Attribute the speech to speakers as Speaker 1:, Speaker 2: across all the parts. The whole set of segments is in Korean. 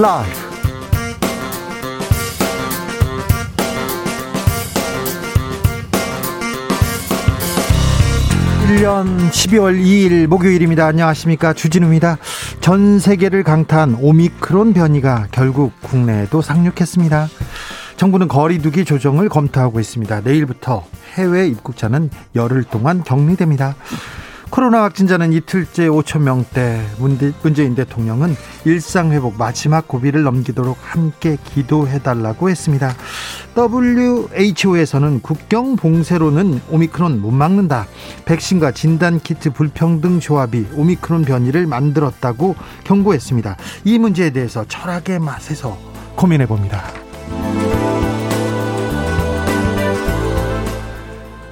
Speaker 1: 라이브 1년 12월 2일 목요일입니다. 안녕하십니까. 주진우입니다. 전 세계를 강타한 오미크론 변이가 결국 국내에도 상륙했습니다. 정부는 거리두기 조정을 검토하고 있습니다. 내일부터 해외 입국자는 열흘 동안 격리됩니다. 코로나 확진자는 이틀째 5천 명대 문재인 대통령은 일상 회복 마지막 고비를 넘기도록 함께 기도해 달라고 했습니다. WHO에서는 국경 봉쇄로는 오미크론 못 막는다. 백신과 진단 키트 불평등 조합이 오미크론 변이를 만들었다고 경고했습니다. 이 문제에 대해서 철학의 맛에서 고민해 봅니다.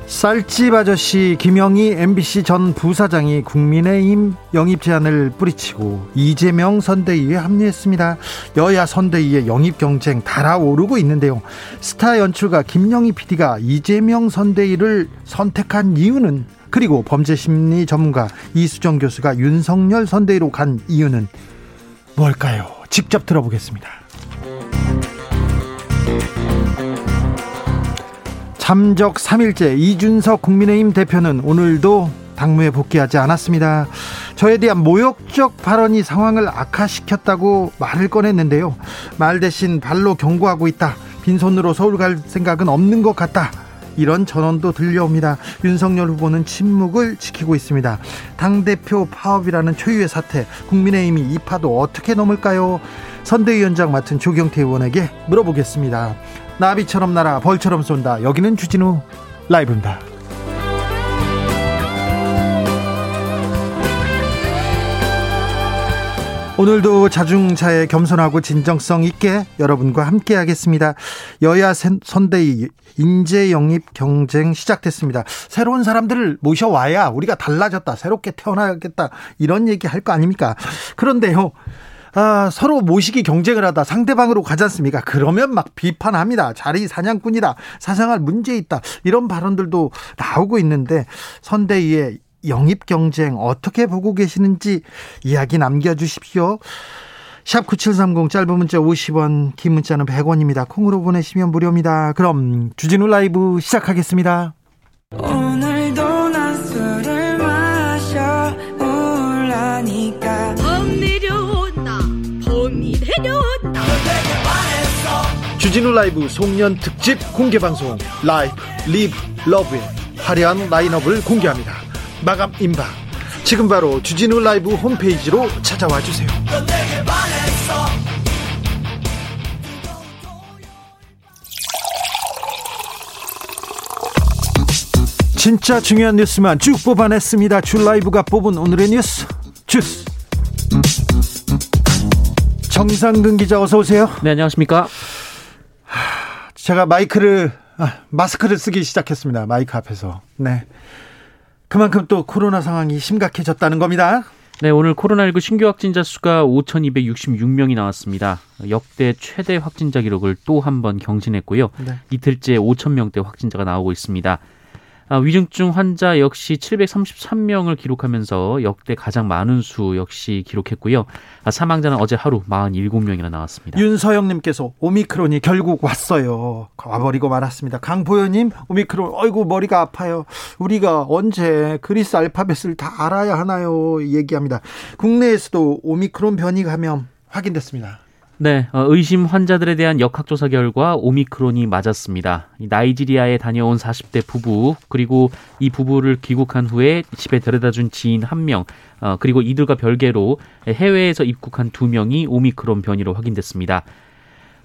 Speaker 1: 쌀집 아저씨 김영희 MBC 전 부사장이 국민의힘 영입 제안을 뿌리치고 이재명 선대위에 합류했습니다. 여야 선대위의 영입 경쟁 달아오르고 있는데요. 스타 연출가 김영희 PD가 이재명 선대위를 선택한 이유는 그리고 범죄심리 전문가 이수정 교수가 윤석열 선대위로 간 이유는 뭘까요? 직접 들어보겠습니다. 잠적 3일째 이준석 국민의힘 대표는 오늘도 당무에 복귀하지 않았습니다. 저에 대한 모욕적 발언이 상황을 악화시켰다고 말을 꺼냈는데요. 말 대신 발로 경고하고 있다. 빈손으로 서울 갈 생각은 없는 것 같다. 이런 전언도 들려옵니다. 윤석열 후보는 침묵을 지키고 있습니다. 당대표 파업이라는 초유의 사태, 국민의힘이 이 파도 어떻게 넘을까요? 선대위원장 맡은 조경태 의원에게 물어보겠습니다. 나비처럼 날아 벌처럼 쏜다. 여기는 주진우 라이브입니다. 오늘도 자중차에 겸손하고 진정성 있게 여러분과 함께 하겠습니다. 여야 선대위 인재 영입 경쟁 시작됐습니다. 새로운 사람들을 모셔와야 우리가 달라졌다. 새롭게 태어나겠다. 이런 얘기 할 거 아닙니까? 그런데요. 아, 서로 모시기 경쟁을 하다 상대방으로 가지 않습니까? 그러면 막 비판합니다. 자리 사냥꾼이다. 사생활 문제 있다. 이런 발언들도 나오고 있는데 선대위의 영입 경쟁 어떻게 보고 계시는지 이야기 남겨주십시오. 샵 9730 짧은 문자 50원, 긴 문자는 100원입니다. 콩으로 보내시면 무료입니다. 그럼 주진우 라이브 시작하겠습니다. 오 주진우 라이브 송년 특집 공개 방송 Live Live Love의 화려한 라인업을 공개합니다. 마감 임박. 지금 바로 주진우 라이브 홈페이지로 찾아와 주세요. 진짜 중요한 뉴스만 쭉 뽑아냈습니다. 주 라이브가 뽑은 오늘의 뉴스 주스. 정상근 기자 어서 오세요.
Speaker 2: 네, 안녕하십니까?
Speaker 1: 제가 마이크를 아, 마스크를 쓰기 시작했습니다. 마이크 앞에서. 네. 그만큼 또 코로나 상황이 심각해졌다는 겁니다.
Speaker 2: 네, 오늘 코로나19 신규 확진자 수가 5,266명이 나왔습니다. 역대 최대 확진자 기록을 또 한 번 경신했고요. 네. 이틀째 5,000명대 확진자가 나오고 있습니다. 아, 위중증 환자 역시 733명을 기록하면서 역대 가장 많은 수 역시 기록했고요. 아, 사망자는 어제 하루 47명이나 나왔습니다.
Speaker 1: 윤서영님께서 오미크론이 결국 왔어요. 와버리고 말았습니다. 강보현님 오미크론 어이구 머리가 아파요. 우리가 언제 그리스 알파벳을 다 알아야 하나요? 얘기합니다. 국내에서도 오미크론 변이 감염 확인됐습니다.
Speaker 2: 네, 어, 의심 환자들에 대한 역학조사 결과 오미크론이 맞았습니다. 나이지리아에 다녀온 40대 부부 그리고 이 부부를 귀국한 후에 집에 데려다준 지인 한 명, 어, 그리고 이들과 별개로 해외에서 입국한 두 명이 오미크론 변이로 확인됐습니다.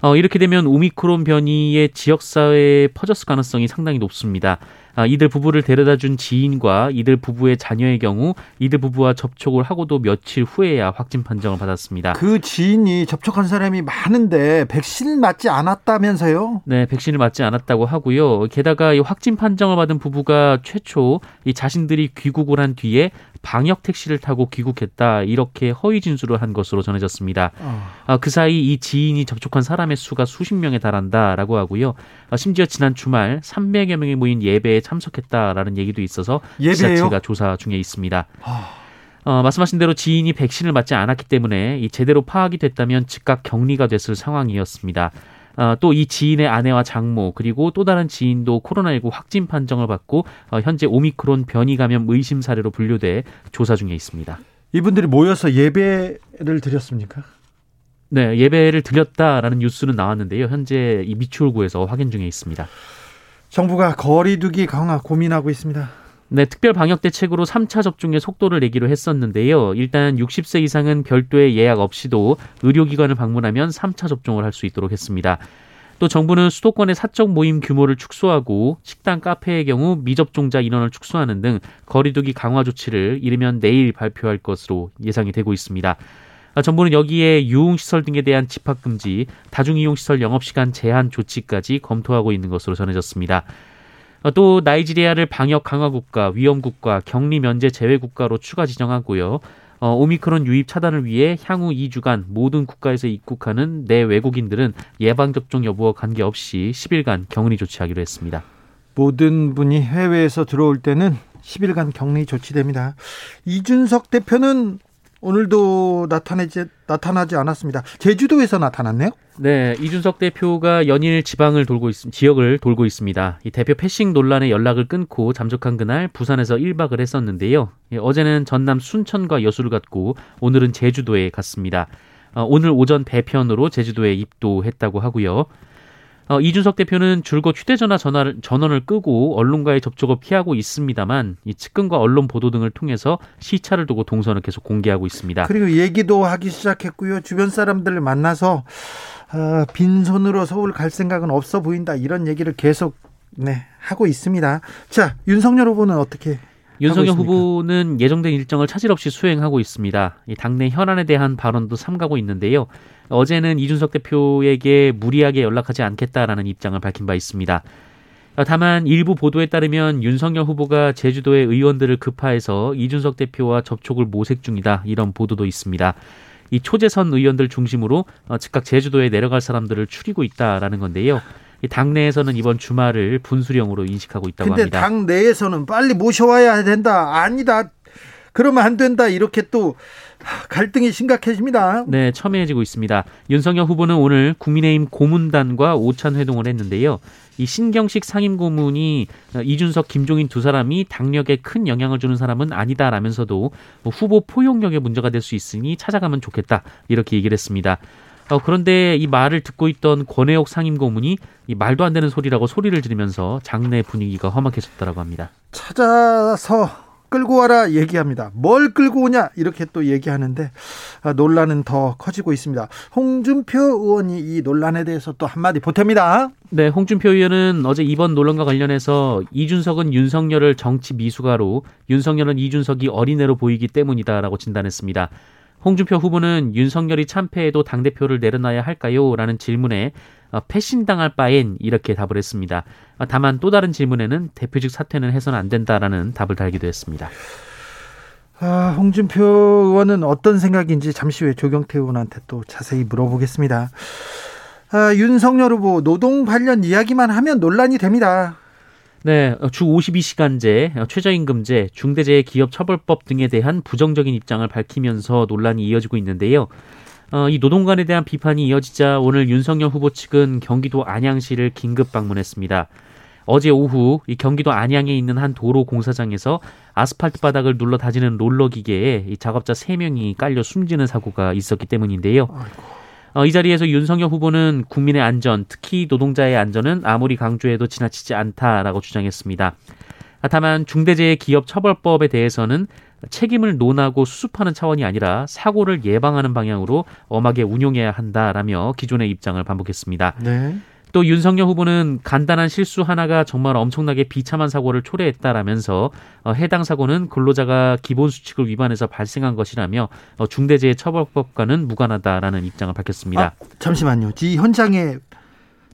Speaker 2: 어, 이렇게 되면 오미크론 변이의 지역사회에 퍼졌을 가능성이 상당히 높습니다. 아, 이들 부부를 데려다 준 지인과 이들 부부의 자녀의 경우 이들 부부와 접촉을 하고도 며칠 후에야 확진 판정을 받았습니다.
Speaker 1: 그 지인이 접촉한 사람이 많은데 백신을 맞지 않았다면서요?
Speaker 2: 네, 백신을 맞지 않았다고 하고요. 게다가 이 확진 판정을 받은 부부가 최초 이 자신들이 귀국을 한 뒤에 방역 택시를 타고 귀국했다 이렇게 허위 진술을 한 것으로 전해졌습니다. 어. 아, 그 사이 이 지인이 접촉한 사람의 수가 수십 명에 달한다라고 하고요. 아, 심지어 지난 주말 300여 명이 모인 예배에 참석했다라는 얘기도 있어서 예배요? 지자체가 조사 중에 있습니다. 어. 어, 말씀하신 대로 지인이 백신을 맞지 않았기 때문에 이 제대로 파악이 됐다면 즉각 격리가 됐을 상황이었습니다. 어, 또이 지인의 아내와 장모 그리고 또 다른 지인도 코로나19 확진 판정을 받고 어, 현재 오미크론 변이 감염 의심 사례로 분류돼 조사 중에 있습니다.
Speaker 1: 이분들이 모여서 예배를 드렸습니까?
Speaker 2: 네, 예배를 드렸다라는 뉴스는 나왔는데요. 현재 이 미추홀구에서 확인 중에 있습니다.
Speaker 1: 정부가 거리두기 강화 고민하고 있습니다.
Speaker 2: 네, 특별 방역 대책으로 3차 접종의 속도를 내기로 했었는데요. 일단 60세 이상은 별도의 예약 없이도 의료기관을 방문하면 3차 접종을 할 수 있도록 했습니다. 또 정부는 수도권의 사적 모임 규모를 축소하고 식당, 카페의 경우 미접종자 인원을 축소하는 등 거리두기 강화 조치를 이르면 내일 발표할 것으로 예상이 되고 있습니다. 정부는 여기에 유흥시설 등에 대한 집합금지, 다중이용시설 영업시간 제한 조치까지 검토하고 있는 것으로 전해졌습니다. 또 나이지리아를 방역 강화 국가, 위험 국가, 격리 면제 제외 국가로 추가 지정하고요. 어, 오미크론 유입 차단을 위해 향후 2주간 모든 국가에서 입국하는 내 외국인들은 예방접종 여부와 관계없이 10일간 격리 조치하기로 했습니다.
Speaker 1: 모든 분이 해외에서 들어올 때는 10일간 격리 조치됩니다. 이준석 대표는 오늘도 나타나지, 나타나지 않았습니다. 제주도에서 나타났네요?
Speaker 2: 네, 이준석 대표가 연일 지방을 돌고 있, 지역을 돌고 있습니다. 이 대표 패싱 논란에 연락을 끊고 잠적한 그날 부산에서 1박을 했었는데요. 예, 어제는 전남 순천과 여수를 갔고 오늘은 제주도에 갔습니다. 어, 오늘 오전 배편으로 제주도에 입도했다고 하고요. 어, 이준석 대표는 줄곧 휴대전화 전화를, 전원을 끄고 언론과의 접촉을 피하고 있습니다만 이 측근과 언론 보도 등을 통해서 시차를 두고 동선을 계속 공개하고 있습니다.
Speaker 1: 그리고 얘기도 하기 시작했고요. 주변 사람들을 만나서 어, 빈손으로 서울 갈 생각은 없어 보인다 이런 얘기를 계속 네, 하고 있습니다. 자 윤석열 후보는 어떻게
Speaker 2: 윤석열 후보는 예정된 일정을 차질 없이 수행하고 있습니다. 당내 현안에 대한 발언도 삼가고 있는데요. 어제는 이준석 대표에게 무리하게 연락하지 않겠다라는 입장을 밝힌 바 있습니다. 다만 일부 보도에 따르면 윤석열 후보가 제주도의 의원들을 급파해서 이준석 대표와 접촉을 모색 중이다 이런 보도도 있습니다. 이 초재선 의원들 중심으로 어, 즉각 제주도에 내려갈 사람들을 추리고 있다라는 건데요. 당내에서는 이번 주말을 분수령으로 인식하고 있다고
Speaker 1: 근데
Speaker 2: 합니다.
Speaker 1: 당내에서는 빨리 모셔와야 된다. 아니다. 그러면 안 된다. 이렇게 또 갈등이 심각해집니다.
Speaker 2: 네, 첨예해지고 있습니다. 윤석열 후보는 오늘 국민의힘 고문단과 오찬 회동을 했는데요. 이 신경식 상임 고문이 이준석, 김종인 두 사람이 당력에 큰 영향을 주는 사람은 아니다라면서도 후보 포용력에 문제가 될 수 있으니 찾아가면 좋겠다 이렇게 얘기를 했습니다. 어, 그런데 이 말을 듣고 있던 권혜옥 상임고문이 이 말도 안 되는 소리라고 소리를 지르면서 장내 분위기가 험악해졌다고 합니다.
Speaker 1: 찾아서 끌고 와라 얘기합니다. 뭘 끌고 오냐 이렇게 또 얘기하는데 아, 논란은 더 커지고 있습니다. 홍준표 의원이 이 논란에 대해서 또 한마디 보탭니다.
Speaker 2: 네, 홍준표 의원은 어제 이번 논란과 관련해서 이준석은 윤석열을 정치 미숙아로 윤석열은 이준석이 어린애로 보이기 때문이다라고 진단했습니다. 홍준표 후보는 윤석열이 참패해도 당대표를 내려놔야 할까요? 라는 질문에 어, 패신당할 바엔 이렇게 답을 했습니다. 어, 다만 또 다른 질문에는 대표직 사퇴는 해서는 안 된다라는 답을 달기도 했습니다.
Speaker 1: 아, 홍준표 의원은 어떤 생각인지 잠시 후에 조경태 의원한테 또 자세히 물어보겠습니다. 아, 윤석열 후보 노동 관련 이야기만 하면 논란이 됩니다.
Speaker 2: 네, 주 52시간제, 최저임금제, 중대재해기업처벌법 등에 대한 부정적인 입장을 밝히면서 논란이 이어지고 있는데요. 어, 이 노동관에 대한 비판이 이어지자 오늘 윤석열 후보 측은 경기도 안양시를 긴급 방문했습니다. 어제 오후 이 경기도 안양에 있는 한 도로 공사장에서 아스팔트 바닥을 눌러 다지는 롤러 기계에 이 작업자 3명이 깔려 숨지는 사고가 있었기 때문인데요. 어, 이 자리에서 윤석열 후보는 국민의 안전, 특히 노동자의 안전은 아무리 강조해도 지나치지 않다라고 주장했습니다. 다만 중대재해기업처벌법에 대해서는 책임을 논하고 수습하는 차원이 아니라 사고를 예방하는 방향으로 엄하게 운용해야 한다라며 기존의 입장을 반복했습니다. 네. 또 윤석열 후보는 간단한 실수 하나가 정말 엄청나게 비참한 사고를 초래했다라면서 어, 해당 사고는 근로자가 기본 수칙을 위반해서 발생한 것이라며 어, 중대재해처벌법과는 무관하다라는 입장을 밝혔습니다. 아,
Speaker 1: 잠시만요. 이 현장에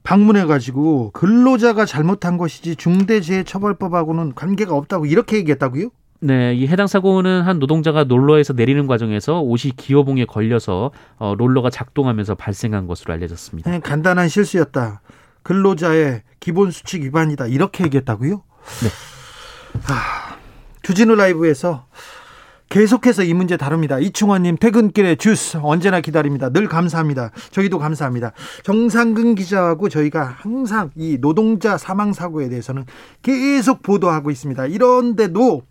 Speaker 1: 방문해 가지고 근로자가 잘못한 것이지 중대재해처벌법하고는 관계가 없다고 이렇게 얘기했다고요?
Speaker 2: 네, 이 해당 사고는 한 노동자가 롤러에서 내리는 과정에서 옷이 기어봉에 걸려서 어, 롤러가 작동하면서 발생한 것으로 알려졌습니다.
Speaker 1: 그냥 간단한 실수였다. 근로자의 기본 수칙 위반이다. 이렇게 얘기했다고요? 네. 아, 주진우 라이브에서 계속해서 이 문제 다룹니다. 이충원님 퇴근길에 주스 언제나 기다립니다. 늘 감사합니다. 저희도 감사합니다. 정상근 기자하고 저희가 항상 이 노동자 사망 사고에 대해서는 계속 보도하고 있습니다. 이런데도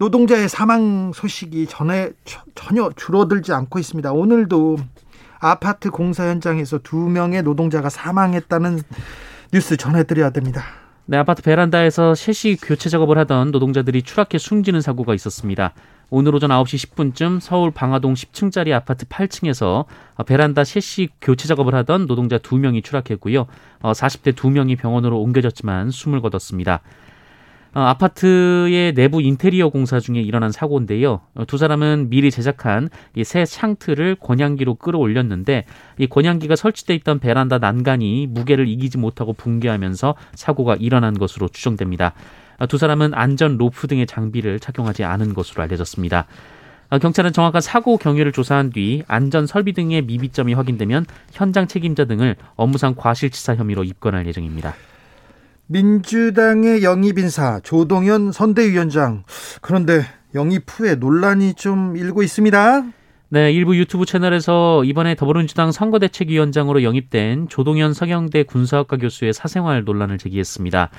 Speaker 1: 노동자의 사망 소식이 전에 전혀 줄어들지 않고 있습니다. 오늘도 아파트 공사 현장에서 두 명의 노동자가 사망했다는 뉴스 전해드려야 됩니다.
Speaker 2: 네, 아파트 베란다에서 셋이 교체 작업을 하던 노동자들이 추락해 숨지는 사고가 있었습니다. 오늘 오전 9시 10분쯤 서울 방화동 10층짜리 아파트 8층에서 베란다 셋이 교체 작업을 하던 노동자 2명이 추락했고요. 40대 어, 2명이 병원으로 옮겨졌지만 숨을 거뒀습니다. 어, 아파트의 내부 인테리어 공사 중에 일어난 사고인데요. 어, 두 사람은 미리 제작한 이 새 창틀을 권양기로 끌어올렸는데 이 권양기가 설치돼 있던 베란다 난간이 무게를 이기지 못하고 붕괴하면서 사고가 일어난 것으로 추정됩니다. 어, 두 사람은 안전 로프 등의 장비를 착용하지 않은 것으로 알려졌습니다. 어, 경찰은 정확한 사고 경위를 조사한 뒤 안전 설비 등의 미비점이 확인되면 현장 책임자 등을 업무상 과실치사 혐의로 입건할 예정입니다.
Speaker 1: 민주당의 영입 인사 조동현 선대위원장 그런데 영입 후에 논란이 좀 일고 있습니다.
Speaker 2: 네, 일부 유튜브 채널에서 이번에 더불어민주당 선거대책위원장으로 영입된 조동현 서경대 군사학과 교수의 사생활 논란을 제기했습니다.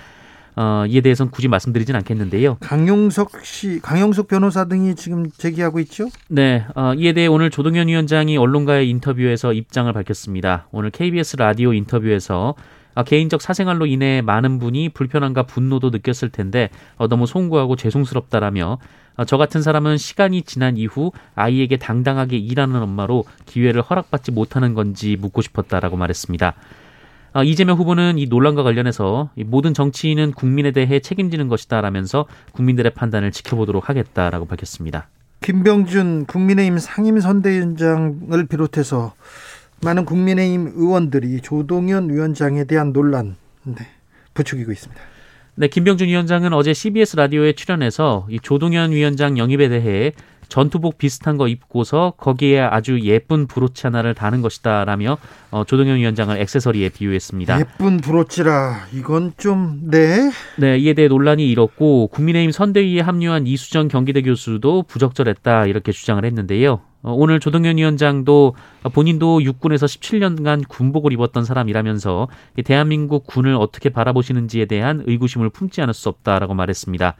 Speaker 2: 어, 이에 대해서는 굳이 말씀드리진 않겠는데요.
Speaker 1: 강용석 씨, 강용석 변호사 등이 지금 제기하고 있죠?
Speaker 2: 네, 어, 이에 대해 오늘 조동현 위원장이 언론과의 인터뷰에서 입장을 밝혔습니다. 오늘 KBS 라디오 인터뷰에서 아, 개인적 사생활로 인해 많은 분이 불편함과 분노도 느꼈을 텐데 어, 너무 송구하고 죄송스럽다라며 어, 저 같은 사람은 시간이 지난 이후 아이에게 당당하게 일하는 엄마로 기회를 허락받지 못하는 건지 묻고 싶었다라고 말했습니다. 어, 이재명 후보는 이 논란과 관련해서 모든 정치인은 국민에 대해 책임지는 것이다라면서 국민들의 판단을 지켜보도록 하겠다라고 밝혔습니다.
Speaker 1: 김병준 국민의힘 상임선대위원장을 비롯해서 많은 국민의힘 의원들이 조동현 위원장에 대한 논란 네, 부추기고 있습니다.
Speaker 2: 네, 김병준 위원장은 어제 CBS 라디오에 출연해서 이 조동현 위원장 영입에 대해 전투복 비슷한 거 입고서 거기에 아주 예쁜 브로치 하나를 다는 것이다라며 어, 조동현 위원장을 액세서리에 비유했습니다.
Speaker 1: 예쁜 브로치라 이건 좀 네.
Speaker 2: 네, 이에 대해 논란이 일었고 국민의힘 선대위에 합류한 이수정 경기대 교수도 부적절했다 이렇게 주장을 했는데요. 어, 오늘 조동현 위원장도 본인도 육군에서 17년간 군복을 입었던 사람이라면서 대한민국 군을 어떻게 바라보시는지에 대한 의구심을 품지 않을 수 없다라고 말했습니다.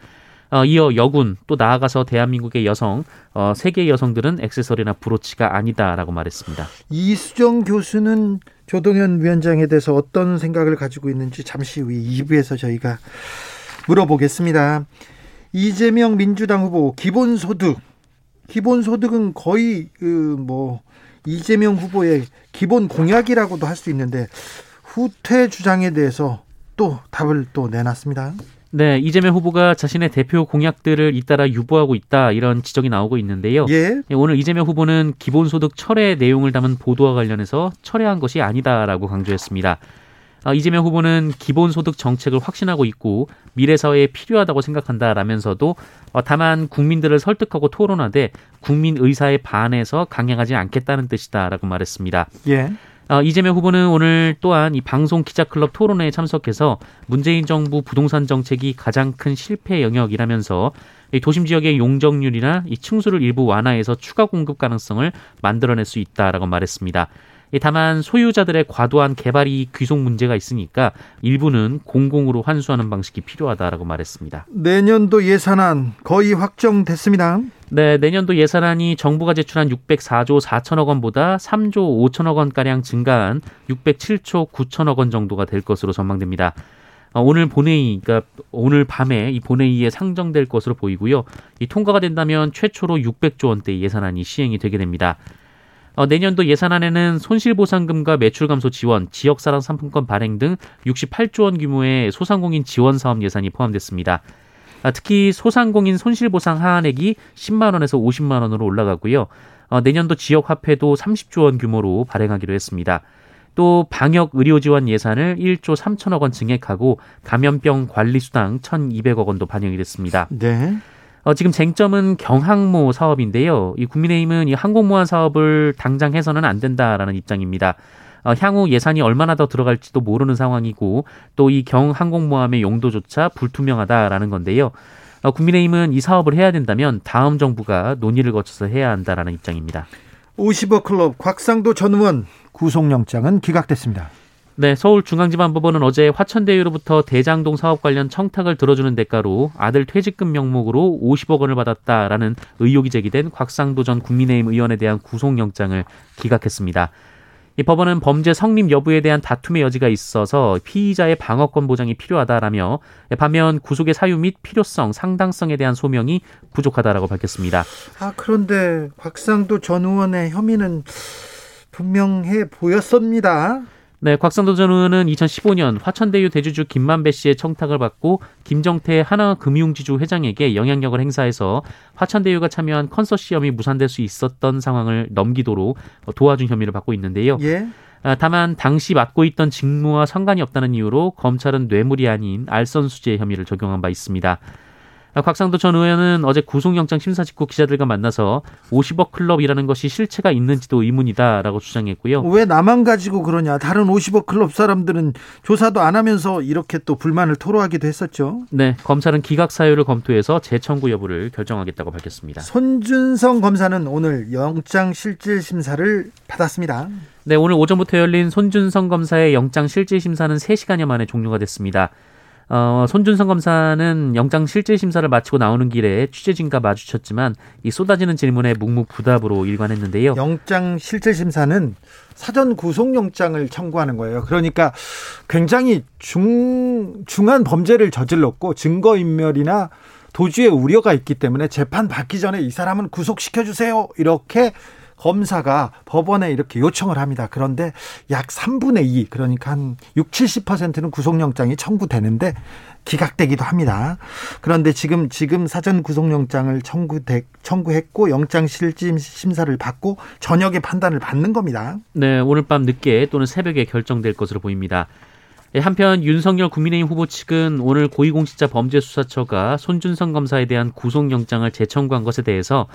Speaker 2: 어, 이어 여군 또 나아가서 대한민국의 여성 어, 세계 여성들은 액세서리나 브로치가 아니다라고 말했습니다.
Speaker 1: 이수정 교수는 조동현 위원장에 대해서 어떤 생각을 가지고 있는지 잠시 후 2부에서 저희가 물어보겠습니다. 이재명 민주당 후보 기본소득 기본소득은 거의 그뭐 이재명 후보의 기본 공약이라고도 할 수 있는데 후퇴 주장에 대해서 또 답을 또 내놨습니다.
Speaker 2: 네, 이재명 후보가 자신의 대표 공약들을 잇따라 유보하고 있다 이런 지적이 나오고 있는데요. 예. 예 오늘 이재명 후보는 기본소득 철회 내용을 담은 보도와 관련해서 철회한 것이 아니다라고 강조했습니다. 아, 이재명 후보는 기본소득 정책을 확신하고 있고 미래 사회에 필요하다고 생각한다라면서도 어, 다만 국민들을 설득하고 토론하되 국민 의사에 반해서 강행하지 않겠다는 뜻이다라고 말했습니다. 예. 어, 이재명 후보는 오늘 또한 이 방송 기자클럽 토론회에 참석해서 문재인 정부 부동산 정책이 가장 큰 실패 영역이라면서 이 도심 지역의 용적률이나 이 층수를 일부 완화해서 추가 공급 가능성을 만들어낼 수 있다라고 말했습니다. 다만 소유자들의 과도한 개발이 귀속 문제가 있으니까 일부는 공공으로 환수하는 방식이 필요하다라고 말했습니다.
Speaker 1: 내년도 예산안 거의 확정됐습니다.
Speaker 2: 네, 내년도 예산안이 정부가 제출한 604조 4천억 원보다 3조 5천억 원가량 증가한 607조 9천억 원 정도가 될 것으로 전망됩니다. 어, 오늘 본회의, 그러니까 오늘 밤에 이 본회의에 상정될 것으로 보이고요. 이 통과가 된다면 최초로 600조 원대 예산안이 시행이 되게 됩니다. 어, 내년도 예산안에는 손실보상금과 매출 감소 지원, 지역사랑 상품권 발행 등 68조 원 규모의 소상공인 지원 사업 예산이 포함됐습니다. 아, 특히 소상공인 손실보상 하한액이 10만 원에서 50만 원으로 올라가고요. 어, 내년도 지역 화폐도 30조 원 규모로 발행하기로 했습니다. 또 방역 의료 지원 예산을 1조 3천억 원 증액하고 감염병 관리 수당 1,200억 원도 반영이 됐습니다. 네. 어, 지금 쟁점은 경항모 사업인데요. 이 국민의힘은 이 항공모함 사업을 당장 해서는 안 된다라는 입장입니다. 어, 향후 예산이 얼마나 더 들어갈지도 모르는 상황이고 또 이 경항공모함의 용도조차 불투명하다라는 건데요. 어, 국민의힘은 이 사업을 해야 된다면 다음 정부가 논의를 거쳐서 해야 한다라는 입장입니다.
Speaker 1: 50억 클럽 곽상도 전 의원 구속영장은 기각됐습니다.
Speaker 2: 네, 서울중앙지방법원은 어제 화천대유로부터 대장동 사업 관련 청탁을 들어주는 대가로 아들 퇴직금 명목으로 50억 원을 받았다라는 의혹이 제기된 곽상도 전 국민의힘 의원에 대한 구속영장을 기각했습니다. 이 법원은 범죄 성립 여부에 대한 다툼의 여지가 있어서 피의자의 방어권 보장이 필요하다라며 반면 구속의 사유 및 필요성, 상당성에 대한 소명이 부족하다라고 밝혔습니다.
Speaker 1: 아 그런데 곽상도 전 의원의 혐의는 분명해 보였습니다.
Speaker 2: 네, 곽상도 전 의원은 2015년 화천대유 대주주 김만배 씨의 청탁을 받고 김정태 하나금융지주 회장에게 영향력을 행사해서 화천대유가 참여한 컨소시엄이 무산될 수 있었던 상황을 넘기도록 도와준 혐의를 받고 있는데요. 예. 아, 다만 당시 맡고 있던 직무와 상관이 없다는 이유로 검찰은 뇌물이 아닌 알선수재 혐의를 적용한 바 있습니다. 곽상도 전 의원은 어제 구속영장 심사 직후 기자들과 만나서 50억 클럽이라는 것이 실체가 있는지도 의문이다라고 주장했고요.
Speaker 1: 왜 나만 가지고 그러냐? 다른 50억 클럽 사람들은 조사도 안 하면서 이렇게 또 불만을 토로하기도 했었죠.
Speaker 2: 네, 검찰은 기각 사유를 검토해서 재청구 여부를 결정하겠다고 밝혔습니다.
Speaker 1: 손준성 검사는 오늘 영장 실질 심사를 받았습니다.
Speaker 2: 네, 오늘 오전부터 열린 손준성 검사의 영장 실질 심사는 3시간여 만에 종료가 됐습니다. 어, 손준성 검사는 영장 실질 심사를 마치고 나오는 길에 취재진과 마주쳤지만 이 쏟아지는 질문에 묵묵부답으로 일관했는데요.
Speaker 1: 영장 실질 심사는 사전 구속 영장을 청구하는 거예요. 그러니까 굉장히 중 중한 범죄를 저질렀고 증거 인멸이나 도주의 우려가 있기 때문에 재판 받기 전에 이 사람은 구속시켜 주세요. 이렇게 검사가 법원에 이렇게 요청을 합니다. 그런데 약 3분의 2, 그러니까 한 6, 70%는 구속영장이 청구되는데 기각되기도 합니다. 그런데 지금 지금 사전 구속영장을 청구돼, 청구했고 영장 실질 심사를 받고 저녁에 판단을 받는 겁니다.
Speaker 2: 네, 오늘 밤 늦게 또는 새벽에 결정될 것으로 보입니다. 예, 한편 윤석열 국민의힘 후보 측은 오늘 고위공직자 범죄수사처가 손준성 검사에 대한 구속영장을 재청구한 것에 대해서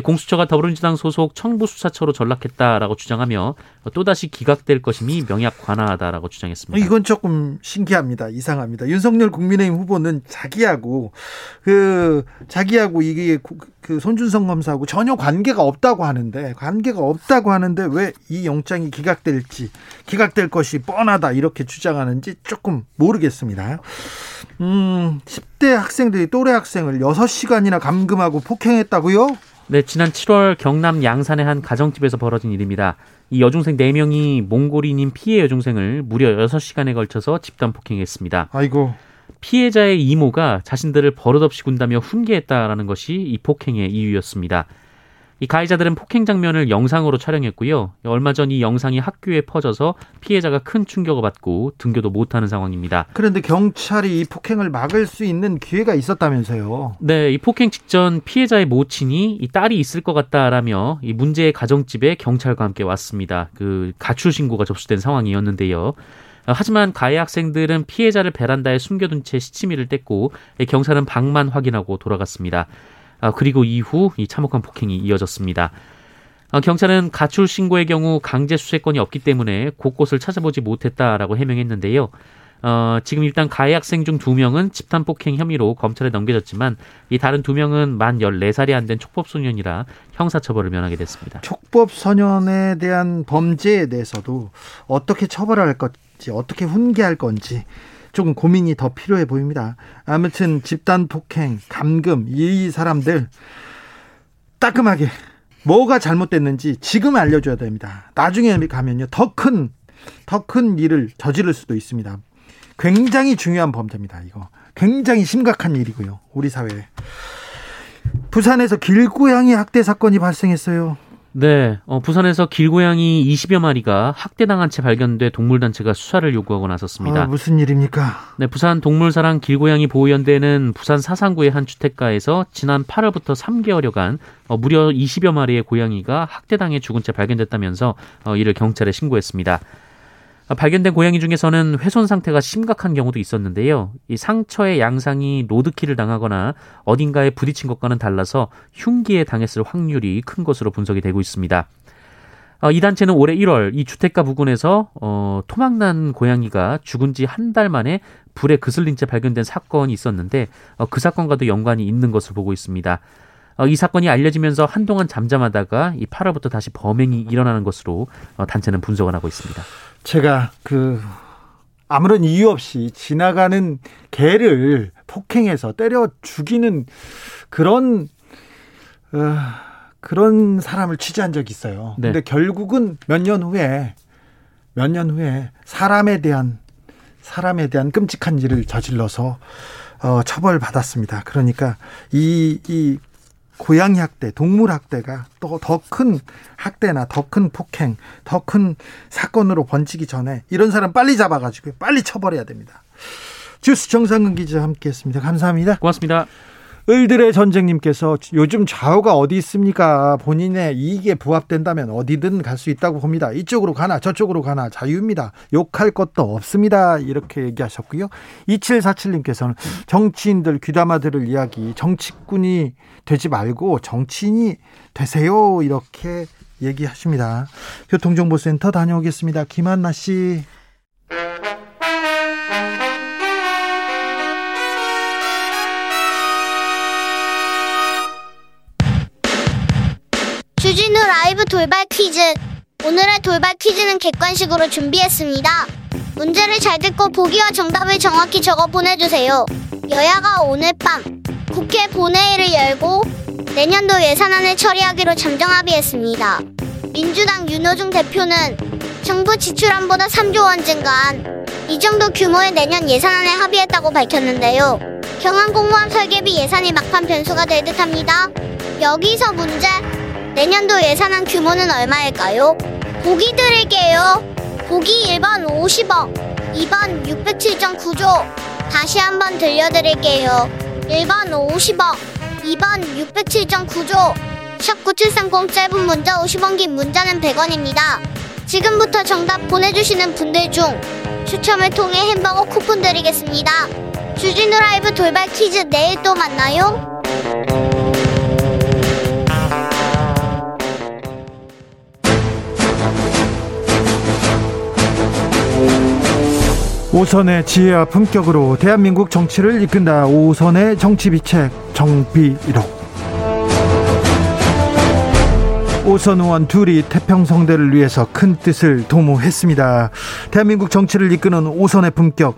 Speaker 2: 공수처가 더불어민주당 소속 청부수사처로 전락했다라고 주장하며 또다시 기각될 것임이 명약 관화하다라고 주장했습니다.
Speaker 1: 이건 조금 신기합니다. 이상합니다. 윤석열 국민의힘 후보는 자기하고 그 자기하고 이게 그 손준성 검사하고 전혀 관계가 없다고 하는데 관계가 없다고 하는데 왜 이 영장이 기각될지 기각될 것이 뻔하다 이렇게 주장하는지 조금 모르겠습니다. 음, 10대 학생들이 또래 학생을 6시간이나 감금하고 폭행했다고요?
Speaker 2: 네, 지난 7월 경남 양산의 한 가정집에서 벌어진 일입니다. 이 여중생 4명이 몽골인인 피해 여중생을 무려 6시간에 걸쳐서 집단 폭행했습니다.
Speaker 1: 아이고.
Speaker 2: 피해자의 이모가 자신들을 버릇없이 군다며 훈계했다라는 것이 이 폭행의 이유였습니다. 이 가해자들은 폭행 장면을 영상으로 촬영했고요. 얼마 전 이 영상이 학교에 퍼져서 피해자가 큰 충격을 받고 등교도 못하는 상황입니다.
Speaker 1: 그런데 경찰이 이 폭행을 막을 수 있는 기회가 있었다면서요?
Speaker 2: 네, 이 폭행 직전 피해자의 모친이 이 딸이 있을 것 같다라며 이 문제의 가정집에 경찰과 함께 왔습니다. 그 가출 신고가 접수된 상황이었는데요. 하지만 가해 학생들은 피해자를 베란다에 숨겨둔 채 시치미를 뗐고 경찰은 방만 확인하고 돌아갔습니다. 아, 그리고 이후 이 참혹한 폭행이 이어졌습니다. 아, 경찰은 가출 신고의 경우 강제 수색권이 없기 때문에 곳곳을 찾아보지 못했다라고 해명했는데요. 어, 지금 일단 가해 학생 중 두 명은 집단 폭행 혐의로 검찰에 넘겨졌지만 이 다른 두 명은 만 14살이 안 된 촉법 소년이라 형사 처벌을 면하게 됐습니다.
Speaker 1: 촉법 소년에 대한 범죄에 대해서도 어떻게 처벌할 건지 어떻게 훈계할 건지 조금 고민이 더 필요해 보입니다. 아무튼 집단 폭행, 감금 이 사람들 따끔하게 뭐가 잘못됐는지 지금 알려줘야 됩니다. 나중에 가면요 더 큰 더 큰 일을 저지를 수도 있습니다. 굉장히 중요한 범죄입니다. 이거 굉장히 심각한 일이고요. 우리 사회에 부산에서 길고양이 학대 사건이 발생했어요.
Speaker 2: 네, 어, 부산에서 길고양이 20여 마리가 학대당한 채 발견돼 동물단체가 수사를 요구하고 나섰습니다.
Speaker 1: 아, 무슨 일입니까?
Speaker 2: 네, 부산 동물사랑 길고양이 보호연대는 부산 사상구의 한 주택가에서 지난 8월부터 3개월여간 어, 무려 20여 마리의 고양이가 학대당해 죽은 채 발견됐다면서 어, 이를 경찰에 신고했습니다. 발견된 고양이 중에서는 훼손 상태가 심각한 경우도 있었는데요. 이 상처의 양상이 로드킬을 당하거나 어딘가에 부딪힌 것과는 달라서 흉기에 당했을 확률이 큰 것으로 분석이 되고 있습니다. 어, 이 단체는 올해 1월 이 주택가 부근에서 어, 토막난 고양이가 죽은 지 한 달 만에 불에 그슬린 채 발견된 사건이 있었는데 어, 그 사건과도 연관이 있는 것으로 보고 있습니다. 어, 이 사건이 알려지면서 한동안 잠잠하다가 이 8월부터 다시 범행이 일어나는 것으로 어, 단체는 분석을 하고 있습니다.
Speaker 1: 제가 그 아무런 이유 없이 지나가는 개를 폭행해서 때려 죽이는 그런 어, 그런 사람을 취재한 적이 있어요. 네. 근데 결국은 몇 년 후에 몇 년 후에 사람에 대한 사람에 대한 끔찍한 일을 저질러서 어, 처벌 받았습니다. 그러니까 이, 이 고양이 학대, 동물 학대가 또 더 큰 학대나 더 큰 폭행, 더 큰 사건으로 번지기 전에 이런 사람 빨리 잡아가지고 빨리 처벌해야 됩니다. 주스 정상근 기자 함께했습니다. 감사합니다.
Speaker 2: 고맙습니다.
Speaker 1: 을들의 전쟁님께서 요즘 좌우가 어디 있습니까? 본인의 이익에 부합된다면 어디든 갈 수 있다고 봅니다. 이쪽으로 가나 저쪽으로 가나 자유입니다. 욕할 것도 없습니다. 이렇게 얘기하셨고요. 2747님께서는 정치인들 귀담아 들을 이야기 정치꾼이 되지 말고 정치인이 되세요. 이렇게 얘기하십니다. 교통정보센터 다녀오겠습니다. 김한나 씨.
Speaker 3: 주진우 라이브 돌발 퀴즈. 오늘의 돌발 퀴즈는 객관식으로 준비했습니다. 문제를 잘 듣고 보기와 정답을 정확히 적어 보내주세요. 여야가 오늘 밤 국회 본회의를 열고 내년도 예산안을 처리하기로 잠정 합의했습니다. 민주당 윤호중 대표는 정부 지출안보다 3조 원 증가한 이 정도 규모의 내년 예산안에 합의했다고 밝혔는데요. 경항 공무원 설계비 예산이 막판 변수가 될 듯합니다. 여기서 문제. 내년도 예산안 규모는 얼마일까요? 보기 드릴게요. 보기 1번 50억, 2번 607.9조. 다시 한번 들려드릴게요. 1번 50억, 2번 607.9조. 샵9730 짧은 문자 50원 긴 문자는 100원입니다. 지금부터 정답 보내주시는 분들 중 추첨을 통해 햄버거 쿠폰 드리겠습니다. 주진우 라이브 돌발 퀴즈 내일 또 만나요.
Speaker 1: 오선의 지혜와 품격으로 대한민국 정치를 이끈다. 오선의 정치비책 정비록. 오선 의원 둘이 태평성대를 위해서 큰 뜻을 도모했습니다. 대한민국 정치를 이끄는 오선의 품격.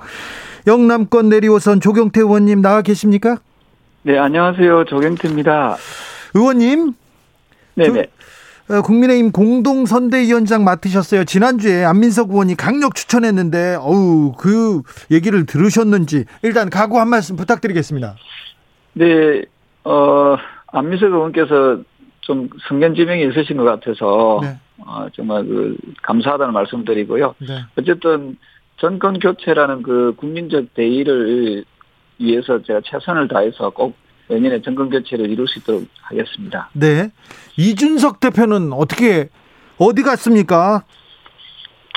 Speaker 1: 영남권 내리오선 조경태 의원님 나와 계십니까?
Speaker 4: 네, 안녕하세요. 조경태입니다.
Speaker 1: 의원님.
Speaker 4: 네네.
Speaker 1: 어, 국민의힘 공동선대위원장 맡으셨어요. 지난주에 안민석 의원이 강력 추천했는데, 어우, 그 얘기를 들으셨는지, 일단 각오 한 말씀 부탁드리겠습니다.
Speaker 4: 네, 어, 안민석 의원께서 좀 성견지명이 있으신 것 같아서, 네. 어, 정말 그, 감사하다는 말씀 드리고요. 네. 어쨌든, 정권 교체라는 그 국민적 대의를 위해서 제가 최선을 다해서 꼭 내년에 정권 교체를 이룰 수 있도록 하겠습니다.
Speaker 1: 네. 이준석 대표는 어떻게 어디 갔습니까?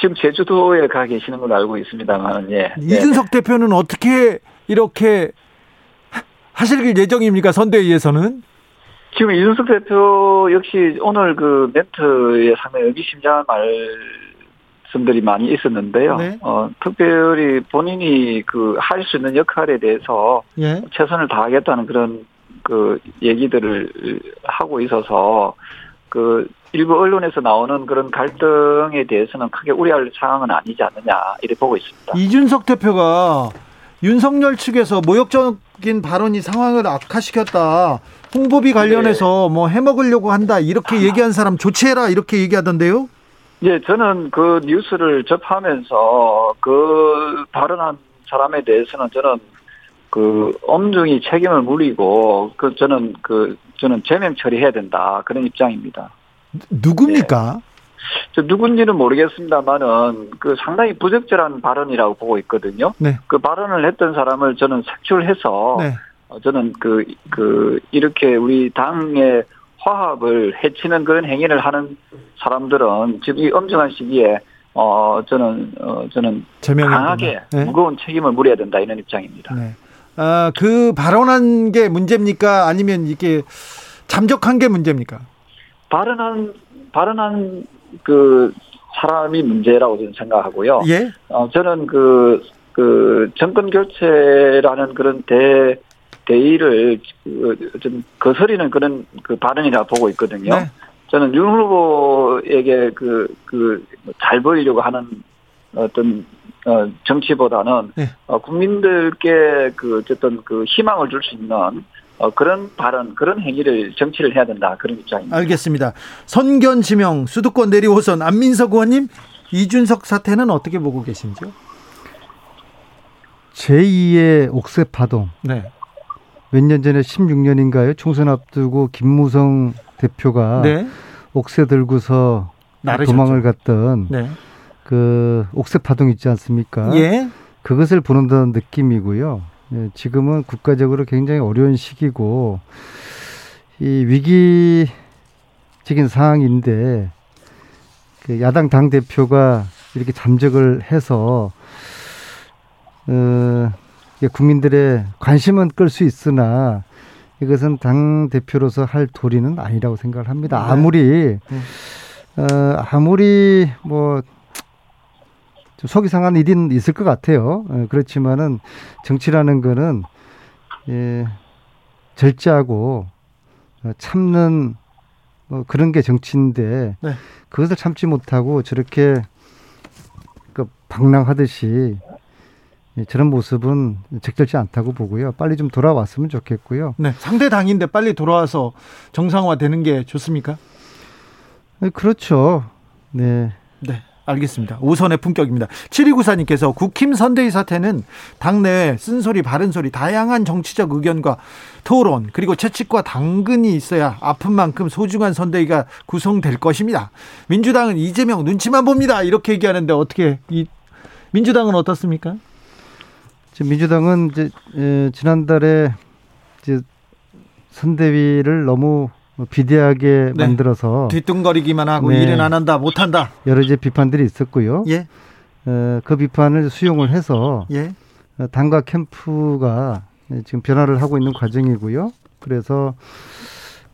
Speaker 4: 지금 제주도에 가 계시는 걸로 알고 있습니다만, 예.
Speaker 1: 이준석 네. 대표는 어떻게 이렇게 하실 예정입니까? 선대위에서는?
Speaker 4: 지금 이준석 대표 역시 오늘 그 멘트에 상당히 의기심장한 말씀들이 많이 있었는데요. 네. 어, 특별히 본인이 그 할 수 있는 역할에 대해서 예. 최선을 다하겠다는 그런 그 얘기들을 하고 있어서 그 일부 언론에서 나오는 그런 갈등에 대해서는 크게 우려할 상황은 아니지 않느냐 이렇게 보고 있습니다.
Speaker 1: 이준석 대표가 윤석열 측에서 모욕적인 발언이 상황을 악화시켰다. 홍보비 관련해서 네. 뭐 해먹으려고 한다. 이렇게 아. 얘기한 사람 조치해라. 이렇게 얘기하던데요?
Speaker 4: 예, 저는 그 뉴스를 접하면서 그 발언한 사람에 대해서는 저는 그 엄중히 책임을 물리고 그 저는 그 저는 제명 처리해야 된다 그런 입장입니다.
Speaker 1: 누굽니까? 네.
Speaker 4: 저 누군지는 모르겠습니다만은 그 상당히 부적절한 발언이라고 보고 있거든요. 네. 그 발언을 했던 사람을 저는 색출해서 네. 어, 저는 그, 그, 이렇게 우리 당의 화합을 해치는 그런 행위를 하는 사람들은 지금 이 엄중한 시기에 어 저는 어 저는 강하게 네. 무거운 책임을 물어야 된다 이런 입장입니다. 네.
Speaker 1: 아, 그 발언한 게 문제입니까? 아니면 이게 잠적한 게 문제입니까?
Speaker 4: 발언한 발언한 그 사람이 문제라고 저는 생각하고요.
Speaker 1: 예.
Speaker 4: 어, 저는 그, 그 정권 교체라는 그런 대, 대의를 그, 좀 거스리는 그런 그 발언이라 보고 있거든요. 네. 저는 윤 후보에게 그, 그, 잘 보이려고 하는 어떤, 어, 정치보다는, 네. 어, 국민들께 그, 어쨌든 그 희망을 줄 수 있는 어, 그런 발언, 그런 행위를 정치를 해야 된다. 그런 입장입니다.
Speaker 1: 알겠습니다. 선견 지명, 수도권 내리 호선, 안민석 의원님, 이준석 사태는 어떻게 보고 계신지요?
Speaker 5: 제2의 옥새 파동. 네. 몇 년 전에 16년인가요? 총선 앞두고 김무성 대표가 네. 옥새 들고서 나르셨죠. 도망을 갔던 네. 그 옥새 파동 있지 않습니까? 예. 그것을 보는 듯한 느낌이고요. 예, 지금은 국가적으로 굉장히 어려운 시기고 이 위기적인 상황인데 그 야당 당 대표가 이렇게 잠적을 해서 어, 국민들의 관심은 끌 수 있으나 이것은 당 대표로서 할 도리는 아니라고 생각을 합니다. 네. 아무리 네. 어, 아무리 뭐 속이 상한 일은 있을 것 같아요. 예, 그렇지만은 정치라는 거는 예, 절제하고 어, 참는 뭐 그런 게 정치인데 네. 그것을 참지 못하고 저렇게 그 방랑하듯이 예, 저런 모습은 적절치 않다고 보고요. 빨리 좀 돌아왔으면 좋겠고요.
Speaker 1: 네, 상대 당인데 빨리 돌아와서 정상화되는 게 좋습니까?
Speaker 5: 네, 그렇죠. 네.
Speaker 1: 네. 알겠습니다. 오선의 품격입니다. 7294님께서 국힘 선대위 사태는 당내 쓴소리, 바른소리, 다양한 정치적 의견과 토론, 그리고 채찍과 당근이 있어야 아픈 만큼 소중한 선대위가 구성될 것입니다. 민주당은 이재명 눈치만 봅니다. 이렇게 얘기하는데 어떻게, 이, 민주당은 어떻습니까?
Speaker 5: 민주당은 이제, 에, 지난달에 이제 선대위를 너무 뭐 비대하게 네. 만들어서
Speaker 1: 뒤뚱거리기만 하고 네. 일은 안 한다, 못 한다.
Speaker 5: 여러 이제 비판들이 있었고요. 예. 어, 그 비판을 수용을 해서 예. 어, 당과 캠프가 지금 변화를 하고 있는 과정이고요. 그래서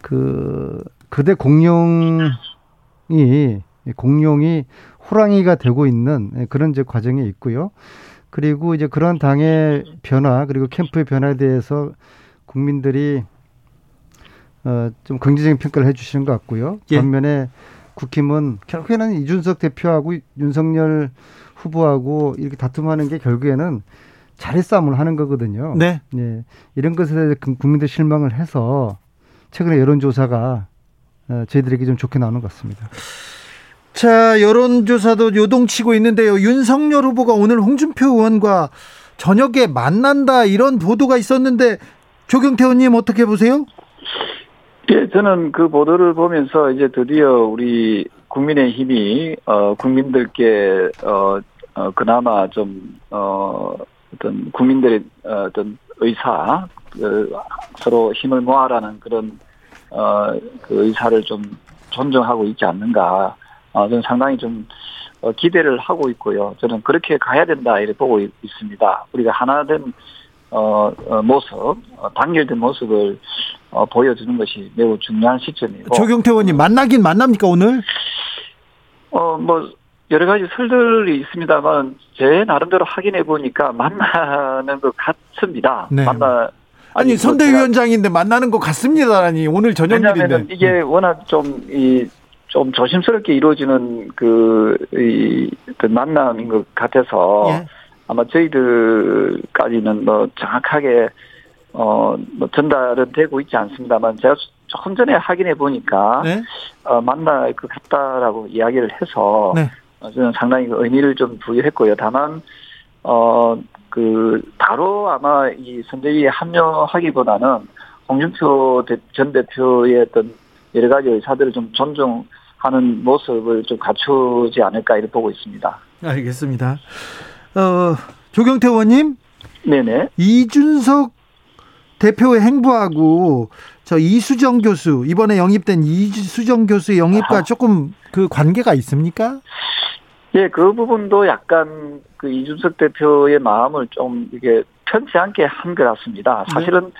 Speaker 5: 그 그대 공룡이 공룡이 호랑이가 되고 있는 그런 이제 과정이 있고요. 그리고 이제 그런 당의 변화 그리고 캠프의 변화에 대해서 국민들이 어, 좀 긍정적인 평가를 해주시는 것 같고요. 예. 반면에 국힘은 결국에는 이준석 대표하고 윤석열 후보하고 이렇게 다툼하는 게 결국에는 자리 싸움을 하는 거거든요. 네. 예. 이런 것에 대해서 국민들 실망을 해서 최근에 여론조사가 어, 저희들에게 좀 좋게 나오는 것 같습니다.
Speaker 1: 자, 여론조사도 요동치고 있는데요. 윤석열 후보가 오늘 홍준표 의원과 저녁에 만난다 이런 보도가 있었는데 조경태 의원님 어떻게 보세요?
Speaker 4: 예, 저는 그 보도를 보면서 이제 드디어 우리 국민의 힘이, 어, 국민들께, 어, 어, 그나마 좀, 어, 어떤 국민들의 어, 어떤 의사, 그 서로 힘을 모아라는 그런, 어, 그 의사를 좀 존중하고 있지 않는가. 어, 저는 상당히 좀, 어, 기대를 하고 있고요. 저는 그렇게 가야 된다, 이렇게 보고 있 습니다. 우리가 하나된, 어, 어 모습, 어, 단결된 모습을 어, 보여주는 것이 매우 중요한 시점이고.
Speaker 1: 조경태 의원님 만나긴 만납니까 오늘?
Speaker 4: 어 뭐 여러 가지 설들이 있습니다만 제 나름대로 확인해 보니까 만나는 것 같습니다. 네. 만나
Speaker 1: 아니 뭐 선대위원장인데 만나는 것 같습니다라니 오늘 저녁 일인데
Speaker 4: 이게 워낙 좀이 좀 조심스럽게 이루어지는 그, 이, 어떤 만남인 것 같아서 예. 아마 저희들까지는 뭐 정확하게 어, 뭐 전달은 되고 있지 않습니다만 제가 조금 전에 확인해 보니까 네? 어, 만날 것 같다라고 이야기를 해서 네. 어, 저는 상당히 그 의미를 좀 부여했고요. 다만 어, 그 바로 아마 이 선대위에 합류하기보다는 홍준표 전 대표의 어떤 여러 가지 의사들을 좀 존중하는 모습을 좀 갖추지 않을까 이렇게 보고 있습니다.
Speaker 1: 알겠습니다. 어, 조경태 의원님.
Speaker 4: 네네.
Speaker 1: 이준석 대표의 행보하고 저 이수정 교수 이번에 영입된 이수정 교수 영입과 조금 그 관계가 있습니까?
Speaker 4: 예, 그 부분도 약간 그 이준석 대표의 마음을 좀 이게 편치 않게 한 것 같습니다. 네. 사실은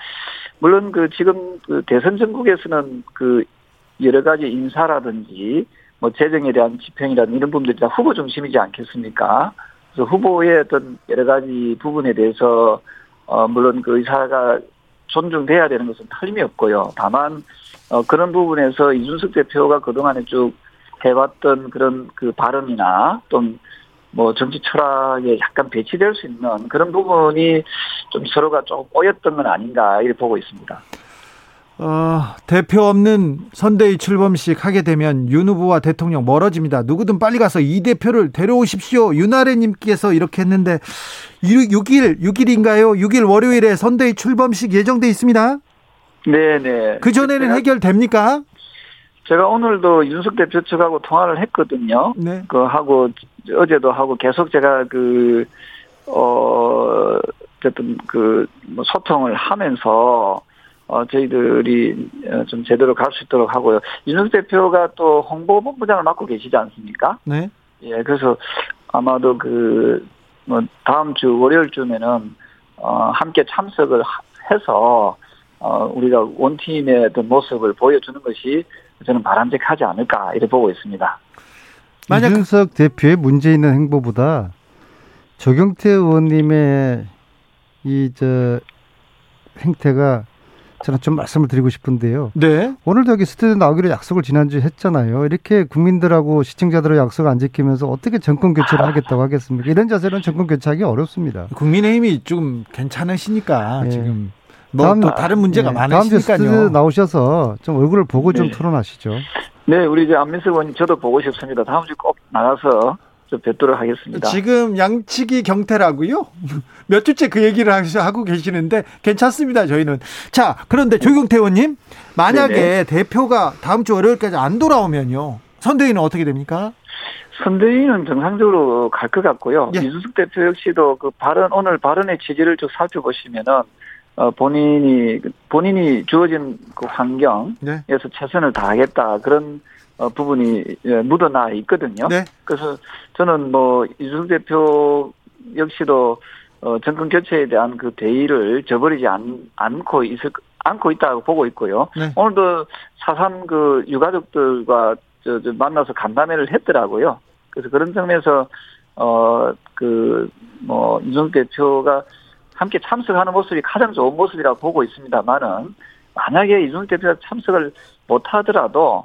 Speaker 4: 물론 그 지금 그 대선 전국에서는 그 여러 가지 인사라든지 뭐 재정에 대한 집행이라든 이런 부분들이 다 후보 중심이지 않겠습니까? 그래서 후보의 어떤 여러 가지 부분에 대해서 어 물론 그 의사가 존중돼야 되는 것은 틀림이 없고요. 다만 어 그런 부분에서 이준석 대표가 그동안에 쭉 해왔던 그런 그 발언이나 또는 뭐 정치 철학에 약간 배치될 수 있는 그런 부분이 좀 서로가 좀 꼬였던 건 아닌가 이렇게 보고 있습니다.
Speaker 1: 어, 대표 없는 선대위 출범식 하게 되면 윤 후보와 대통령 멀어집니다. 누구든 빨리 가서 이 대표를 데려오십시오. 윤아래님께서 이렇게 했는데 6일 6일인가요? 6일 월요일에 선대위 출범식 예정돼 있습니다.
Speaker 4: 네네.
Speaker 1: 그 전에는 해결됩니까?
Speaker 4: 제가 오늘도 윤석 대표 측하고 통화를 했거든요. 네. 그 하고 어제도 하고 계속 제가 그 어, 어쨌든 그뭐 소통을 하면서 어, 저희들이 어, 좀 제대로 갈 수 있도록 하고요. 윤석 대표가 또 홍보본부장을 맡고 계시지 않습니까?
Speaker 1: 네.
Speaker 4: 예, 그래서 아마도 그, 뭐, 다음 주 월요일쯤에는, 어, 함께 참석을 해서, 어, 우리가 원팀의 어떤 모습을 보여주는 것이 저는 바람직하지 않을까, 이렇게 보고 있습니다.
Speaker 5: 만약 이준석 대표의 문제 있는 행보보다 조경태 의원님의 이, 저, 행태가 저는 좀 말씀을 드리고 싶은데요.
Speaker 1: 네.
Speaker 5: 오늘도 여기 스튜디오 나오기로 약속을 지난주에 했잖아요. 이렇게 국민들하고 시청자들의 약속 안 지키면서 어떻게 정권 교체를 하겠다고 하겠습니까? 이런 자세는 정권 교체하기 어렵습니다.
Speaker 1: 국민의힘이 좀 괜찮으시니까 네. 지금 뭐 다음, 또 다른 문제가 네, 많으시니까요. 다음 주
Speaker 5: 스튜디오 나오셔서 좀 얼굴을 보고 네. 좀 토론하시죠.
Speaker 4: 네, 우리 이제 안민석 의원님 저도 보고 싶습니다. 다음 주 꼭 나가서 좀 뵙도록 하겠습니다.
Speaker 1: 지금 양치기 경태라고요? 몇 주째 그 얘기를 하고 계시는데 괜찮습니다. 저희는 자 그런데 조경태 의원님 만약에 네네. 대표가 다음 주 월요일까지 안 돌아오면요 선대위는 어떻게 됩니까?
Speaker 4: 선대위는 정상적으로 갈 것 같고요. 예. 이준석 대표 역시도 그 발언 오늘 발언의 취지를 쭉 살펴보시면은 어, 본인이 본인이 주어진 그 환경에서 네. 최선을 다하겠다 그런 어, 부분이 예, 묻어나 있거든요. 네. 그래서 저는 뭐 이준석 대표 역시도 어, 정권 교체에 대한 그 대의를 저버리지 않, 않고 있을 않고 있다고 보고 있고요. 네. 오늘도 사삼 그 유가족들과 저, 저 만나서 간담회를 했더라고요. 그래서 그런 점에서 어 그뭐 이준석 대표가 함께 참석하는 모습이 가장 좋은 모습이라고 보고 있습니다만은 만약에 이준석 대표가 참석을 못하더라도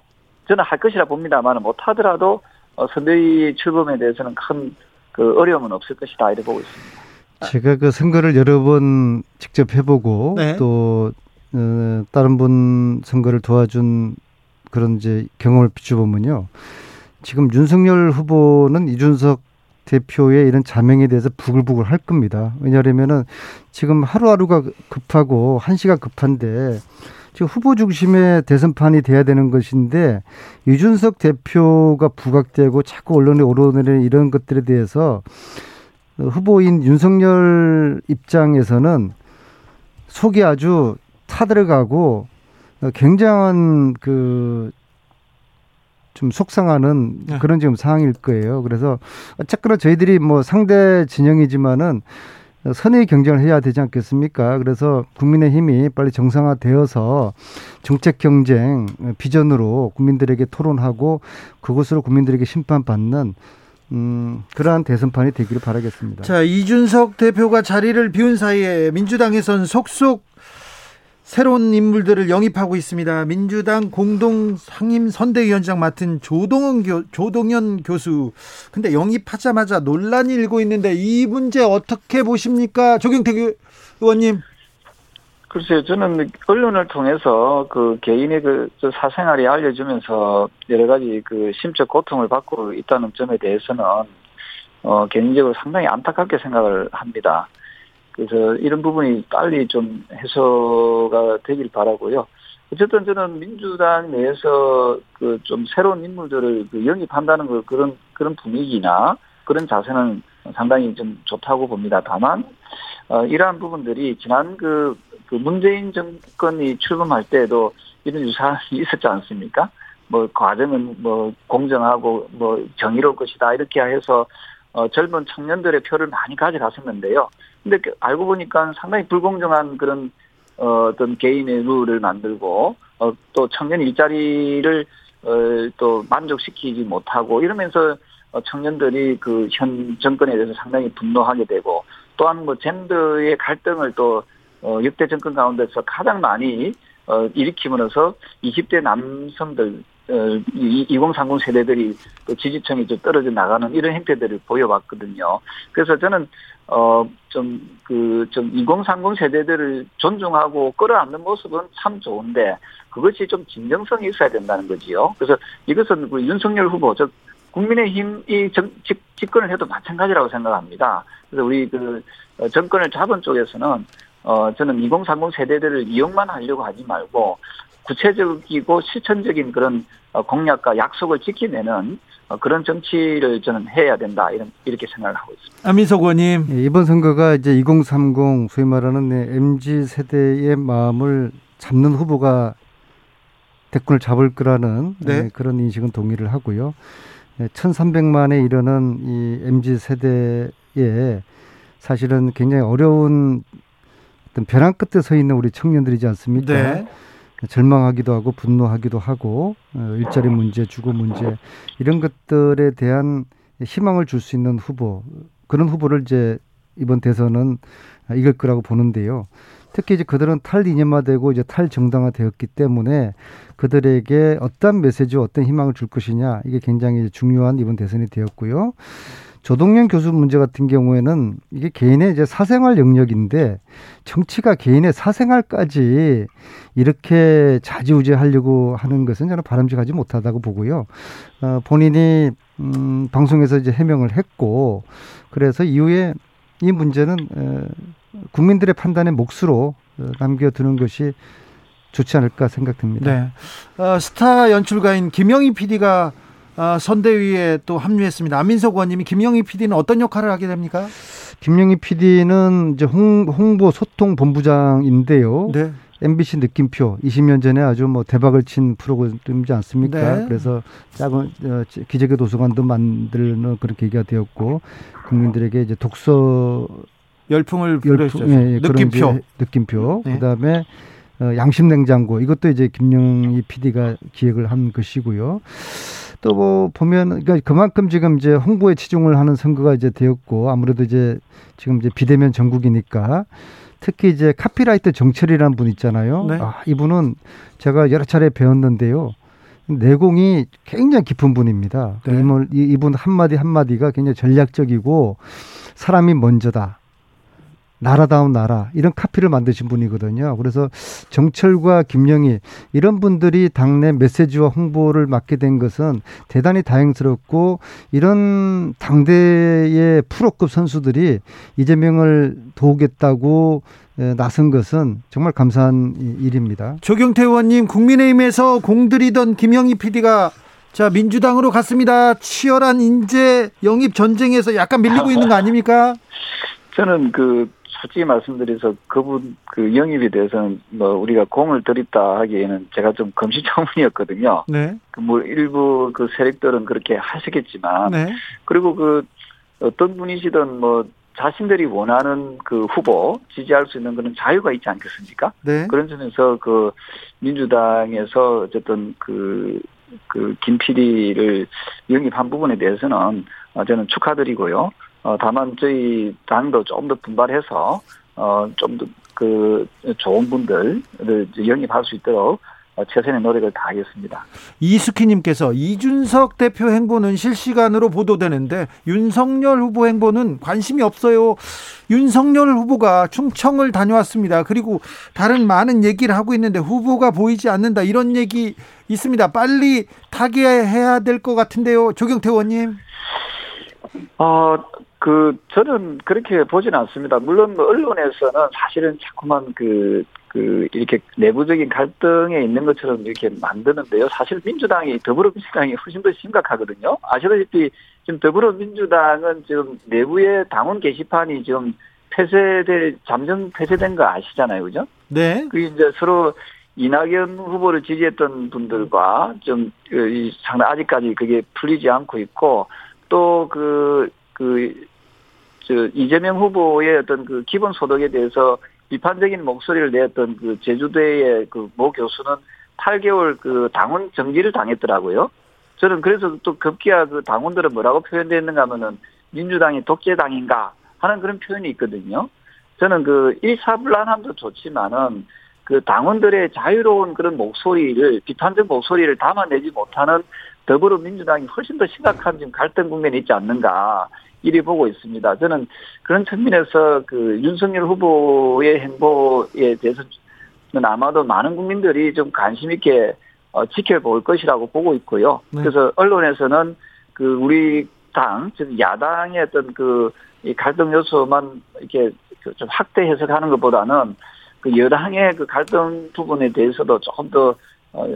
Speaker 4: 저는 할 것이라 봅니다만 못하더라도 어, 선대위 출범에 대해서는 큰 그 어려움은 없을 것이다 이렇게 보고 있습니다.
Speaker 5: 제가 그 선거를 여러 번 직접 해보고 네. 또 어, 다른 분 선거를 도와준 그런 이제 경험을 비춰보면요. 지금 윤석열 후보는 이준석 대표의 이런 자명에 대해서 부글부글 할 겁니다. 왜냐하면은 지금 하루하루가 급하고 한 시가 급한데 지금 후보 중심의 대선판이 돼야 되는 것인데 이준석 대표가 부각되고 자꾸 언론에 오르내리는 이런 것들에 대해서 후보인 윤석열 입장에서는 속이 아주 타들어가고 굉장한 그 좀 속상하는 네. 그런 지금 상황일 거예요. 그래서 어쨌거나 저희들이 뭐 상대 진영이지만은 선의 경쟁을 해야 되지 않겠습니까? 그래서 국민의힘이 빨리 정상화되어서 정책 경쟁 비전으로 국민들에게 토론하고 그것으로 국민들에게 심판받는 음, 그러한 대선판이 되기를 바라겠습니다.
Speaker 1: 자, 이준석 대표가 자리를 비운 사이에 민주당에선 속속 새로운 인물들을 영입하고 있습니다. 민주당 공동 상임 선대위원장 맡은 조동원 교, 조동현 교수. 근데 영입하자마자 논란이 일고 있는데 이 문제 어떻게 보십니까? 조경태 의원님.
Speaker 4: 글쎄요, 저는 언론을 통해서 그 개인의 그 사생활이 알려주면서 여러 가지 그 심적 고통을 받고 있다는 점에 대해서는 어, 개인적으로 상당히 안타깝게 생각을 합니다. 그래서 이런 부분이 빨리 좀 해소가 되길 바라고요. 어쨌든 저는 민주당 내에서 그 좀 새로운 인물들을 그 영입한다는 그 그런 그런 분위기나 그런 자세는 상당히 좀 좋다고 봅니다. 다만 어 이러한 부분들이 지난 그, 그 문재인 정권이 출범할 때도 이런 유사이 있었지 않습니까? 뭐 과정은 뭐 공정하고 뭐 정의로울 것이다 이렇게 해서 어 젊은 청년들의 표를 많이 가져갔었는데요. 근데 그 알고 보니까 상당히 불공정한 그런 어, 어떤 개인의 룰을 만들고 어, 또 청년 일자리를 또 만족시키지 못하고 이러면서 청년들이 그 현 정권에 대해서 상당히 분노하게 되고 또한 뭐 젠더의 갈등을 또 어, 역대 정권 가운데서 가장 많이 어, 일으키면서 20대 남성들 어, 2030 세대들이 또 지지층이 좀 떨어져 나가는 이런 행태들을 보여왔거든요. 그래서 저는 어 좀 그 좀 2030 세대들을 존중하고 끌어안는 모습은 참 좋은데 그것이 좀 진정성이 있어야 된다는 거지요. 그래서 이것은 그 윤석열 후보 즉 국민의힘이 정, 집, 집권을 해도 마찬가지라고 생각합니다. 그래서 우리 그 정권을 잡은 쪽에서는 어 저는 2030 세대들을 이용만 하려고 하지 말고 구체적이고 실천적인 그런 어, 공약과 약속을 지키내는 어, 그런 정치를 저는 해야 된다 이런 이렇게 생각을 하고 있습니다.
Speaker 1: 안민석 의원님
Speaker 5: 예, 이번 선거가 이제 2030 소위 말하는 mz 세대의 마음을 잡는 후보가 대권을 잡을 거라는 네. 예, 그런 인식은 동의를 하고요. 1,300만에 예, 이르는 이 mz 세대에 사실은 굉장히 어려운 어떤 벼랑 끝에 서 있는 우리 청년들이지 않습니까? 네. 절망하기도 하고 분노하기도 하고 어, 일자리 문제, 주거 문제 이런 것들에 대한 희망을 줄 수 있는 후보 그런 후보를 이제 이번 대선은 이길 거라고 보는데요. 특히 이제 그들은 탈이념화되고 이제 탈정당화되었기 때문에 그들에게 어떤 메시지, 어떤 희망을 줄 것이냐 이게 굉장히 중요한 이번 대선이 되었고요. 조동현 교수 문제 같은 경우에는 이게 개인의 이제 사생활 영역인데 정치가 개인의 사생활까지 이렇게 자지우지하려고 하는 것은 저는 바람직하지 못하다고 보고요. 어, 본인이 음, 방송에서 이제 해명을 했고 그래서 이후에 이 문제는 에, 국민들의 판단의 몫으로 어, 남겨두는 것이 좋지 않을까 생각됩니다.
Speaker 1: 네. 어, 스타 연출가인 김영희 PD가 어, 선대위에 또 합류했습니다. 안민석 의원님이 김영희 PD는 어떤 역할을 하게 됩니까?
Speaker 5: 김영희 PD는 이제 홍, 홍보 소통 본부장인데요. 네. MBC 느낌표 20년 전에 아주 뭐 대박을 친 프로그램이지 않습니까? 네. 그래서 작은 어, 기재교 도서관도 만드는 그런 계기가 되었고 국민들에게 이제 독서
Speaker 1: 열풍을 열풍, 예, 예, 느낌표
Speaker 5: 느낌표 네. 그다음에 어, 양심 냉장고 이것도 이제 김영희 PD가 기획을 한 것이고요. 또 뭐 보면 그러니까 그만큼 지금 이제 홍보에 치중을 하는 선거가 이제 되었고 아무래도 이제 지금 이제 비대면 전국이니까 특히 이제 카피라이터 정철이라는 분 있잖아요. 네. 아, 이분은 제가 여러 차례 배웠는데요. 내공이 굉장히 깊은 분입니다. 네. 이분 한마디 한마디가 굉장히 전략적이고 사람이 먼저다. 나라다운 나라 이런 카피를 만드신 분이거든요. 그래서 정철과 김영희 이런 분들이 당내 메시지와 홍보를 맡게 된 것은 대단히 다행스럽고 이런 당대의 프로급 선수들이 이재명을 도우겠다고 나선 것은 정말 감사한 일입니다.
Speaker 1: 조경태 의원님 국민의힘에서 공들이던 김영희 PD가 자 민주당으로 갔습니다. 치열한 인재 영입 전쟁에서 약간 밀리고 있는 거 아닙니까?
Speaker 4: 저는 그 솔직히 말씀드려서 그분 그 영입에 대해서는 뭐 우리가 공을 들였다 하기에는 제가 좀 금시초문이었거든요. 네. 그뭐 일부 그 세력들은 그렇게 하시겠지만 네. 그리고 그 어떤 분이시든 뭐 자신들이 원하는 그 후보 지지할 수 있는 그런 자유가 있지 않겠습니까? 네. 그런 점에서 그 민주당에서 어쨌든 그 그 김PD를 영입한 부분에 대해서는 저는 축하드리고요. 어, 다만 저희 당도 좀 더 분발해서 어, 좀 더 그 좋은 분들을 영입할 수 있도록 어, 최선의 노력을 다하겠습니다.
Speaker 1: 이수키님께서 이준석 대표 행보는 실시간으로 보도되는데 윤석열 후보 행보는 관심이 없어요. 윤석열 후보가 충청을 다녀왔습니다. 그리고 다른 많은 얘기를 하고 있는데 후보가 보이지 않는다 이런 얘기 있습니다. 빨리 타개해야 될 것 같은데요, 조경태 의원님.
Speaker 4: 어, 그 저는 그렇게 보지는 않습니다. 물론 뭐 언론에서는 사실은 자꾸만 그, 그 이렇게 내부적인 갈등에 있는 것처럼 이렇게 만드는데요. 사실 민주당이 더불어민주당이 훨씬 더 심각하거든요. 아시다시피 지금 더불어민주당은 지금 내부의 당원 게시판이 지금 폐쇄될 잠정 폐쇄된 거 아시잖아요, 그죠? 네. 그 이제 서로 이낙연 후보를 지지했던 분들과 좀 그, 상당 아직까지 그게 풀리지 않고 있고 또그그 그 저 이재명 후보의 어떤 그 기본 소득에 대해서 비판적인 목소리를 내었던 그 제주대의 그 모 교수는 8개월 그 당원 정지를 당했더라고요. 저는 그래서 또 급기야 그 당원들은 뭐라고 표현되었는가 하면은 민주당이 독재당인가 하는 그런 표현이 있거든요. 저는 그 일사불란함도 좋지만은 그 당원들의 자유로운 그런 목소리를 비판적 목소리를 담아내지 못하는 더불어민주당이 훨씬 더 심각한 지금 갈등 국면이 있지 않는가 이리 보고 있습니다. 저는 그런 측면에서 그 윤석열 후보의 행보에 대해서는 아마도 많은 국민들이 좀 관심 있게 어, 지켜볼 것이라고 보고 있고요. 네. 그래서 언론에서는 그 우리 당, 즉 야당의 어떤 그 이 갈등 요소만 이렇게 그좀 확대 해석하는 것보다는 그 여당의 그 갈등 부분에 대해서도 조금 더 어,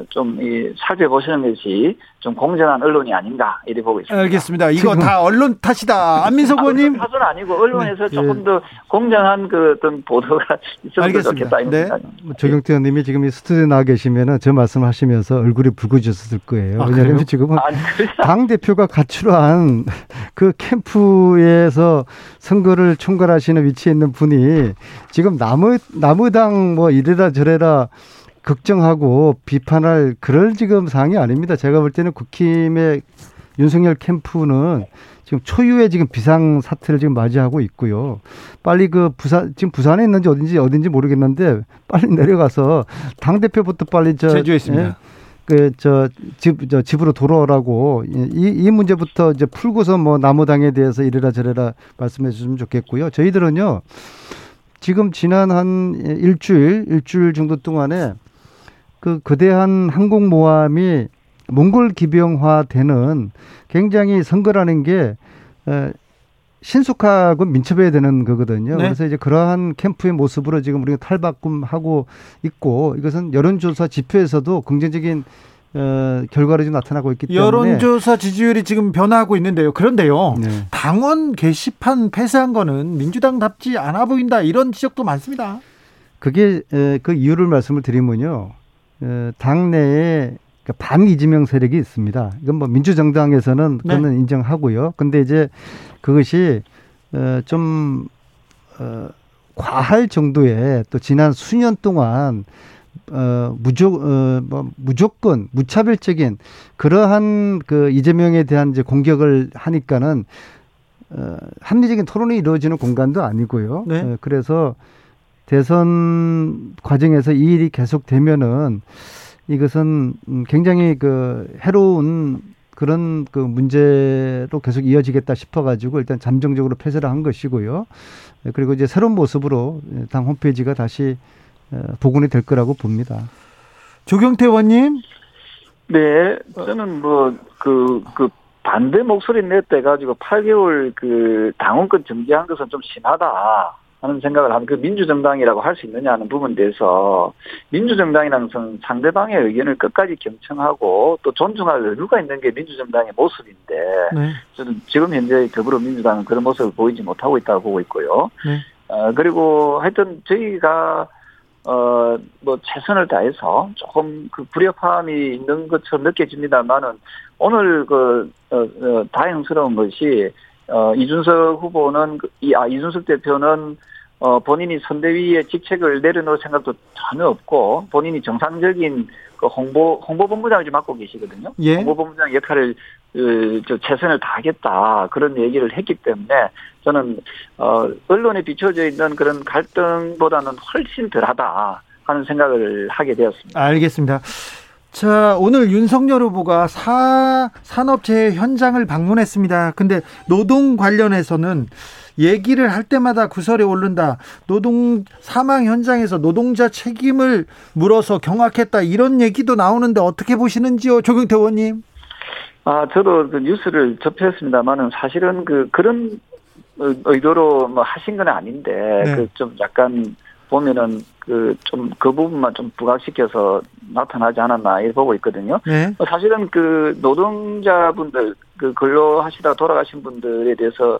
Speaker 4: 좀, 이, 살펴보시는 것이 좀 공정한 언론이 아닌가, 이렇게 보고 있습니다.
Speaker 1: 알겠습니다. 이거 다 언론 탓이다. 안민석 의원님.
Speaker 4: 탓은 아니고, 언론에서 네. 조금 더 공정한 그 어떤 보도가 있었으면 좋겠다. 네.
Speaker 5: 뭐 조경태 의원님이 지금 이 스튜디오에 나와 계시면 저 말씀을 하시면서 얼굴이 붉어졌을 거예요. 아, 왜냐하면 지금은 당대표가 가출한 그 캠프에서 선거를 총괄하시는 위치에 있는 분이 지금 나무, 나무당 뭐 이래라 저래라 걱정하고 비판할 그럴 지금 상황이 아닙니다. 제가 볼 때는 국힘의 윤석열 캠프는 지금 초유의 지금 비상 사태를 지금 맞이하고 있고요. 빨리 그 부산 지금 부산에 있는지 어딘지 어딘지 모르겠는데 빨리 내려가서 당 대표부터 빨리 저
Speaker 1: 제주에 있습니다. 예?
Speaker 5: 그저 집 저 집으로 돌아오라고 이, 이 문제부터 이제 풀고서 뭐 나무당에 대해서 이래라 저래라 말씀해 주시면 좋겠고요. 저희들은요 지금 지난 한 일주일 일주일 정도 동안에 그 거대한 항공 모함이 몽골 기병화되는 굉장히 선거라는 게 신속하고 민첩해야 되는 거거든요. 네. 그래서 이제 그러한 캠프의 모습으로 지금 우리가 탈바꿈하고 있고 이것은 여론조사 지표에서도 긍정적인 어, 결과로 좀 나타나고 있기 때문에
Speaker 1: 여론조사 지지율이 지금 변화하고 있는데요. 그런데요, 네. 당원 게시판 폐쇄한 거는 민주당답지 않아 보인다 이런 지적도 많습니다.
Speaker 5: 그게 에, 그 이유를 말씀을 드리면요. 어, 당내에 그러니까 반 이재명 세력이 있습니다. 이건 뭐 민주정당에서는 네. 그거는 네. 인정하고요. 근데 이제 그것이 어좀 어, 과할 정도의 또 지난 수년 동안 어, 무조, 어, 뭐, 무조건, 무차별적인 그러한 그 이재명에 대한 이제 공격을 하니까는 어, 합리적인 토론이 이루어지는 공간도 아니고요. 네. 어, 그래서 대선 과정에서 이 일이 계속되면은 이것은 굉장히 그 해로운 그런 그 문제로 계속 이어지겠다 싶어가지고 일단 잠정적으로 폐쇄를 한 것이고요. 그리고 이제 새로운 모습으로 당 홈페이지가 다시 어, 복원이 될 거라고 봅니다.
Speaker 1: 조경태 의원님.
Speaker 4: 네, 저는 뭐그그 반대 목소리 냈대 가지고 8개월 그 당원권 정지한 것은 좀 심하다. 하는 생각을 하면 그 민주정당이라고 할 수 있느냐 하는 부분에 대해서 민주정당이라는 것은 상대방의 의견을 끝까지 경청하고 또 존중할 여유가 있는 게 민주정당의 모습인데 네. 저는 지금 현재 더불어민주당은 그런 모습을 보이지 못하고 있다고 보고 있고요. 네. 어, 그리고 하여튼 저희가 어, 뭐, 최선을 다해서 조금 그 불협화음이 있는 것처럼 느껴집니다만은 오늘 그, 어, 어, 다행스러운 것이, 어, 이준석 후보는, 그, 이, 아, 이준석 대표는 어, 본인이 선대위의 직책을 내려놓을 생각도 전혀 없고 본인이 정상적인 그 홍보 홍보본부장을 좀 맡고 계시거든요. 예. 홍보본부장 역할을 그, 저 최선을 다하겠다 그런 얘기를 했기 때문에 저는 어, 언론에 비춰져 있는 그런 갈등보다는 훨씬 덜하다 하는 생각을 하게 되었습니다.
Speaker 1: 알겠습니다. 자, 오늘 윤석열 후보가 사, 산업재해 현장을 방문했습니다. 근데 노동 관련해서는 얘기를 할 때마다 구설에 오른다. 노동 사망 현장에서 노동자 책임을 물어서 경악했다. 이런 얘기도 나오는데 어떻게 보시는지요, 조경태 의원님?
Speaker 4: 아, 저도 그 뉴스를 접했습니다만은 사실은 그 그런 의도로 뭐 하신 건 아닌데 네. 그좀 약간 보면은 그 좀 그 부분만 좀 부각시켜서 나타나지 않았나 이렇게 보고 있거든요. 네. 사실은 그 노동자분들 그 근로하시다 돌아가신 분들에 대해서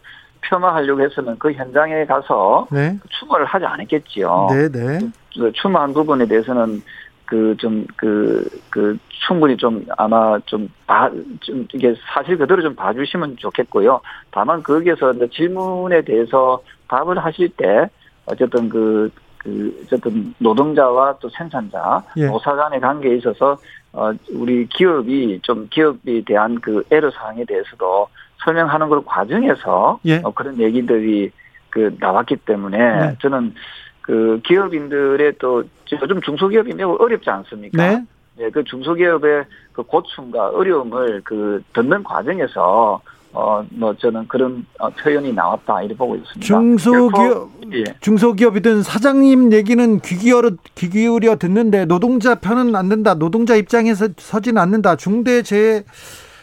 Speaker 4: 폄하하려고 해서는 그 현장에 가서 네. 추모를 하지 않았겠지요. 네, 네. 그 추모한 부분에 대해서는 그 좀 그그 그 충분히 좀 아마 좀봐좀 이게 사실 그대로 좀 봐주시면 좋겠고요. 다만 거기에서 질문에 대해서 답을 하실 때 어쨌든 그그 어쨌든 노동자와 또 생산자, 예. 노사 간의 관계에 있어서 어 우리 기업이 좀 기업에 대한 그 애로 사항에 대해서도 설명하는 걸 과정에서 예. 어, 그런 얘기들이 그 나왔기 때문에 네. 저는 그 기업인들의 또 요즘 중소기업이 매우 어렵지 않습니까? 네. 네, 그 중소기업의 그 고충과 어려움을 그 듣는 과정에서 어, 뭐 저는 그런 어, 표현이 나왔다 이렇게 보고 있습니다.
Speaker 1: 중소기업 예. 중소기업이든 사장님 얘기는 귀 기울여 귀 기울여 듣는데 노동자 편은 안 된다. 노동자 입장에서 서지는 않는다. 중대재해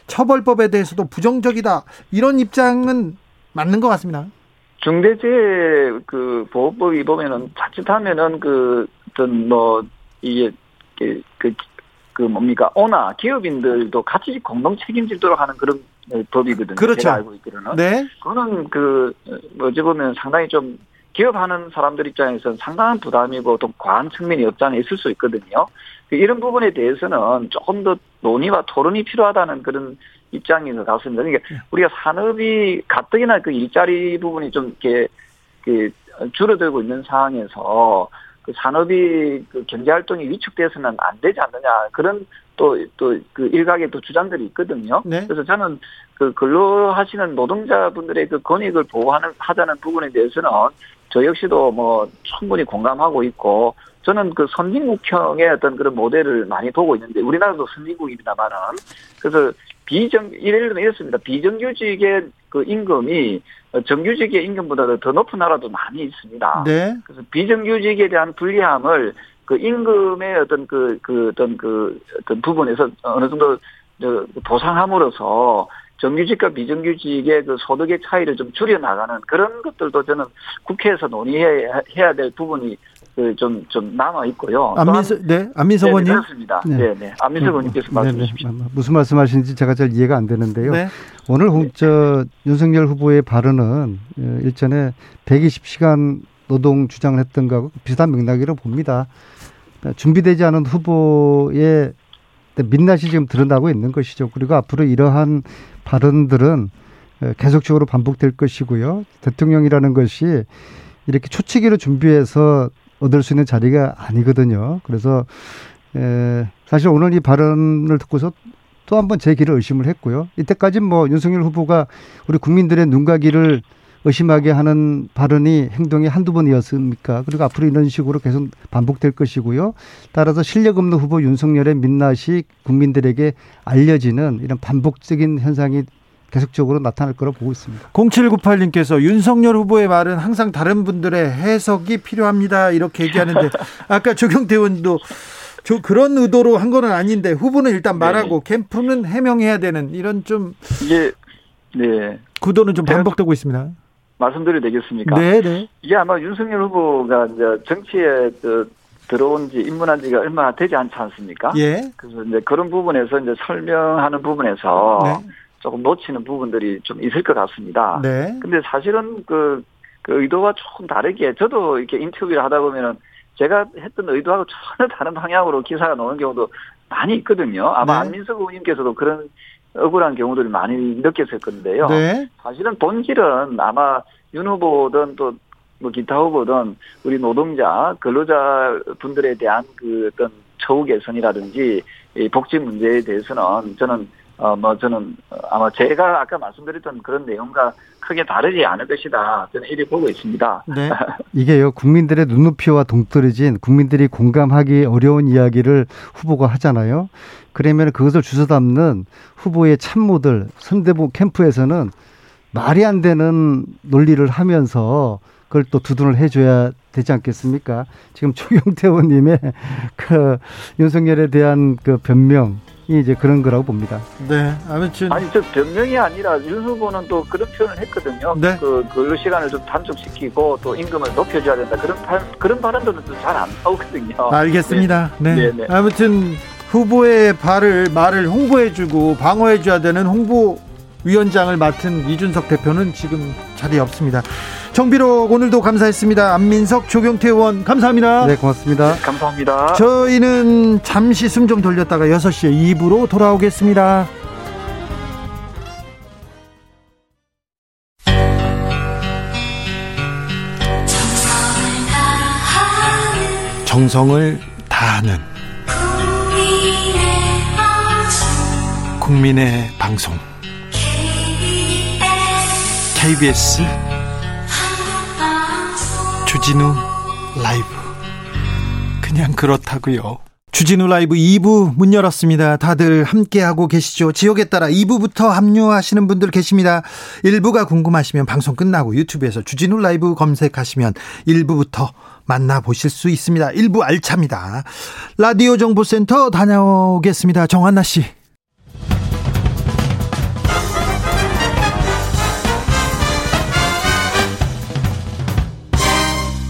Speaker 1: 처벌법에 대해서도 부정적이다. 이런 입장은 맞는 것 같습니다.
Speaker 4: 중대재해 그 보호법이 보면은 자칫하면은 그 어떤 뭐 이게 그, 그, 그 뭡니까 오나 기업인들도 같이 공동 책임지도록 하는 그런 법이거든요.
Speaker 1: 그렇죠.
Speaker 4: 제가 알고 있기로는. 네. 그거는 그 어찌 보면 상당히 좀 기업하는 사람들 입장에서는 상당한 부담이고 또 과한 측면이 없지 않아 있을 수 있거든요. 그 이런 부분에 대해서는 조금 더 논의와 토론이 필요하다는 그런 입장인 것 같습니다. 그러니까 네. 우리가 산업이 가뜩이나 그 일자리 부분이 좀 이렇게 그 줄어들고 있는 상황에서 그 산업이 그 경제 활동이 위축돼서는 안 되지 않느냐 그런 또 또 그 일각의 또 주장들이 있거든요. 네. 그래서 저는 그 근로하시는 노동자분들의 그 권익을 보호하는 하자는 부분에 대해서는 저 역시도 뭐 충분히 공감하고 있고 저는 그 선진국형의 어떤 그런 모델을 많이 보고 있는데 우리나라도 선진국입니다만은 그래서 비정 예를 들면 이렇습니다. 비정규직의 그 임금이 정규직의 임금보다 더 높은 나라도 많이 있습니다. 네. 그래서 비정규직에 대한 불리함을 그 임금의 어떤 그, 그 어떤 그 어떤 부분에서 어느 정도 보상함으로써 정규직과 비정규직의 그 소득의 차이를 좀 줄여 나가는 그런 것들도 저는 국회에서 논의해야 될 부분이 그 좀, 좀 남아 있고요.
Speaker 1: 안민석, 네, 안민석 의원님. 네,
Speaker 4: 그렇습니다. 네, 네. 네. 안민석 의원님께서 네, 말씀해 주십시오.
Speaker 5: 무슨 말씀하시는지 제가 잘 이해가 안 되는데요. 네. 오늘 네. 저 윤석열 후보의 발언은 어, 일전에 120시간 노동 주장을 했던 거하고 비슷한 맥락이라고 봅니다. 준비되지 않은 후보의 민낯이 지금 드러나고 있는 것이죠. 그리고 앞으로 이러한 발언들은 계속적으로 반복될 것이고요. 대통령이라는 것이 이렇게 초치기로 준비해서 얻을 수 있는 자리가 아니거든요. 그래서 에, 사실 오늘 이 발언을 듣고서 또 한 번제 길을 의심을 했고요. 이때까지 뭐 윤석열 후보가 우리 국민들의 눈과 귀를 의심하게 하는 발언이 행동이 한두 번이었습니까? 그리고 앞으로 이런 식으로 계속 반복될 것이고요. 따라서 실력 없는 후보 윤석열의 민낯이 국민들에게 알려지는 이런 반복적인 현상이 계속적으로 나타날 거라고 보고 있습니다.
Speaker 1: 0798님께서 윤석열 후보의 말은 항상 다른 분들의 해석이 필요합니다. 이렇게 얘기하는데 아까 조경태 의원도 저 그런 의도로 한 거는 아닌데 후보는 일단 말하고 네. 캠프는 해명해야 되는 이런 좀
Speaker 4: 이게 네
Speaker 1: 구도는 좀 반복되고 있습니다.
Speaker 4: 말씀드려도 되겠습니까?
Speaker 1: 네, 네.
Speaker 4: 이게 아마 윤석열 후보가 이제 정치에 그 들어온 지 입문한 지가 얼마 되지 않지 않습니까? 예. 그래서 이제 그런 부분에서 이제 설명하는 부분에서 네. 조금 놓치는 부분들이 좀 있을 것 같습니다. 네. 근데 사실은 그, 그 의도와 조금 다르게 저도 이렇게 인터뷰를 하다 보면은 제가 했던 의도하고 전혀 다른 방향으로 기사가 나오는 경우도 많이 있거든요. 아마 네. 안민석 의원님께서도 그런 억울한 경우들이 많이 느꼈을 건데요. 네. 사실은 본질은 아마 윤 후보든 또 뭐 기타 후보든 우리 노동자 근로자 분들에 대한 그 어떤 처우 개선이라든지 이 복지 문제에 대해서는 저는 어, 뭐 저는 아마 제가 아까 말씀드렸던 그런 내용과 크게 다르지 않을 것이다. 저는 이리 보고 있습니다. 네.
Speaker 5: 이게요, 국민들의 눈높이와 동떨어진 국민들이 공감하기 어려운 이야기를 후보가 하잖아요. 그러면 그것을 주워 담는 후보의 참모들, 선대부 캠프에서는 말이 안 되는 논리를 하면서 그걸 또 두둔을 해줘야 되지 않겠습니까? 지금 조경태 의원님의 그 윤석열에 대한 그 변명, 이제 그런 거라고 봅니다.
Speaker 1: 네, 아무튼
Speaker 4: 아니 저 변명이 아니라 윤 후보는 또 그런 표현을 했거든요. 네. 그 근로 시간을 좀 단축시키고 또 임금을 높여줘야 된다. 그런 발, 그런 발언들은 잘안 나오거든요.
Speaker 1: 알겠습니다. 네. 네. 네. 네. 아무튼 후보의 발을 말을 홍보해주고 방어해줘야 되는 홍보 위원장을 맡은 이준석 대표는 지금 자리에 없습니다. 정비록 오늘도 감사했습니다. 안민석, 조경태 의원 감사합니다.
Speaker 5: 네, 고맙습니다.
Speaker 4: 감사합니다.
Speaker 1: 저희는 잠시 숨 좀 돌렸다가 6시에 2부로 돌아오겠습니다. 정성을 다하는 국민의 방송 KBS 주진우 라이브 그냥 그렇다고요. 주진우 라이브 2부 문 열었습니다. 다들 함께하고 계시죠? 지역에 따라 2부부터 합류하시는 분들 계십니다. 1부가 궁금하시면 방송 끝나고 유튜브에서 주진우 라이브 검색하시면 1부부터 만나보실 수 있습니다. 1부 알차입니다. 라디오 정보센터 다녀오겠습니다. 정한나 씨.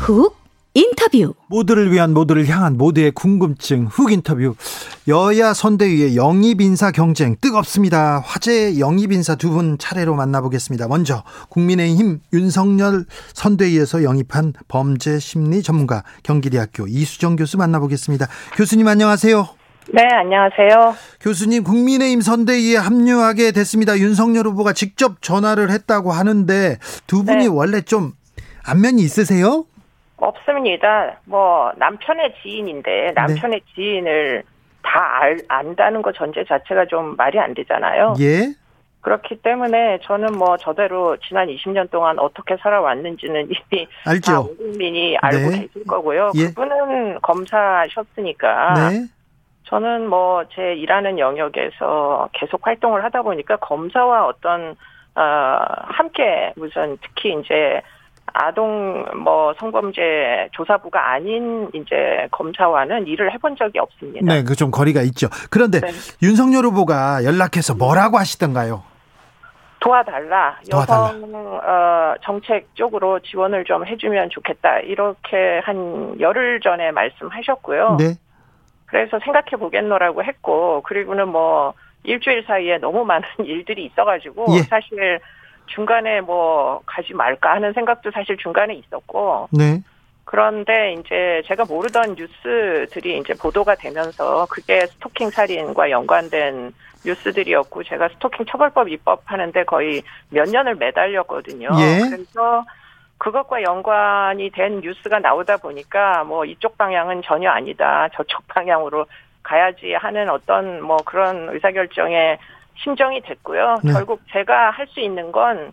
Speaker 6: 훅 인터뷰
Speaker 1: 모두를 위한 모두를 향한 모두의 궁금증 훅 인터뷰 여야 선대위의 영입 인사 경쟁 뜨겁습니다. 화제 영입 인사 두 분 차례로 만나보겠습니다. 먼저 국민의힘 윤석열 선대위에서 영입한 범죄 심리 전문가 경기대학교 이수정 교수 만나보겠습니다. 교수님 안녕하세요.
Speaker 7: 네, 안녕하세요.
Speaker 1: 교수님 국민의힘 선대위에 합류하게 됐습니다. 윤석열 후보가 직접 전화를 했다고 하는데 두 분이 네. 원래 좀 안면이 있으세요?
Speaker 7: 없습니다. 뭐 남편의 지인인데 남편의 네. 지인을 다 알, 안다는 것 전제 자체가 좀 말이 안 되잖아요.
Speaker 1: 예.
Speaker 7: 그렇기 때문에 저는 뭐 저대로 지난 20년 동안 어떻게 살아왔는지는 이미 알죠. 다 국민이 알고 네. 계실 거고요. 예. 그분은 검사셨으니까 네. 저는 뭐 제 일하는 영역에서 계속 활동을 하다 보니까 검사와 어떤 어 함께 무슨 특히 이제 아동 뭐 성범죄 조사부가 아닌 이제 검사와는 일을 해본 적이 없습니다.
Speaker 1: 네, 그 좀 거리가 있죠. 그런데 네. 윤석열 후보가 연락해서 뭐라고 하시던가요?
Speaker 7: 도와달라. 도와달라. 여성 어, 정책 쪽으로 지원을 좀 해주면 좋겠다. 이렇게 한 열흘 전에 말씀하셨고요. 네. 그래서 생각해 보겠노라고 했고 그리고는 뭐 일주일 사이에 너무 많은 일들이 있어가지고 예. 사실 중간에 뭐 가지 말까 하는 생각도 사실 중간에 있었고. 네. 그런데 이제 제가 모르던 뉴스들이 이제 보도가 되면서 그게 스토킹 살인과 연관된 뉴스들이었고 제가 스토킹 처벌법 입법하는데 거의 몇 년을 매달렸거든요. 예. 그래서 그것과 연관이 된 뉴스가 나오다 보니까 뭐 이쪽 방향은 전혀 아니다. 저쪽 방향으로 가야지 하는 어떤 뭐 그런 의사결정에 신정이 됐고요. 네. 결국 제가 할 수 있는 건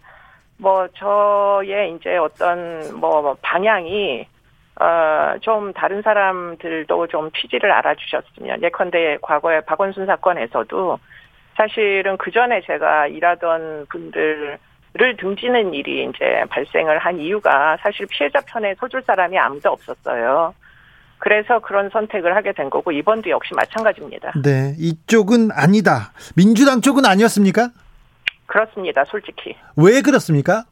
Speaker 7: 뭐 저의 이제 어떤 뭐 방향이 어좀 다른 사람들도 좀 취지를 알아주셨으면 예컨대 과거에 박원순 사건에서도 사실은 그 전에 제가 일하던 분들을 등지는 일이 이제 발생을 한 이유가 사실 피해자 편에 서줄 사람이 아무도 없었어요. 그래서 그런 선택을 하게 된 거고 이번도 역시 마찬가지입니다.
Speaker 1: 네, 이쪽은 아니다. 민주당 쪽은 아니었습니까?
Speaker 7: 그렇습니다. 솔직히.
Speaker 1: 왜 그렇습니까?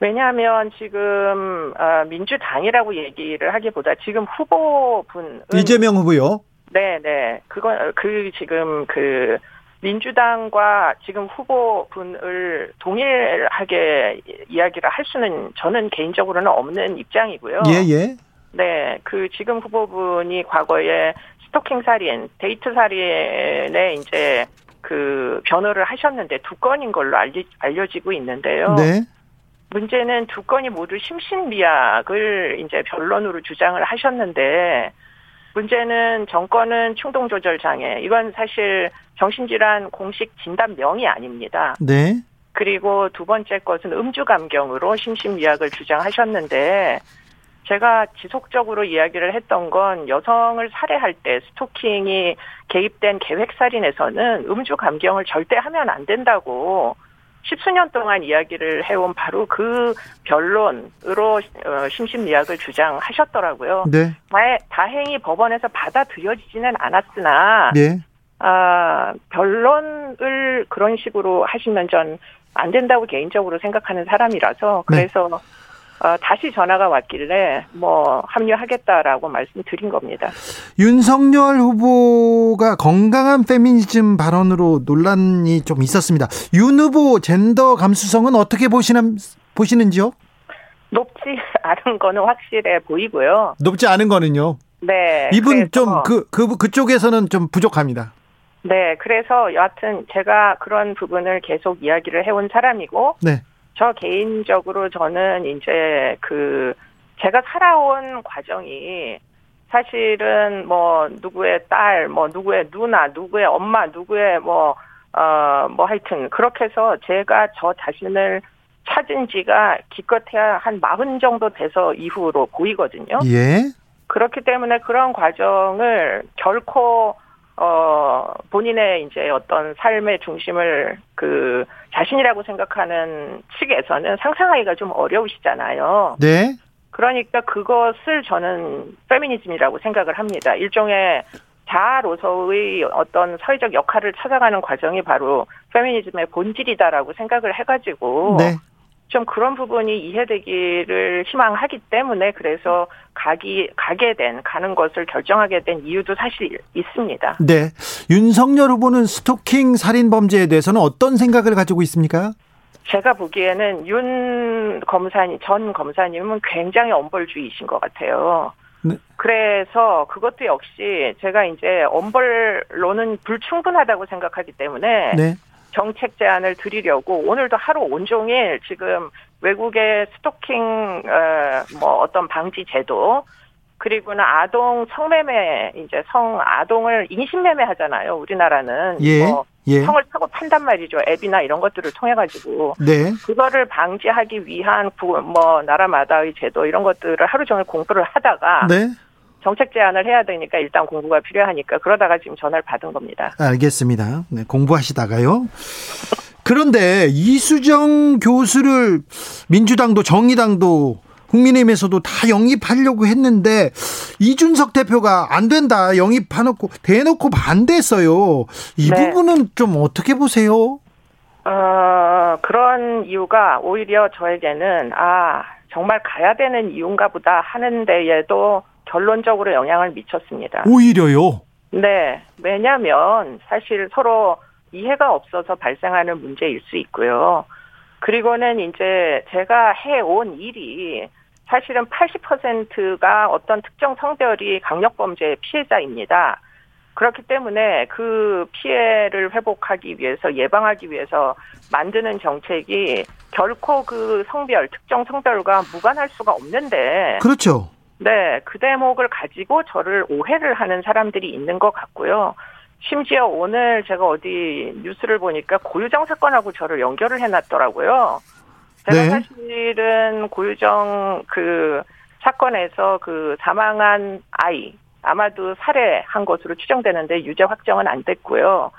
Speaker 7: 왜냐하면 지금 어, 민주당이라고 얘기를 하기보다 지금 후보분
Speaker 1: 이재명 후보요.
Speaker 7: 네, 네. 그건 그 지금 그 민주당과 지금 후보분을 동일하게 이야기를 할 수는 저는 개인적으로는 없는 입장이고요.
Speaker 1: 예, 예.
Speaker 7: 네, 그 지금 후보분이 과거에 스토킹 살인, 데이트 살인에 이제 그 변호를 하셨는데 두 건인 걸로 알리, 알려지고 있는데요. 네. 문제는 두 건이 모두 심신미약을 이제 변론으로 주장을 하셨는데 문제는 정권은 충동조절 장애. 이건 사실 정신질환 공식 진단명이 아닙니다.
Speaker 1: 네.
Speaker 7: 그리고 두 번째 것은 음주감경으로 심신미약을 주장하셨는데 제가 지속적으로 이야기를 했던 건 여성을 살해할 때 스토킹이 개입된 계획살인에서는 음주 감경을 절대 하면 안 된다고 십수년 동안 이야기를 해온 바로 그 변론으로 어, 심신미약을 주장하셨더라고요.
Speaker 1: 네.
Speaker 7: 다행히 법원에서 받아들여지지는 않았으나
Speaker 1: 네.
Speaker 7: 아, 변론을 그런 식으로 하시면 전 안 된다고 개인적으로 생각하는 사람이라서 네. 그래서 네. 어, 다시 전화가 왔길래 뭐 합류하겠다라고 말씀드린 겁니다.
Speaker 1: 윤석열 후보가 건강한 페미니즘 발언으로 논란이 좀 있었습니다. 윤 후보 젠더 감수성은 어떻게 보시는 보시는지요?
Speaker 7: 높지 않은 거는 확실해 보이고요.
Speaker 1: 높지 않은 거는요?
Speaker 7: 네.
Speaker 1: 이분 좀 그 그, 그쪽에서는 좀 부족합니다.
Speaker 7: 네, 그래서 여하튼 제가 그런 부분을 계속 이야기를 해온 사람이고,
Speaker 1: 네.
Speaker 7: 저 개인적으로 저는 이제 그 제가 살아온 과정이 사실은 뭐 누구의 딸, 뭐 누구의 누나, 누구의 엄마, 누구의 뭐, 어, 뭐 하여튼 그렇게 해서 제가 저 자신을 찾은 지가 기껏해야 한 마흔 정도 돼서 이후로 보이거든요.
Speaker 1: 예.
Speaker 7: 그렇기 때문에 그런 과정을 결코 어 본인의 이제 어떤 삶의 중심을 그 자신이라고 생각하는 측에서는 상상하기가 좀 어려우시잖아요.
Speaker 1: 네.
Speaker 7: 그러니까 그것을 저는 페미니즘이라고 생각을 합니다. 일종의 자아로서의 어떤 사회적 역할을 찾아가는 과정이 바로 페미니즘의 본질이다라고 생각을 해가지고
Speaker 1: 네.
Speaker 7: 좀 그런 부분이 이해되기를 희망하기 때문에 그래서 가기 가게 된 가는 것을 결정하게 된 이유도 사실 있습니다.
Speaker 1: 네. 윤석열 후보는 스토킹 살인 범죄에 대해서는 어떤 생각을 가지고 있습니까?
Speaker 7: 제가 보기에는 윤 검사님 전 검사님은 굉장히 엄벌주의이신 것 같아요. 네. 그래서 그것도 역시 제가 이제 엄벌로는 불충분하다고 생각하기 때문에 네. 정책 제안을 드리려고 오늘도 하루 온종일 지금 외국의 스토킹 어, 뭐 어떤 방지 제도 그리고는 아동 성매매 이제 성 아동을 인신매매 하잖아요. 우리나라는
Speaker 1: 예, 뭐 예.
Speaker 7: 성을 타고 판단 말이죠. 앱이나 이런 것들을 통해 가지고
Speaker 1: 네.
Speaker 7: 그거를 방지하기 위한 뭐 나라마다의 제도 이런 것들을 하루 종일 공부를 하다가
Speaker 1: 네.
Speaker 7: 정책 제안을 해야 되니까 일단 공부가 필요하니까 그러다가 지금 전화를 받은 겁니다.
Speaker 1: 알겠습니다. 네, 공부하시다가요. 그런데 이수정 교수를 민주당도 정의당도 국민의힘에서도 다 영입하려고 했는데 이준석 대표가 안 된다 영입해놓고 대놓고 반대했어요. 이 네. 부분은 좀 어떻게 보세요?
Speaker 7: 어 그런 이유가 오히려 저에게는 아 정말 가야 되는 이유인가 보다 하는 데에도 결론적으로 영향을 미쳤습니다.
Speaker 1: 오히려요?
Speaker 7: 네. 왜냐하면 사실 서로 이해가 없어서 발생하는 문제일 수 있고요. 그리고는 이제 제가 해온 일이 사실은 80%가 어떤 특정 성별이 강력범죄의 피해자입니다. 그렇기 때문에 그 피해를 회복하기 위해서 예방하기 위해서 만드는 정책이 결코 그 성별, 특정 성별과 무관할 수가 없는데.
Speaker 1: 그렇죠.
Speaker 7: 네, 그 대목을 가지고 저를 오해를 하는 사람들이 있는 것 같고요. 심지어 오늘 제가 어디 뉴스를 보니까 고유정 사건하고 저를 연결을 해놨더라고요. 제가 네. 사실은 고유정 그 사건에서 그 사망한 아이 아마도 살해한 것으로 추정되는데 유죄 확정은 안 됐고요.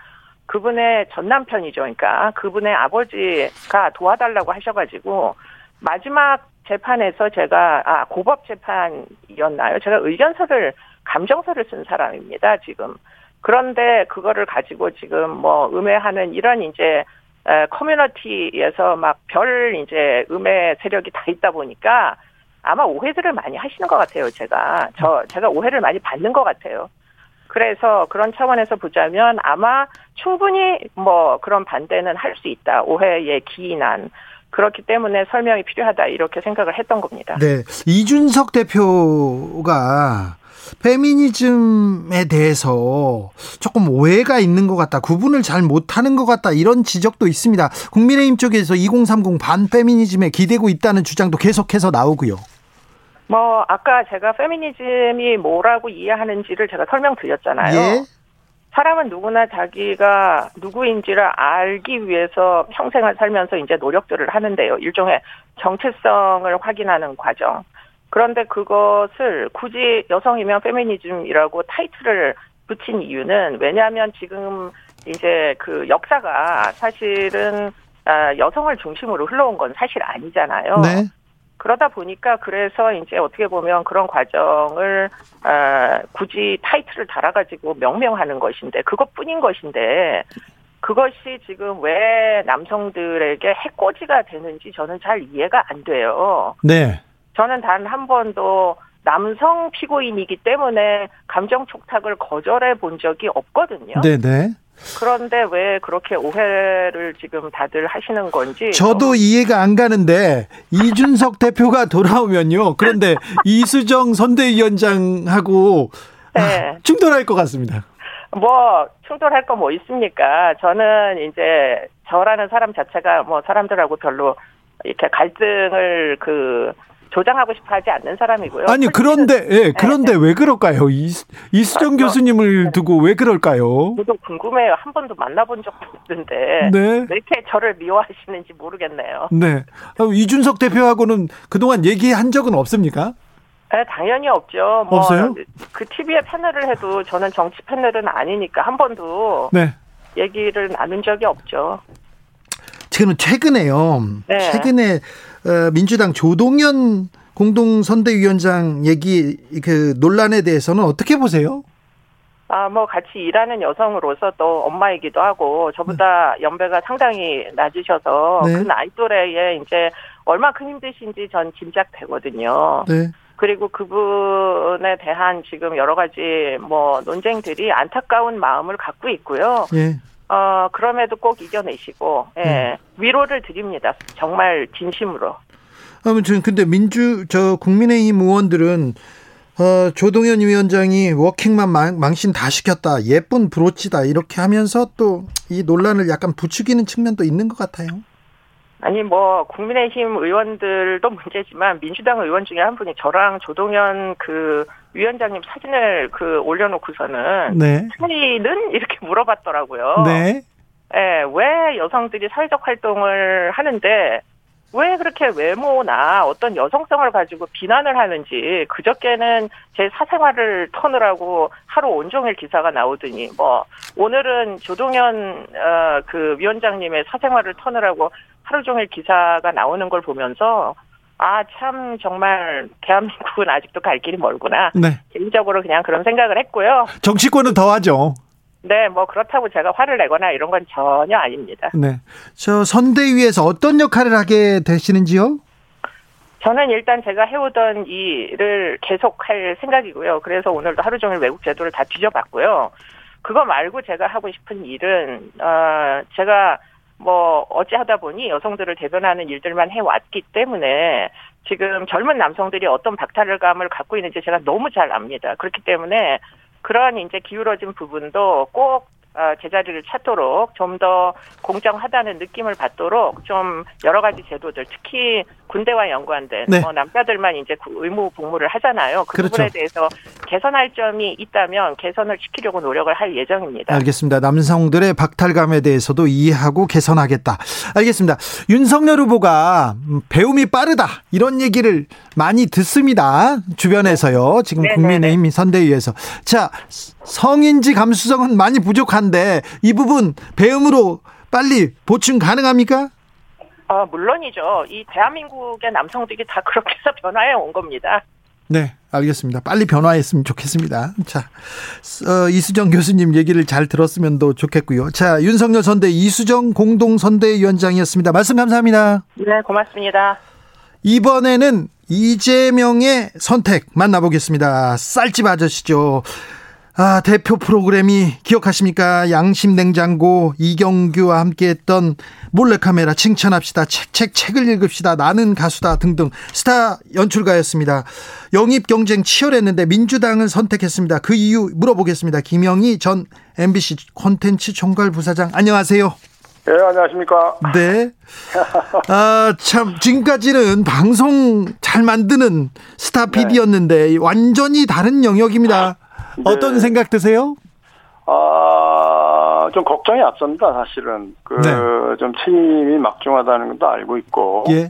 Speaker 7: 그분의 전 남편이죠. 그러니까 그분의 아버지가 도와달라고 하셔가지고 마지막 재판에서 제가 아 고법 재판이었나요? 제가 의견서를 감정서를 쓴 사람입니다. 지금 그런데 그거를 가지고 지금 뭐 음해하는 이런 이제 커뮤니티에서 막 별 이제 음해 세력이 다 있다 보니까 아마 오해들을 많이 하시는 것 같아요. 제가 저 제가 오해를 많이 받는 것 같아요. 그래서 그런 차원에서 보자면 아마 충분히 뭐 그런 반대는 할 수 있다. 오해에 기인한 그렇기 때문에 설명이 필요하다 이렇게 생각을 했던 겁니다.
Speaker 1: 네, 이준석 대표가 페미니즘에 대해서 조금 오해가 있는 것 같다. 구분을 잘 못하는 것 같다. 이런 지적도 있습니다. 국민의힘 쪽에서 2030 반페미니즘에 기대고 있다는 주장도 계속해서 나오고요.
Speaker 7: 뭐 아까 제가 페미니즘이 뭐라고 이해하는지를 제가 설명드렸잖아요. 예? 사람은 누구나 자기가 누구인지를 알기 위해서 평생을 살면서 이제 노력들을 하는데요. 일종의 정체성을 확인하는 과정. 그런데 그것을 굳이 여성이면 페미니즘이라고 타이틀을 붙인 이유는 왜냐하면 지금 이제 그 역사가 사실은 아, 여성을 중심으로 흘러온 건 사실 아니잖아요.
Speaker 1: 네.
Speaker 7: 그러다 보니까 그래서 이제 어떻게 보면 그런 과정을 어, 굳이 타이틀을 달아가지고 명명하는 것인데 그것뿐인 것인데 그것이 지금 왜 남성들에게 해코지가 되는지 저는 잘 이해가 안 돼요.
Speaker 1: 네.
Speaker 7: 저는 단 한 번도 남성 피고인이기 때문에 감정 촉탁을 거절해 본 적이 없거든요.
Speaker 1: 네네. 네.
Speaker 7: 그런데 왜 그렇게 오해를 지금 다들 하시는 건지
Speaker 1: 저도 어. 이해가 안 가는데 이준석 대표가 돌아오면요. 그런데 이수정 선대위원장하고 네. 아, 충돌할 것 같습니다.
Speaker 7: 뭐 충돌할 거 뭐 있습니까? 저는 이제 저라는 사람 자체가 뭐 사람들하고 별로 이렇게 갈등을 그 조장하고 싶어 하지 않는 사람이고요.
Speaker 1: 아니 그런데 예, 네, 그런데 네. 왜 그럴까요? 이, 이수정 맞죠? 교수님을 두고 왜 그럴까요?
Speaker 7: 저도 궁금해요. 한 번도 만나본 적도 없는데 네. 왜 이렇게 저를 미워하시는지 모르겠네요.
Speaker 1: 네. 이준석 대표하고는 그동안 얘기한 적은 없습니까?
Speaker 7: 네, 당연히 없죠.
Speaker 1: 뭐 없어요?
Speaker 7: 그 TV에 패널을 해도 저는 정치 패널은 아니니까 한 번도 네. 얘기를 나눈 적이 없죠.
Speaker 1: 지금은 최근에요. 네. 최근에 어, 민주당 조동현 공동선대위원장 얘기 그 논란에 대해서는 어떻게 보세요?
Speaker 7: 아, 뭐 같이 일하는 여성으로서 또 엄마이기도 하고 저보다 네. 연배가 상당히 낮으셔서 네. 그 나이 또래에 이제 얼마큼 힘드신지 전 짐작되거든요. 네. 그리고 그분에 대한 지금 여러 가지 뭐 논쟁들이 안타까운 마음을 갖고 있고요. 예. 어, 그럼에도 꼭 이겨내시고, 예, 네. 위로를 드립니다. 정말 진심으로.
Speaker 1: 아무튼, 근데 민주, 저, 국민의힘 의원들은, 어, 조동현 위원장이 워킹맘 망, 망신 다 시켰다. 예쁜 브로치다. 이렇게 하면서 또 이 논란을 약간 부추기는 측면도 있는 것 같아요.
Speaker 7: 아니 뭐 국민의힘 의원들도 문제지만 민주당 의원 중에 한 분이 저랑 조동현 그 위원장님 사진을 그 올려놓고서는 네. 차이는 이렇게 물어봤더라고요. 네. 예, 왜 여성들이 사회적 활동을 하는데 왜 그렇게 외모나 어떤 여성성을 가지고 비난을 하는지 그저께는 제 사생활을 터느라고 하루 온종일 기사가 나오더니 뭐 오늘은 조동현 어, 그 위원장님의 사생활을 터느라고 하루 종일 기사가 나오는 걸 보면서 아, 참, 정말, 대한민국은 아직도 갈 길이 멀구나. 네. 개인적으로 그냥 그런 생각을 했고요.
Speaker 1: 정치권은 더 하죠.
Speaker 7: 네, 뭐, 그렇다고 제가 화를 내거나 이런 건 전혀 아닙니다.
Speaker 1: 네. 저 선대위에서 어떤 역할을 하게 되시는지요?
Speaker 7: 저는 일단 제가 해오던 일을 계속 할 생각이고요. 그래서 오늘도 하루 종일 외국 제도를 다 뒤져봤고요. 그거 말고 제가 하고 싶은 일은, 어, 제가 뭐 어찌하다 보니 여성들을 대변하는 일들만 해왔기 때문에 지금 젊은 남성들이 어떤 박탈감을 갖고 있는지 제가 너무 잘 압니다. 그렇기 때문에 그러한 이제 기울어진 부분도 꼭 어, 제자리를 찾도록 좀 더 공정하다는 느낌을 받도록 좀 여러 가지 제도들 특히 군대와 연관된 네. 뭐 남자들만 이제 의무 복무를 하잖아요. 그 그렇죠. 부분에 대해서 개선할 점이 있다면 개선을 시키려고 노력을 할 예정입니다.
Speaker 1: 알겠습니다. 남성들의 박탈감에 대해서도 이해하고 개선하겠다. 알겠습니다. 윤석열 후보가 배움이 빠르다 이런 얘기를 많이 듣습니다. 주변에서요. 지금 네, 네, 국민의힘 네. 선대위에서 자 성인지 감수성은 많이 부족한데 이 부분 배움으로 빨리 보충 가능합니까?
Speaker 7: 아, 물론이죠. 이 대한민국의 남성들이 다 그렇게 해서 변화해 온 겁니다.
Speaker 1: 네, 알겠습니다. 빨리 변화했으면 좋겠습니다. 자, 어, 이수정 교수님 얘기를 잘 들었으면 더 좋겠고요. 자, 윤석열 선대 이수정 공동선대위원장이었습니다. 말씀 감사합니다.
Speaker 7: 네, 고맙습니다.
Speaker 1: 이번에는 이재명의 선택 만나보겠습니다. 쌀집 아저씨죠. 아, 대표 프로그램이 기억하십니까? 양심 냉장고 이경규와 함께했던 몰래카메라 칭찬합시다. 책, 책, 책을 읽읍시다. 나는 가수다 등등 스타 연출가였습니다. 영입 경쟁 치열했는데 민주당을 선택했습니다. 그 이유 물어보겠습니다. 김영희 전 MBC 콘텐츠 총괄 부사장 안녕하세요.
Speaker 8: 네, 안녕하십니까.
Speaker 1: 네. 아, 참, 지금까지는 방송 잘 만드는 스타 PD였는데 네. 완전히 다른 영역입니다. 네. 어떤 생각 드세요?
Speaker 8: 아, 좀 걱정이 앞섭니다, 사실은. 그, 네. 좀 책임이 막중하다는 것도 알고 있고. 예.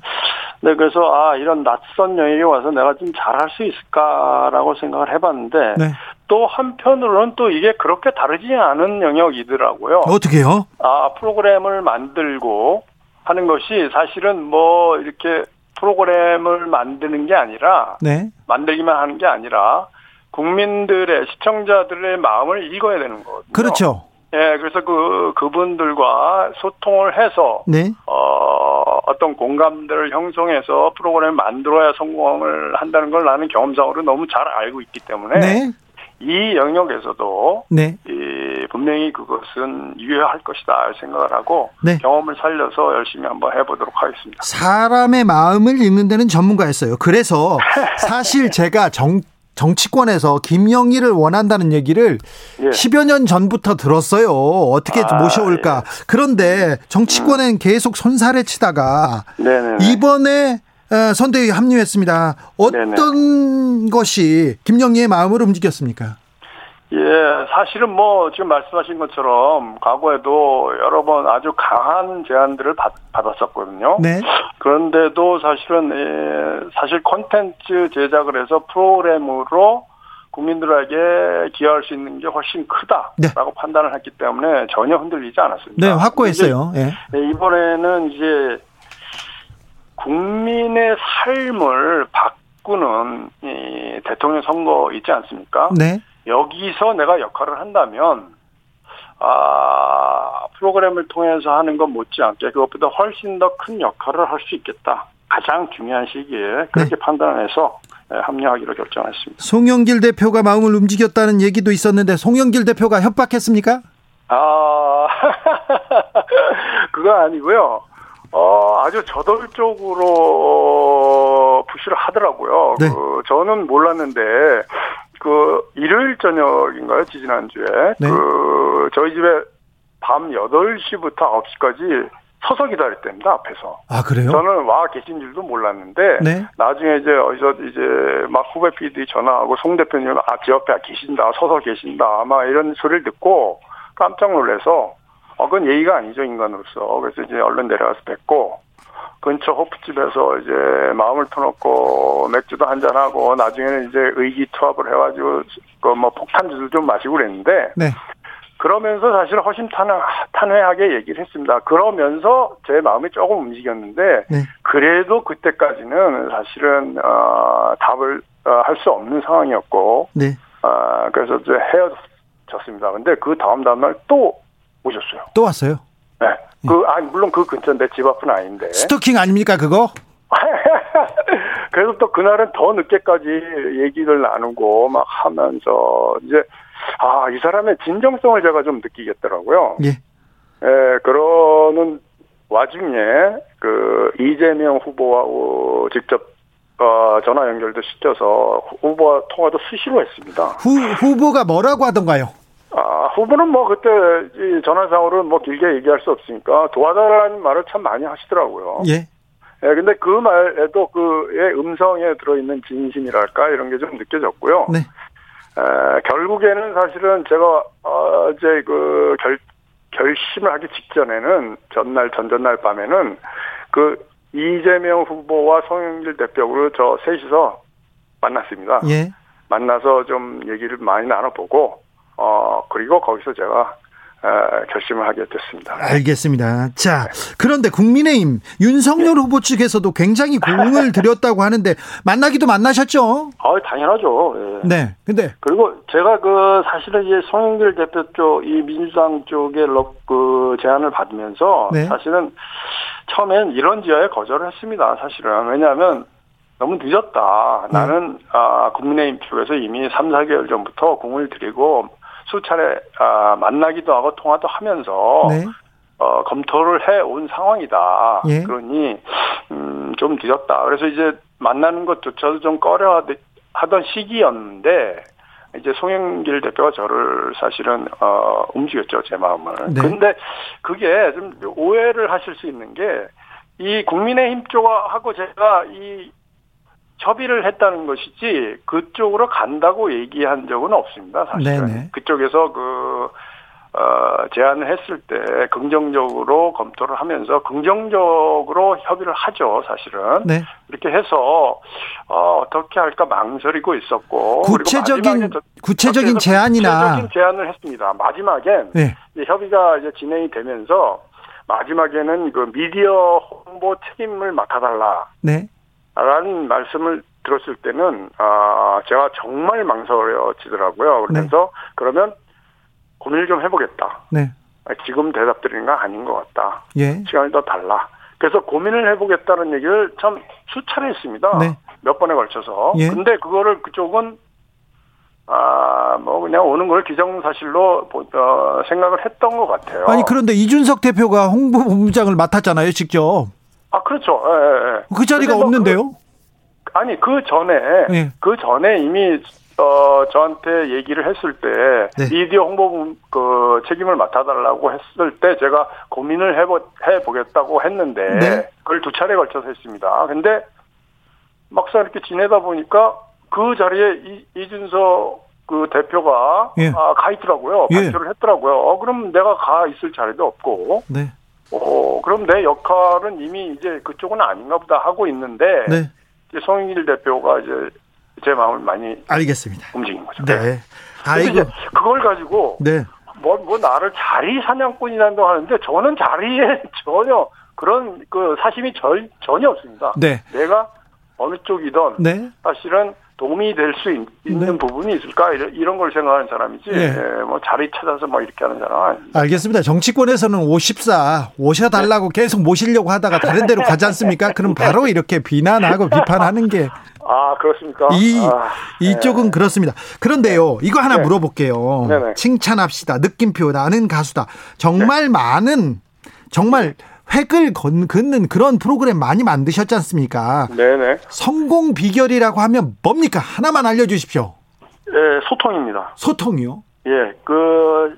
Speaker 8: 네, 그래서, 아, 이런 낯선 영역에 와서 내가 좀 잘할 수 있을까라고 생각을 해봤는데. 네. 또 한편으로는 또 이게 그렇게 다르지 않은 영역이더라고요.
Speaker 1: 어떻게 요?
Speaker 8: 아, 프로그램을 만들고 하는 것이 사실은 뭐 이렇게 프로그램을 만드는 게 아니라. 네. 만들기만 하는 게 아니라 국민들의 시청자들의 마음을 읽어야 되는 거거든요.
Speaker 1: 그렇죠.
Speaker 8: 예, 그래서 그 그분들과 소통을 해서 네. 어 어떤 공감대를 형성해서 프로그램을 만들어야 성공을 한다는 걸 나는 경험상으로 너무 잘 알고 있기 때문에 네. 이 영역에서도 네. 이 분명히 그것은 유효할 것이다 생각을 하고 네. 경험을 살려서 열심히 한번 해보도록 하겠습니다.
Speaker 1: 사람의 마음을 읽는 데는 전문가였어요. 그래서 사실 제가 정 정치권에서 김영희를 원한다는 얘기를 예. 10여 년 전부터 들었어요. 어떻게 아, 모셔올까. 예. 그런데 정치권엔 음. 계속 손살에 치다가 네네네. 이번에 어, 선대위 합류했습니다. 어떤 네네. 것이 김영희의 마음을 움직였습니까?
Speaker 8: 예, 사실은 뭐 지금 말씀하신 것처럼 과거에도 여러 번 아주 강한 제안들을 받, 받았었거든요. 네. 그런데도 사실은 예, 사실 콘텐츠 제작을 해서 프로그램으로 국민들에게 기여할 수 있는 게 훨씬 크다라고 네. 판단을 했기 때문에 전혀 흔들리지 않았습니다.
Speaker 1: 네, 확고했어요.
Speaker 8: 예. 네, 이번에는 이제 국민의 삶을 바꾸는 이 대통령 선거 있지 않습니까? 네. 여기서 내가 역할을 한다면 아 프로그램을 통해서 하는 것 못지않게 그것보다 훨씬 더 큰 역할을 할 수 있겠다. 가장 중요한 시기에 그렇게 네. 판단해서 네, 합류하기로 결정했습니다.
Speaker 1: 송영길 대표가 마음을 움직였다는 얘기도 있었는데 송영길 대표가 협박했습니까?
Speaker 8: 아 그거 아니고요. 어, 아주 저돌적으로 푸시를 하더라고요. 네. 그, 저는 몰랐는데, 그, 일요일 저녁인가요? 지지난주에. 네. 그, 저희 집에 밤 8시부터 9시까지 서서 기다렸답니다, 앞에서.
Speaker 1: 아, 그래요?
Speaker 8: 저는 와 계신 줄도 몰랐는데, 네. 나중에 이제 어디서 이제 막 후배 PD 전화하고 송 대표님은 아, 제 옆에 계신다, 서서 계신다, 아마 이런 소리를 듣고 깜짝 놀라서 어, 그건 예의가 아니죠, 인간으로서. 그래서 이제 얼른 내려가서 뵙고, 근처 호프집에서 이제 마음을 터놓고 맥주도 한잔하고, 나중에는 이제 의기투합을 해가지고, 그 뭐 폭탄주를 좀 마시고 그랬는데, 네. 그러면서 사실 허심탄회하게 얘기를 했습니다. 그러면서 제 마음이 조금 움직였는데, 네. 그래도 그때까지는 사실은, 어, 답을 어, 할 수 없는 상황이었고, 네. 어, 그래서 이제 헤어졌습니다. 근데 그 다음 다음날 또 오셨어요.
Speaker 1: 또 왔어요?
Speaker 8: 네. 그, 아, 물론 그 근처인데 집 앞은 아닌데.
Speaker 1: 스토킹 아닙니까, 그거?
Speaker 8: 그래서 또 그날은 더 늦게까지 얘기를 나누고 막 하면서 이제 아, 이 사람의 진정성을 제가 좀 느끼겠더라고요. 예. 예, 그러는 와중에 그 이재명 후보와 직접 어, 전화 연결도 시켜서 후보와 통화도 수시로 했습니다.
Speaker 1: 후, 후보가 뭐라고 하던가요?
Speaker 8: 아, 후보는 뭐 그때 전화상으로 뭐 길게 얘기할 수 없으니까 도와달라는 말을 참 많이 하시더라고요. 예. 예, 근데 그 말에도 그의 음성에 들어있는 진심이랄까 이런 게 좀 느껴졌고요. 네. 에, 결국에는 사실은 제가 어, 이제 그 결, 결심을 하기 직전에는 전날 전전날 밤에는 그 이재명 후보와 송영길 대표로 저 셋이서 만났습니다. 예. 만나서 좀 얘기를 많이 나눠보고 어, 그리고 거기서 제가 어, 결심을 하게 됐습니다.
Speaker 1: 알겠습니다. 자, 그런데 국민의힘 윤석열 네. 후보 측에서도 굉장히 공을 들였다고 하는데 만나기도 만나셨죠?
Speaker 8: 아, 당연하죠.
Speaker 1: 예. 네. 근데
Speaker 8: 그리고 제가 그 사실은 이제 송영길 대표 쪽 이 민주당 쪽에 그 제안을 받으면서 네. 사실은 처음엔 이런 지하에 거절을 했습니다. 사실은 왜냐하면 너무 늦었다. 네. 나는 아, 국민의힘 쪽에서 이미 3, 4개월 전부터 공을 들이고 수차례 아, 만나기도 하고 통화도 하면서 네. 어, 검토를 해 온 상황이다. 예. 그러니 음, 좀 늦었다. 그래서 이제 만나는 것조차도 좀 꺼려 하던 시기였는데 이제 송영길 대표가 저를 사실은 어, 움직였죠 제 마음을. 네. 근데 그게 좀 오해를 하실 수 있는 게 이 국민의힘 쪽하고 제가 이 협의를 했다는 것이지 그쪽으로 간다고 얘기한 적은 없습니다. 사실은 네네. 그쪽에서 그 어, 제안을 했을 때 긍정적으로 검토를 하면서 긍정적으로 협의를 하죠, 사실은. 네. 이렇게 해서 어, 어떻게 할까 망설이고 있었고
Speaker 1: 구체적인 구체적인 제안이나
Speaker 8: 구체적인 제안을 했습니다. 마지막엔 네. 협의가 이제 진행이 되면서 마지막에는 그 미디어 홍보 책임을 맡아달라. 네. 라는 말씀을 들었을 때는 아 제가 정말 망설여지더라고요. 그래서 네. 그러면 고민을 좀 해보겠다. 네. 아, 지금 대답드리는 건 아닌 것 같다. 예. 시간이 더 달라. 그래서 고민을 해보겠다는 얘기를 참 수차례 했습니다. 네. 몇 번에 걸쳐서. 예. 근데 그거를 그쪽은 아, 뭐, 그냥 오는 걸 기정사실로, 어, 생각을 했던 것 같아요.
Speaker 1: 아니, 그런데 이준석 대표가 홍보본부장을 맡았잖아요, 직접.
Speaker 8: 아, 그렇죠. 예, 예. 예.
Speaker 1: 그 자리가 뭐 없는데요?
Speaker 8: 그, 아니, 그 전에, 예. 그 전에 이미, 어, 저한테 얘기를 했을 때, 네. 미디어 홍보 그 책임을 맡아달라고 했을 때, 제가 고민을 해보, 해보겠다고 했는데, 네. 그걸 두 차례 걸쳐서 했습니다. 근데, 막상 이렇게 지내다 보니까 그 자리에 이, 이준석 그 대표가 예. 아, 가 있더라고요. 예. 발표를 했더라고요. 어, 그럼 내가 가 있을 자리도 없고. 네. 어, 그럼 내 역할은 이미 이제 그쪽은 아닌가 보다 하고 있는데. 네. 이제 송영길 대표가 이제 제 마음을 많이.
Speaker 1: 알겠습니다.
Speaker 8: 움직인 거죠.
Speaker 1: 네. 아이고.
Speaker 8: 그걸 가지고. 네. 뭐, 뭐, 나를 자리 사냥꾼이란도 하는데 저는 자리에 전혀 그런 그 사심이 절, 전혀 없습니다. 네. 내가 어느 쪽이든. 네. 사실은 도움이 될 수 있는 네. 부분이 있을까 이런, 이런 걸 생각하는 사람이지 네. 예, 뭐 자리 찾아서 뭐 이렇게 하는 사람.
Speaker 1: 알겠습니다. 정치권에서는 54 오셔달라고 네. 계속 모시려고 하다가 다른 데로 가지 않습니까? 그럼 바로 이렇게 비난하고 비판하는 게
Speaker 8: 아, 그렇습니까?
Speaker 1: 이, 아, 이쪽은 네. 그렇습니다. 그런데요, 이거 하나 네. 물어볼게요. 칭찬합시다. 느낌표 나는 가수다. 정말 네. 많은, 정말 획을 건, 긋는 그런 프로그램 많이 만드셨지 않습니까?
Speaker 8: 네네.
Speaker 1: 성공 비결이라고 하면 뭡니까? 하나만 알려주십시오.
Speaker 8: 예, 소통입니다.
Speaker 1: 소통이요?
Speaker 8: 예, 그,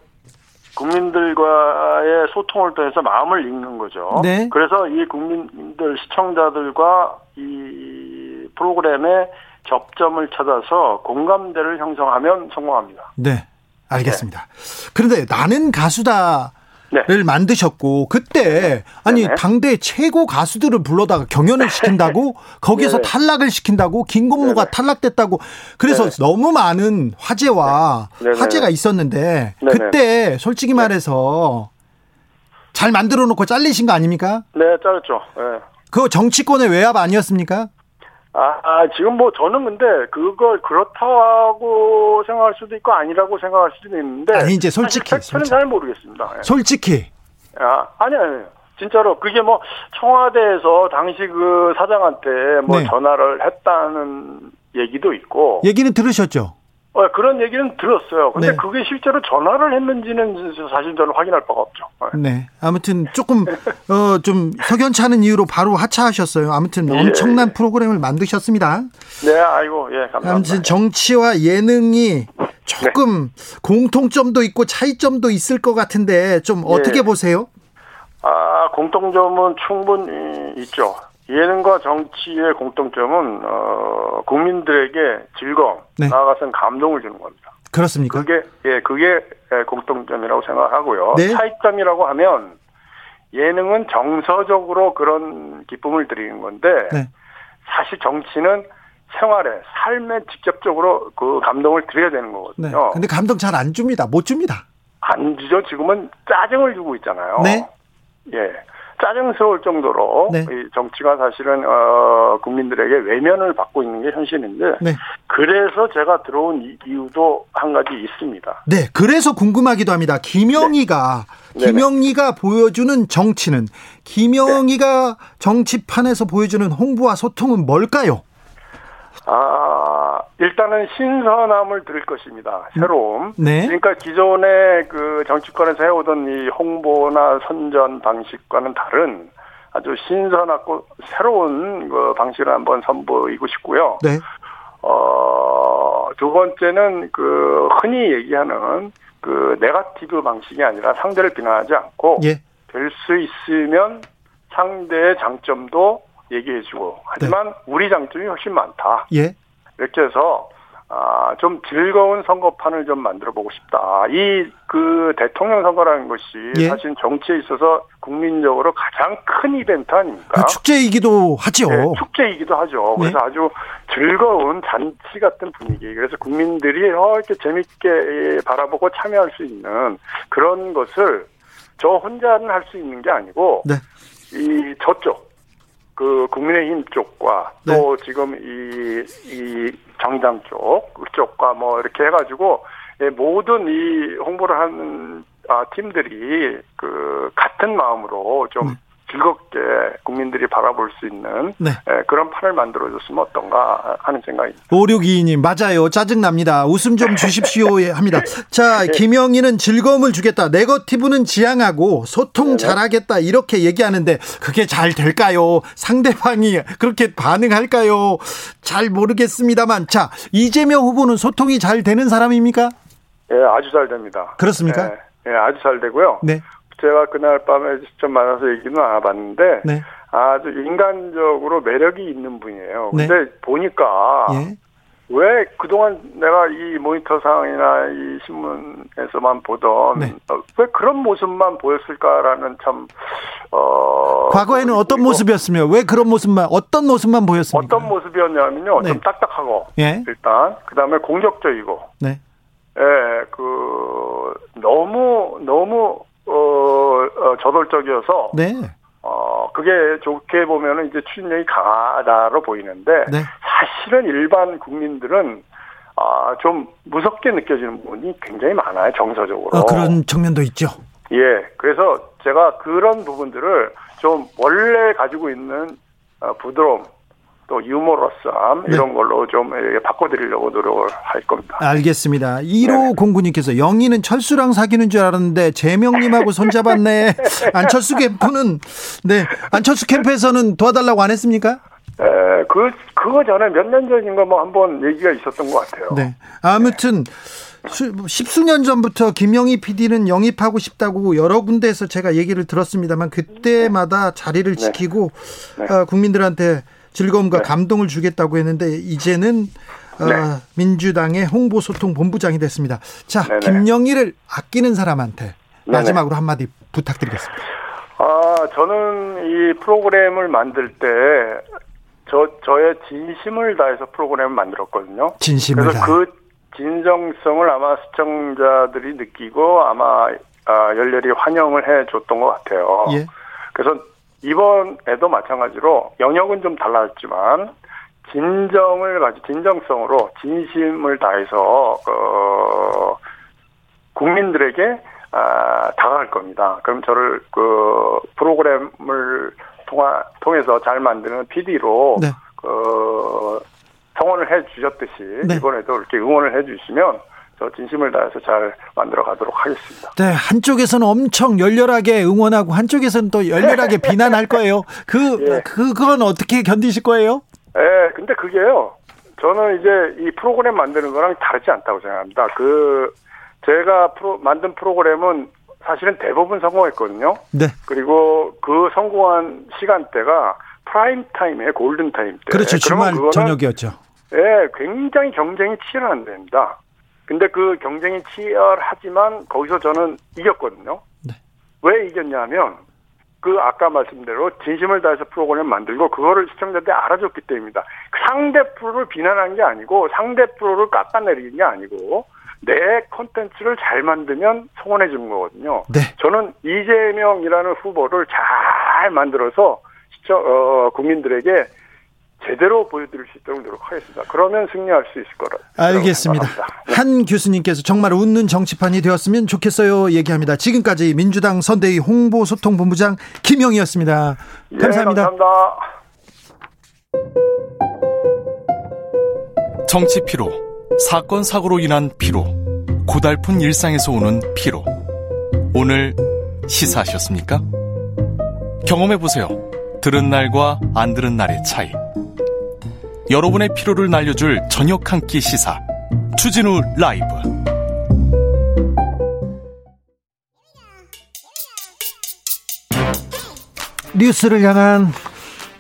Speaker 8: 국민들과의 소통을 통해서 마음을 읽는 거죠. 네. 그래서 이 국민들, 시청자들과 이 프로그램의 접점을 찾아서 공감대를 형성하면 성공합니다.
Speaker 1: 네. 알겠습니다. 네. 그런데 나는 가수다 네. 를 만드셨고 그때 아니 네네. 당대 최고 가수들을 불러다가 경연을 시킨다고 거기서 네네. 탈락을 시킨다고 김건모가 네네. 탈락됐다고 그래서 너무 많은 화제와 화제가 있었는데 그때 솔직히 말해서 잘 만들어 놓고 잘리신 거 아닙니까?
Speaker 8: 네, 잘렸죠. 네.
Speaker 1: 그 정치권의 외압 아니었습니까?
Speaker 8: 아, 아, 지금 뭐 저는 근데 그걸 그렇다고 생각할 수도 있고 아니라고 생각할 수도 있는데
Speaker 1: 아니 이제 솔직히
Speaker 8: 팩트는 잘 모르겠습니다.
Speaker 1: 예. 솔직히
Speaker 8: 아, 아니 아니 진짜로 그게 뭐 청와대에서 당시 그 사장한테 뭐 네. 전화를 했다는 얘기도 있고
Speaker 1: 얘기는 들으셨죠?
Speaker 8: 어, 그런 얘기는 들었어요. 근데 네. 그게 실제로 전화를 했는지는 사실 저는 확인할 바가 없죠.
Speaker 1: 네. 네. 아무튼 조금, 어, 좀 석연치 않은 이유로 바로 하차하셨어요. 아무튼 예. 엄청난 프로그램을 만드셨습니다.
Speaker 8: 네, 아이고, 예, 감사합니다.
Speaker 1: 아무튼 정치와 예능이 조금 네. 공통점도 있고 차이점도 있을 것 같은데 좀 어떻게 예. 보세요?
Speaker 8: 아, 공통점은 충분히 있죠. 예능과 정치의 공통점은 어, 국민들에게 즐거움, 네. 나아가서는 감동을 주는 겁니다.
Speaker 1: 그렇습니까?
Speaker 8: 그게 예, 그게 공통점이라고 생각하고요. 네? 차이점이라고 하면 예능은 정서적으로 그런 기쁨을 드리는 건데 네. 사실 정치는 생활에 삶에 직접적으로 그 감동을 드려야 되는 거거든요. 네.
Speaker 1: 근데 감동 잘 안 줍니다. 못 줍니다.
Speaker 8: 안 주죠. 지금은 짜증을 주고 있잖아요. 네. 예. 짜증스러울 정도로 네. 이 정치가 사실은 어, 국민들에게 외면을 받고 있는 게 현실인데 네. 그래서 제가 들어온 이유도 한 가지 있습니다.
Speaker 1: 네, 그래서 궁금하기도 합니다. 김영희가 네. 김영희가 보여주는 정치는 김영희가 정치판에서 보여주는 홍보와 소통은 뭘까요?
Speaker 8: 아, 일단은 신선함을 들을 것입니다. 새로움. 네. 그러니까 기존의 그 정치권에서 해오던 이 홍보나 선전 방식과는 다른 아주 신선하고 새로운 그 방식을 한번 선보이고 싶고요. 네. 어, 두 번째는 그 흔히 얘기하는 그 네가티브 방식이 아니라 상대를 비난하지 않고 예. 될수 있으면 상대의 장점도 얘기해주고 하지만 네. 우리 장점이 훨씬 많다. 예. 이렇게 해서 아, 좀 즐거운 선거판을 좀 만들어 보고 싶다. 이 그 대통령 선거라는 것이 예. 사실 정치에 있어서 국민적으로 가장 큰 이벤트 아닙니까?
Speaker 1: 그 축제이기도 하죠. 네,
Speaker 8: 축제이기도 하죠. 그래서 예. 아주 즐거운 잔치 같은 분위기. 그래서 국민들이 어, 이렇게 재밌게 바라보고 참여할 수 있는 그런 것을 저 혼자는 할 수 있는 게 아니고 네. 이 저쪽 그 국민의힘 쪽과 네. 또 지금 이, 이 정의당 쪽, 그쪽과 뭐 이렇게 해가지고 예, 모든 이 홍보를 하는 아, 팀들이 그 같은 마음으로 좀 네. 즐겁게 국민들이 바라볼 수 있는 네. 예, 그런 판을 만들어줬으면 어떤가 하는 생각입니다.
Speaker 1: 5622님 맞아요. 짜증납니다. 웃음 좀 주십시오 예, 합니다. 자 네. 김영희는 즐거움을 주겠다. 네거티브는 지향하고 소통 네. 잘하겠다 이렇게 얘기하는데 그게 잘 될까요? 상대방이 그렇게 반응할까요? 잘 모르겠습니다,만 자 이재명 후보는 소통이 잘 되는 사람입니까?
Speaker 8: 예, 아주 잘 됩니다.
Speaker 1: 그렇습니까?
Speaker 8: 예, 예 아주 잘 되고요. 네. 제가 그날 밤에 직접 만나서 얘기는 안 해봤는데 네. 아주 인간적으로 매력이 있는 분이에요. 네. 근데 보니까 예. 왜 그동안 내가 이 모니터상이나 이 신문에서만 보던 네. 어, 왜 그런 모습만 보였을까라는 참 어.
Speaker 1: 과거에는 어떤 모습이었으며 왜 그런 모습만 어떤 모습만 보였습니까?
Speaker 8: 어떤 모습이었냐면요. 네. 좀 딱딱하고 예. 일단 그다음에 공격적이고. 네. 예, 그 너무 너무 어, 어 저돌적이어서 네. 어, 그게 좋게 보면은 이제 추진력이 강하다로 보이는데, 네. 사실은 일반 국민들은, 아, 좀 무섭게 느껴지는 부분이 굉장히 많아요, 정서적으로.
Speaker 1: 어, 그런 측면도 있죠.
Speaker 8: 예. 그래서 제가 그런 부분들을 좀 원래 가지고 있는 어, 부드러움, 또 유머러스함 네. 이런 걸로 좀 바꿔드리려고 노력을 할 겁니다.
Speaker 1: 알겠습니다. 1호 공군님께서 영희는 철수랑 사귀는 줄 알았는데 재명님하고 손잡았네. 안철수 캠프는 네 안철수 캠프에서는 도와달라고 안 했습니까?
Speaker 8: 네, 그 그거 전에 몇 년 전인가 뭐 한번 얘기가 있었던 것 같아요. 네,
Speaker 1: 아무튼. 수, 십수년 전부터 김영희 PD는 영입하고 싶다고 여러 군데에서 제가 얘기를 들었습니다만 그때마다 자리를 네. 지키고 네. 어, 국민들한테 즐거움과 네. 감동을 주겠다고 했는데 이제는 어, 네. 어, 민주당의 홍보소통 본부장이 됐습니다. 자, 네네. 김영희를 아끼는 사람한테 마지막으로. 한마디 부탁드리겠습니다.
Speaker 8: 아, 저는 이 프로그램을 만들 때 저, 저의 진심을 다해서 프로그램을 만들었거든요.
Speaker 1: 진심을
Speaker 8: 그래서 그 진정성을 아마 시청자들이 느끼고 아마 아, 열렬히 환영을 해 줬던 것 같아요. 예. 그래서 이번에도 마찬가지로 영역은 좀 달랐지만 진정을 가지 진정성으로 진심을 다해서 어, 국민들에게 아, 다가갈 겁니다. 그럼 저를 그 프로그램을 통하, 통해서 잘 만드는 PD로 네. 그 성원을 해 주셨듯이 네. 이번에도 이렇게 응원을 해 주시면 저 진심을 다해서 잘 만들어 가도록 하겠습니다.
Speaker 1: 네, 한쪽에서는 엄청 열렬하게 응원하고 한쪽에서는 또 열렬하게 비난할 거예요. 그 예. 그건 어떻게 견디실 거예요?
Speaker 8: 예, 근데 그게요. 저는 이제 이 프로그램 만드는 거랑 다르지 않다고 생각합니다. 그 제가 프로, 만든 프로그램은 사실은 대부분 성공했거든요. 네. 그리고 그 성공한 시간대가 프라임 타임에 골든 타임 때.
Speaker 1: 그렇죠. 주말 저녁이었죠.
Speaker 8: 예, 굉장히 경쟁이 치열한 데입니다. 근데 그 경쟁이 치열하지만 거기서 저는 이겼거든요. 네. 왜 이겼냐면 그 아까 말씀대로 진심을 다해서 프로그램 만들고 그거를 시청자들이 알아줬기 때문입니다. 상대 프로를 비난한 게 아니고 상대 프로를 깎아내리는 게 아니고 내 콘텐츠를 잘 만들면 성원해 주는 거거든요. 네. 저는 이재명이라는 후보를 잘 만들어서 시청 어, 국민들에게 제대로 보여드릴 수 있도록 노력하겠습니다. 그러면 승리할 수 있을 거라.
Speaker 1: 알겠습니다. 네. 한 교수님께서 정말 웃는 정치판이 되었으면 좋겠어요. 얘기합니다. 지금까지 민주당 선대위 홍보소통본부장 김영이었습니다. 감사합니다.
Speaker 8: 네, 감사합니다.
Speaker 9: 정치 피로, 사건 사고로 인한 피로, 고달픈 일상에서 오는 피로. 오늘 시사하셨습니까? 경험해 보세요. 들은 날과 안 들은 날의 차이. 여러분의 피로를 날려줄 저녁 한 끼 시사 추진우 라이브
Speaker 1: 뉴스를 향한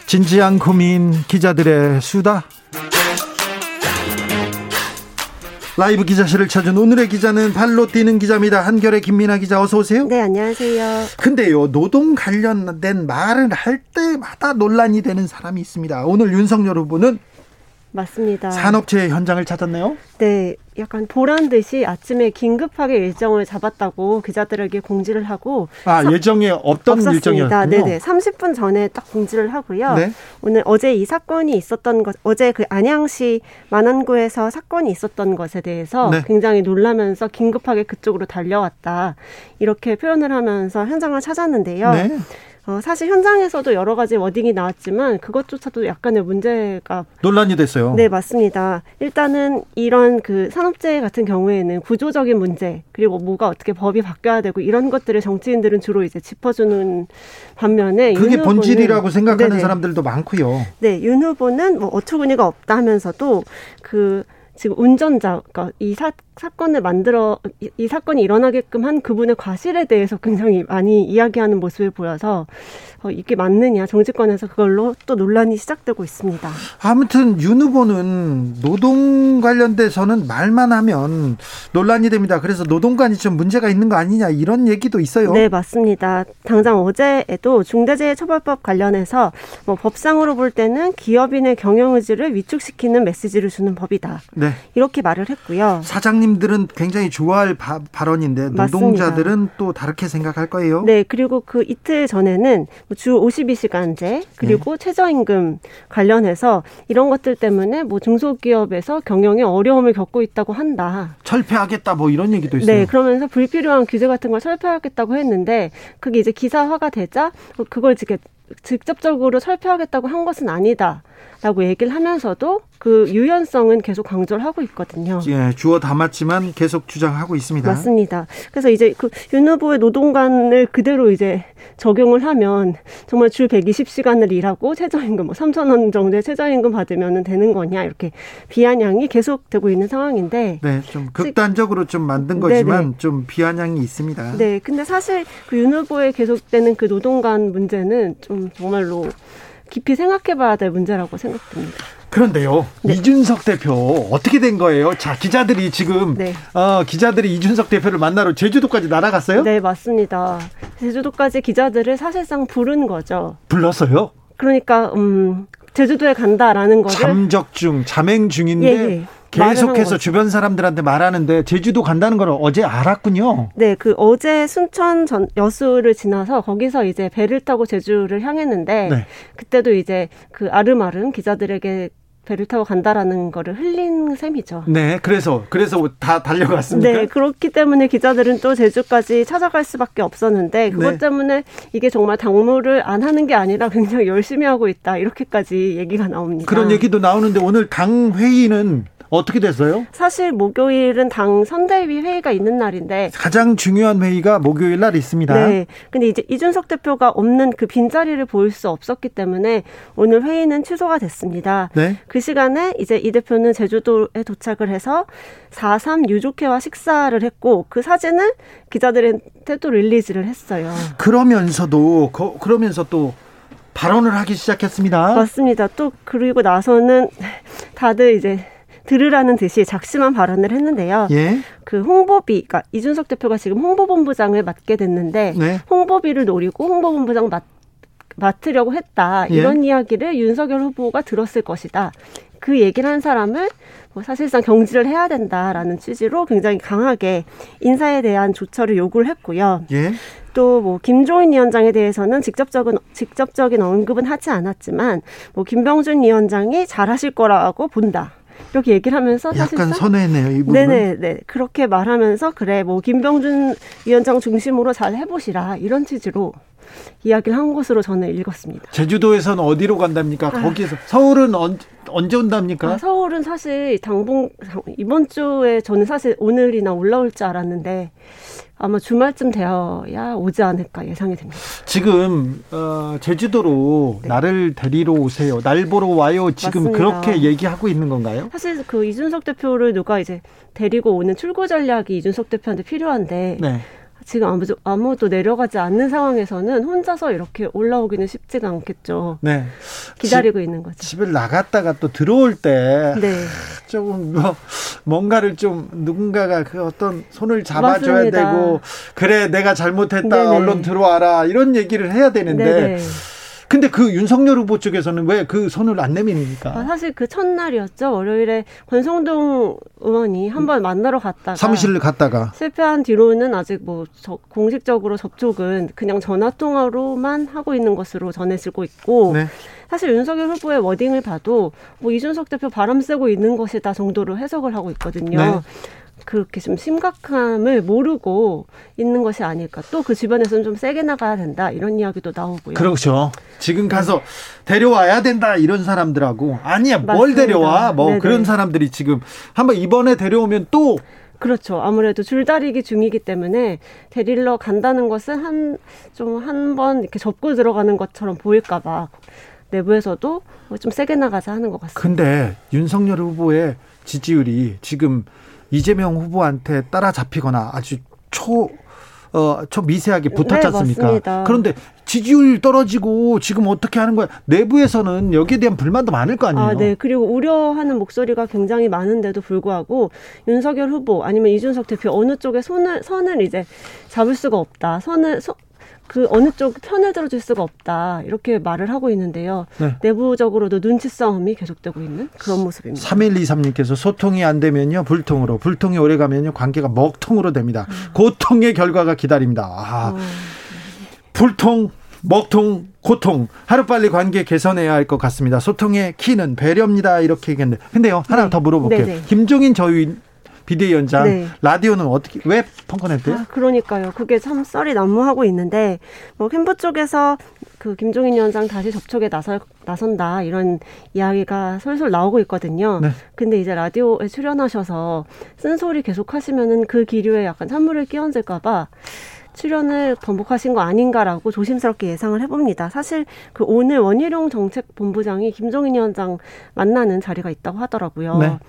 Speaker 1: 진지한 고민 기자들의 수다 라이브 기자실을 찾은 오늘의 기자는 발로 뛰는 기자입니다. 한결의 김민아 기자 어서 오세요.
Speaker 10: 네, 안녕하세요.
Speaker 1: 근데요, 노동 관련된 말을 할 때마다 논란이 되는 사람이 있습니다. 오늘 윤석열 후보는
Speaker 10: 맞습니다.
Speaker 1: 산업체의 현장을 찾았네요.
Speaker 10: 네, 약간 보란 듯이 아침에 긴급하게 일정을 잡았다고 기자들에게 공지를 하고
Speaker 1: 아 예정에 없던 일정이었군요.
Speaker 10: 네네, 30분 전에 딱 공지를 하고요. 네. 오늘 어제 이 사건이 있었던 것, 어제 그 안양시 만안구에서 사건이 있었던 것에 대해서 네. 굉장히 놀라면서 긴급하게 그쪽으로 달려왔다 이렇게 표현을 하면서 현장을 찾았는데요. 네. 어, 사실 현장에서도 여러 가지 워딩이 나왔지만 그것조차도 약간의 문제가
Speaker 1: 논란이 됐어요.
Speaker 10: 네, 맞습니다. 일단은 이런 그 산업재해 같은 경우에는 구조적인 문제 그리고 뭐가 어떻게 법이 바뀌어야 되고 이런 것들을 정치인들은 주로 이제 짚어주는 반면에
Speaker 1: 그게 본질이라고 생각하는 네네. 사람들도 많고요.
Speaker 10: 네, 윤 후보는 뭐 어처구니가 없다 하면서도 그 지금 운전자, 그러니까 이 사, 사건을 만들어 이, 이, 사건이 일어나게끔 한 그분의 과실에 대해서 굉장히 많이 이야기하는 모습을 보여서 어, 이게 맞느냐 정치권에서 그걸로 또 논란이 시작되고 있습니다.
Speaker 1: 아무튼 윤 후보는 노동 관련돼서는 말만 하면 논란이 됩니다. 그래서 노동관이 좀 문제가 있는 거 아니냐 이런 얘기도 있어요.
Speaker 10: 네 맞습니다. 당장 어제에도 중대재해처벌법 관련해서 뭐 법상으로 볼 때는 기업인의 경영 의지를 위축시키는 메시지를 주는 법이다. 네. 이렇게 말을 했고요.
Speaker 1: 사장님 들은 굉장히 좋아할 바, 발언인데 노동자들은 맞습니다. 또 다르게 생각할 거예요.
Speaker 10: 네 그리고 그 이틀 전에는 뭐주 52시간제 그리고 네. 최저임금 관련해서 이런 것들 때문에 뭐 중소기업에서 경영에 어려움을 겪고 있다고 한다.
Speaker 1: 철폐하겠다 뭐 이런 얘기도 있어요.
Speaker 10: 네, 그러면서 불필요한 규제 같은 걸 철폐하겠다고 했는데 그게 이제 기사화가 되자 그걸 직접적으로 철폐하겠다고 한 것은 아니다. 라고 얘기를 하면서도 그 유연성은 계속 강조를 하고 있거든요.
Speaker 1: 예, 주어 담았지만 계속 주장하고 있습니다.
Speaker 10: 맞습니다. 그래서 이제 그 윤 후보의 노동관을 그대로 이제 적용을 하면 정말 주 120시간을 일하고 최저임금 뭐 3천 원 정도의 최저임금 받으면 되는 거냐 이렇게 비아냥이 계속되고 있는 상황인데
Speaker 1: 네, 좀 극단적으로 좀 만든 거지만 네네. 좀 비아냥이 있습니다.
Speaker 10: 네, 근데 사실 그 윤 후보의 계속되는 그 노동관 문제는 좀 정말로 깊이 생각해봐야 될 문제라고 생각됩니다.
Speaker 1: 그런데요, 네. 이준석 대표 어떻게 된 거예요? 자, 기자들이 지금 네. 어, 기자들이 이준석 대표를 만나러 제주도까지 날아갔어요?
Speaker 10: 네, 맞습니다. 제주도까지 기자들을 사실상 부른 거죠.
Speaker 1: 불렀어요?
Speaker 10: 그러니까 음, 제주도에 간다라는 거를
Speaker 1: 잠적 중, 잠행 중인데 예, 예. 계속해서 주변 사람들한테 말하는데 제주도 간다는 걸 어제 알았군요.
Speaker 10: 네, 그 어제 순천 전 여수를 지나서 거기서 이제 배를 타고 제주를 향했는데 네. 그때도 이제 그 아름아름 기자들에게 배를 타고 간다라는 거를 흘린 셈이죠.
Speaker 1: 네, 그래서 그래서 다 달려갔습니까?
Speaker 10: 네, 그렇기 때문에 기자들은 또 제주까지 찾아갈 수밖에 없었는데 그것 네. 때문에 이게 정말 당무를 안 하는 게 아니라 굉장히 열심히 하고 있다 이렇게까지 얘기가 나옵니다.
Speaker 1: 그런 얘기도 나오는데 오늘 당 회의는 어떻게 됐어요?
Speaker 10: 사실 목요일은 당 선대위 회의가 있는 날인데
Speaker 1: 가장 중요한 회의가 목요일 날 있습니다.
Speaker 10: 네. 근데 이제 이준석 대표가 없는 그 빈자리를 보일 수 없었기 때문에 오늘 회의는 취소가 됐습니다. 네. 그 시간에 이제 이 대표는 제주도에 도착을 해서 4.3 유족회와 식사를 했고 그 사진을 기자들한테 또 릴리즈를 했어요.
Speaker 1: 그러면서도 그, 그러면서 또 발언을 하기 시작했습니다.
Speaker 10: 맞습니다. 또 그리고 나서는 다들 이제 들으라는 듯이 작심한 발언을 했는데요. 예? 그 홍보비, 그러니까 이준석 대표가 지금 홍보본부장을 맡게 됐는데 네. 홍보비를 노리고 홍보본부장 맡 맡으려고 했다. 예? 이런 예? 이야기를 윤석열 후보가 들었을 것이다. 그 얘기를 한 사람을 뭐 사실상 경질을 해야 된다라는 취지로 굉장히 강하게 인사에 대한 조처를 요구를 했고요. 예? 또뭐 김종인 위원장에 대해서는 직접적인 직접적인 언급은 하지 않았지만 뭐 김병준 위원장이 잘하실 거라고 본다. 이렇게 얘기를 하면서
Speaker 1: 약간 선회네요, 이분
Speaker 10: 네네, 네. 그렇게 말하면서 그래, 뭐 김병준 위원장 중심으로 잘 해보시라 이런 취지로 이야기를 한 것으로 저는 읽었습니다.
Speaker 1: 제주도에서는 어디로 간답니까? 아. 거기에서 서울은 언, 언제 온답니까?
Speaker 10: 아, 서울은 사실 당분 이번 주에 저는 사실 오늘이나 올라올 줄 알았는데 아마 주말쯤 되어야 오지 않을까 예상이 됩니다.
Speaker 1: 지금 어, 제주도로 네. 나를 데리러 오세요. 날 보러 와요. 지금 맞습니다. 그렇게 얘기하고 있는 건가요?
Speaker 10: 사실 그 이준석 대표를 누가 이제 데리고 오는 출구 전략이 이준석 대표한테 필요한데 네. 지금 아무도, 아무도 내려가지 않는 상황에서는 혼자서 이렇게 올라오기는 쉽지가 않겠죠. 네. 기다리고
Speaker 1: 집,
Speaker 10: 있는 거죠.
Speaker 1: 집을 나갔다가 또 들어올 때 네. 조금 뭐 뭔가를 좀 누군가가 그 어떤 손을 잡아줘야 맞습니다. 되고 그래 내가 잘못했다 네네. 언론 들어와라 이런 얘기를 해야 되는데 네네. 근데 그 윤석열 후보 쪽에서는 왜 그 손을 안 내밉니까?
Speaker 10: 아, 사실 그 첫날이었죠. 월요일에 권성동 의원이 한번 만나러 갔다가
Speaker 1: 사무실을 갔다가
Speaker 10: 실패한 뒤로는 아직 뭐 저, 공식적으로 접촉은 그냥 전화 통화로만 하고 있는 것으로 전해지고 있고 네. 사실 윤석열 후보의 워딩을 봐도 뭐 이준석 대표 바람 쐬고 있는 것이다 정도로 해석을 하고 있거든요. 네. 그렇게 좀 심각함을 모르고 있는 것이 아닐까. 또 그 주변에서는 좀 세게 나가야 된다. 이런 이야기도 나오고요.
Speaker 1: 그렇죠. 지금 가서 네. 데려와야 된다. 이런 사람들하고 아니야. 맞습니다. 뭘 데려와. 뭐 네네. 그런 사람들이 지금 한번 이번에 데려오면 또
Speaker 10: 그렇죠. 아무래도 줄다리기 중이기 때문에 데리러 간다는 것은 한 좀 한 번 이렇게 접고 들어가는 것처럼 보일까봐 내부에서도 좀 세게 나가자 하는 것 같습니다.
Speaker 1: 근데 윤석열 후보의 지지율이 지금 이재명 후보한테 따라잡히거나 아주 초 어, 저 미세하게 붙었지 네, 않습니까? 네, 그런데 지지율 떨어지고 지금 어떻게 하는 거야? 내부에서는 여기에 대한 불만도 많을 거 아니에요? 아, 네.
Speaker 10: 그리고 우려하는 목소리가 굉장히 많은데도 불구하고 윤석열 후보 아니면 이준석 대표 어느 쪽에 손을 선을 이제 잡을 수가 없다. 선을 소, 그 어느 쪽 편을 들어줄 수가 없다 이렇게 말을 하고 있는데요. 네. 내부적으로도 눈치 싸움이 계속되고 있는 그런 모습입니다.
Speaker 1: 3123님께서 소통이 안 되면요 불통으로 불통이 오래 가면요 관계가 먹통으로 됩니다. 음. 고통의 결과가 기다립니다. 아, 어. 불통 먹통 고통 하루빨리 관계 개선해야 할 것 같습니다. 소통의 키는 배려입니다. 이렇게 얘기했는데 근데요 하나 네. 더 물어볼게요. 네네. 네. 김종인 저희 비대위원장 네. 라디오는 어떻게 왜 펑커냈대요? 아,
Speaker 10: 그러니까요. 그게 참 썰이 난무하고 있는데 뭐 캠프 쪽에서 그 김종인 위원장 다시 접촉에 나설 나선다 이런 이야기가 솔솔 나오고 있거든요. 네. 근데 이제 라디오에 출연하셔서 쓴소리 계속 하시면은 그 기류에 약간 찬물을 끼얹을까봐 출연을 번복하신 거 아닌가라고 조심스럽게 예상을 해봅니다. 사실 그 오늘 원희룡 정책본부장이 김종인 위원장 만나는 자리가 있다고 하더라고요. 네.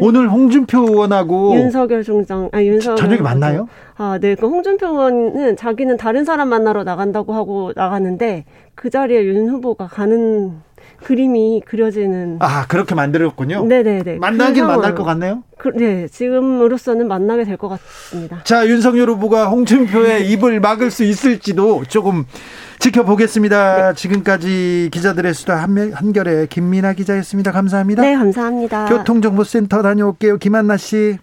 Speaker 1: 오늘 홍준표 의원하고
Speaker 10: 윤석열 중장, 아 윤석열
Speaker 1: 저녁에 만나요?
Speaker 10: 아, 네. 그 홍준표 의원은 자기는 다른 사람 만나러 나간다고 하고 나가는데 그 자리에 윤 후보가 가는 그림이 그려지는.
Speaker 1: 아 그렇게 만들었군요.
Speaker 10: 네네네.
Speaker 1: 만나긴 만날 것 같네요.
Speaker 10: 그, 네, 지금으로서는 만나게 될 것 같습니다.
Speaker 1: 자, 윤석열 후보가 홍준표의 입을 막을 수 있을지도 조금 지켜보겠습니다. 네. 지금까지 기자들의 수다 한겨레 김민아 기자였습니다. 감사합니다.
Speaker 10: 네, 감사합니다.
Speaker 1: 교통정보센터 다녀올게요. 김한나 씨.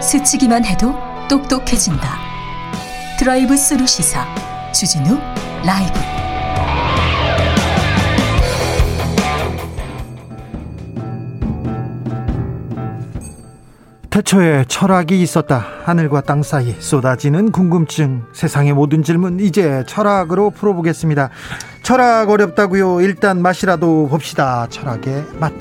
Speaker 6: 스치기만 해도 똑똑해진다. 드라이브 스루 시사 주진우 라이브
Speaker 1: 태초에 철학이 있었다. 하늘과 땅 사이 쏟아지는 궁금증. 세상의 모든 질문 이제 철학으로 풀어보겠습니다. 철학 어렵다고요. 일단 맛이라도 봅시다. 철학의 맛.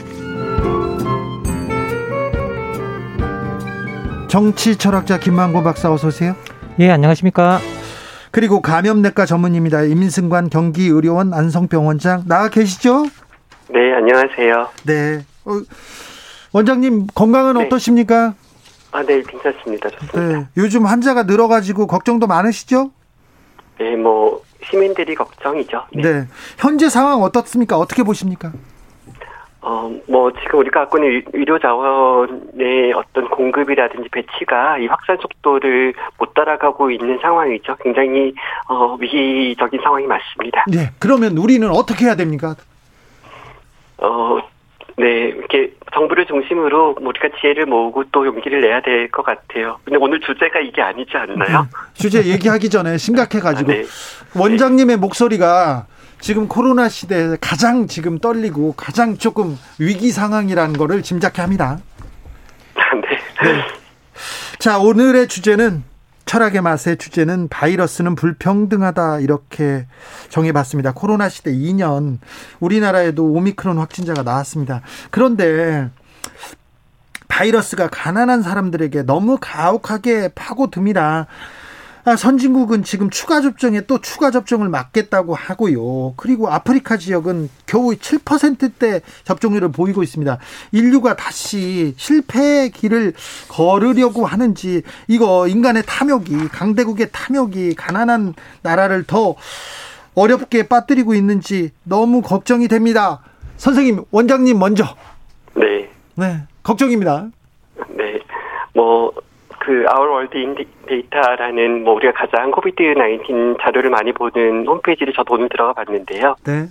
Speaker 1: 정치 철학자 김만고 박사 어서 오세요.
Speaker 11: 예, 안녕하십니까?
Speaker 1: 그리고 감염내과 전문입니다. 임승관 경기의료원 안성병원장 나와 계시죠?
Speaker 12: 네, 안녕하세요.
Speaker 1: 네. 어, 원장님 건강은 네. 어떠십니까?
Speaker 12: 아, 네, 괜찮습니다. 좋습니다. 네,
Speaker 1: 요즘 환자가 늘어가지고 걱정도 많으시죠?
Speaker 12: 네, 뭐 시민들이 걱정이죠.
Speaker 1: 네. 네. 현재 상황 어떻습니까? 어떻게 보십니까?
Speaker 12: 어, 뭐, 지금 우리가 갖고 있는 의료 자원의 어떤 공급이라든지 배치가 이 확산 속도를 못 따라가고 있는 상황이죠. 굉장히, 어, 위기적인 상황이 맞습니다.
Speaker 1: 네. 그러면 우리는 어떻게 해야 됩니까?
Speaker 12: 어, 네. 이렇게 정부를 중심으로 우리가 지혜를 모으고 또 용기를 내야 될 것 같아요. 근데 오늘 주제가 이게 아니지 않나요? 네.
Speaker 1: 주제 얘기하기 전에 심각해가지고. 아, 네. 원장님의 목소리가 지금 코로나 시대에 가장 지금 떨리고 가장 조금 위기 상황이라는 거를 짐작해 합니다. 네. 네. 자, 오늘의 주제는 철학의 맛의 주제는 바이러스는 불평등하다 이렇게 정해봤습니다. 코로나 시대 2년 우리나라에도 오미크론 확진자가 나왔습니다. 그런데 바이러스가 가난한 사람들에게 너무 가혹하게 파고듭니다. 아, 선진국은 지금 추가 접종에 또 추가 접종을 막겠다고 하고요. 그리고 아프리카 지역은 겨우 7%대 접종률을 보이고 있습니다. 인류가 다시 실패의 길을 걸으려고 하는지 이거 인간의 탐욕이 강대국의 탐욕이 가난한 나라를 더 어렵게 빠뜨리고 있는지 너무 걱정이 됩니다. 선생님, 원장님 먼저.
Speaker 12: 네.
Speaker 1: 네, 걱정입니다.
Speaker 12: 네. 뭐 그 Our World in Data라는 뭐 우리가 가장 COVID 19 자료를 많이 보는 홈페이지를 저도 오늘 들어가 봤는데요. 네.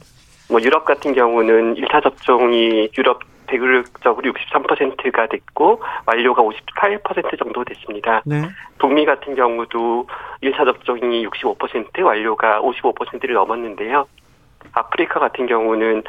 Speaker 12: 뭐 유럽 같은 경우는 1차 접종이 유럽 대륙적으로 63%가 됐고 완료가 58% 정도 됐습니다. 네. 북미 같은 경우도 1차 접종이 65% 완료가 55%를 넘었는데요. 아프리카 같은 경우는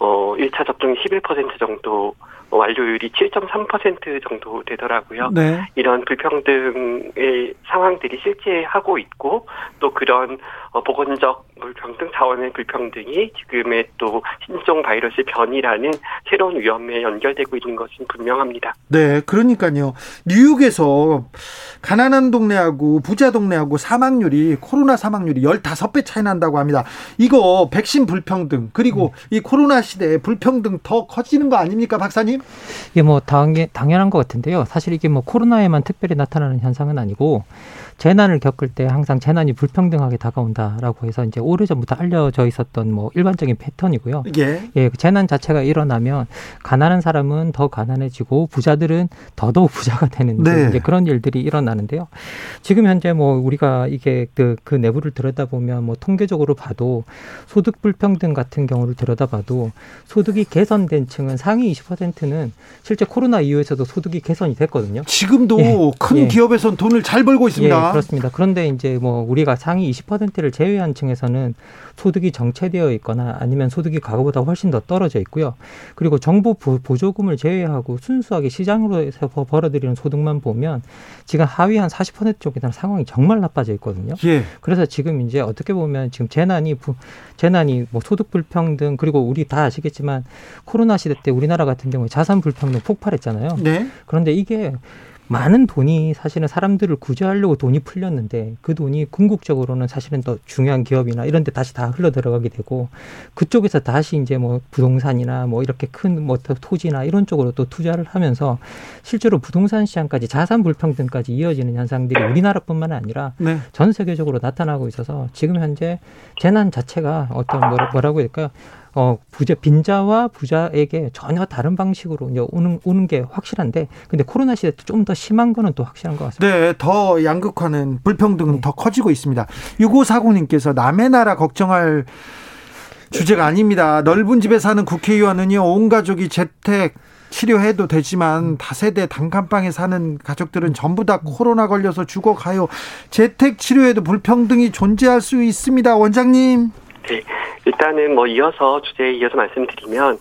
Speaker 12: 어 1차 접종이 11% 정도 완료율이 7.3% 정도 되더라고요. 네. 이런 불평등의 상황들이 실제 하고 있고 또 그런 어, 보건적 불평등 자원의 불평등이 지금의 또 신종 바이러스 변이라는 새로운 위험에 연결되고 있는 것은 분명합니다.
Speaker 1: 네, 그러니까요. 뉴욕에서 가난한 동네하고 부자 동네하고 사망률이 코로나 사망률이 15배 차이 난다고 합니다. 이거 백신 불평등 그리고 음. 이 코로나 시대에 불평등 더 커지는 거 아닙니까, 박사님?
Speaker 11: 이게 뭐 당연, 당연한 것 같은데요. 사실 이게 뭐 코로나에만 특별히 나타나는 현상은 아니고 재난을 겪을 때 항상 재난이 불평등하게 다가온다라고 해서 이제 오래전부터 알려져 있었던 뭐 일반적인 패턴이고요. 예. 예, 그 재난 자체가 일어나면 가난한 사람은 더 가난해지고 부자들은 더더욱 부자가 되는 네. 이제 그런 일들이 일어나는데요. 지금 현재 뭐 우리가 이게 그, 그 내부를 들여다보면 뭐 통계적으로 봐도 소득 불평등 같은 경우를 들여다봐도 소득이 개선된 층은 상위 20%는 실제 코로나 이후에서도 소득이 개선이 됐거든요.
Speaker 1: 지금도 예. 큰 예. 기업에선 돈을 잘 벌고 있습니다.
Speaker 11: 예, 그렇습니다. 그런데 이제 뭐 우리가 상위 20%를 제외한 층에서는 소득이 정체되어 있거나 아니면 소득이 과거보다 훨씬 더 떨어져 있고요. 그리고 정부 보조금을 제외하고 순수하게 시장으로서 벌어들이는 소득만 보면 지금 하위 한 40% 쪽에 상황이 정말 나빠져 있거든요. 예. 그래서 지금 이제 어떻게 보면 지금 재난이 부, 재난이 뭐 소득 불평등 그리고 우리 다 아시겠지만 코로나 시대 때 우리나라 같은 경우에 자산 불평등 폭발했잖아요. 네. 그런데 이게 많은 돈이 사실은 사람들을 구제하려고 돈이 풀렸는데 그 돈이 궁극적으로는 사실은 더 중요한 기업이나 이런 데 다시 다 흘러 들어가게 되고 그쪽에서 다시 이제 뭐 부동산이나 뭐 이렇게 큰 뭐 토지나 이런 쪽으로 또 투자를 하면서 실제로 부동산 시장까지 자산 불평등까지 이어지는 현상들이 우리나라뿐만 아니라 네. 전 세계적으로 나타나고 있어서 지금 현재 재난 자체가 어떤 뭐라, 뭐라고 해야 될까요? 어, 부자, 빈자와 부자에게 전혀 다른 방식으로 이제 오는, 오는 게 확실한데, 근데 코로나 시대 때좀더 심한 거는 또 확실한 것 같습니다.
Speaker 1: 네, 더 양극화는 불평등은 네. 더 커지고 있습니다. 유고사고님께서 남의 나라 걱정할 주제가 아닙니다. 넓은 집에 사는 국회의원은요, 온 가족이 재택, 치료해도 되지만 다세대 단칸방에 사는 가족들은 전부 다 코로나 걸려서 죽어가요. 재택 치료에도 불평등이 존재할 수 있습니다. 원장님.
Speaker 12: 네. 일단은 뭐 이어서 주제에 이어서 말씀드리면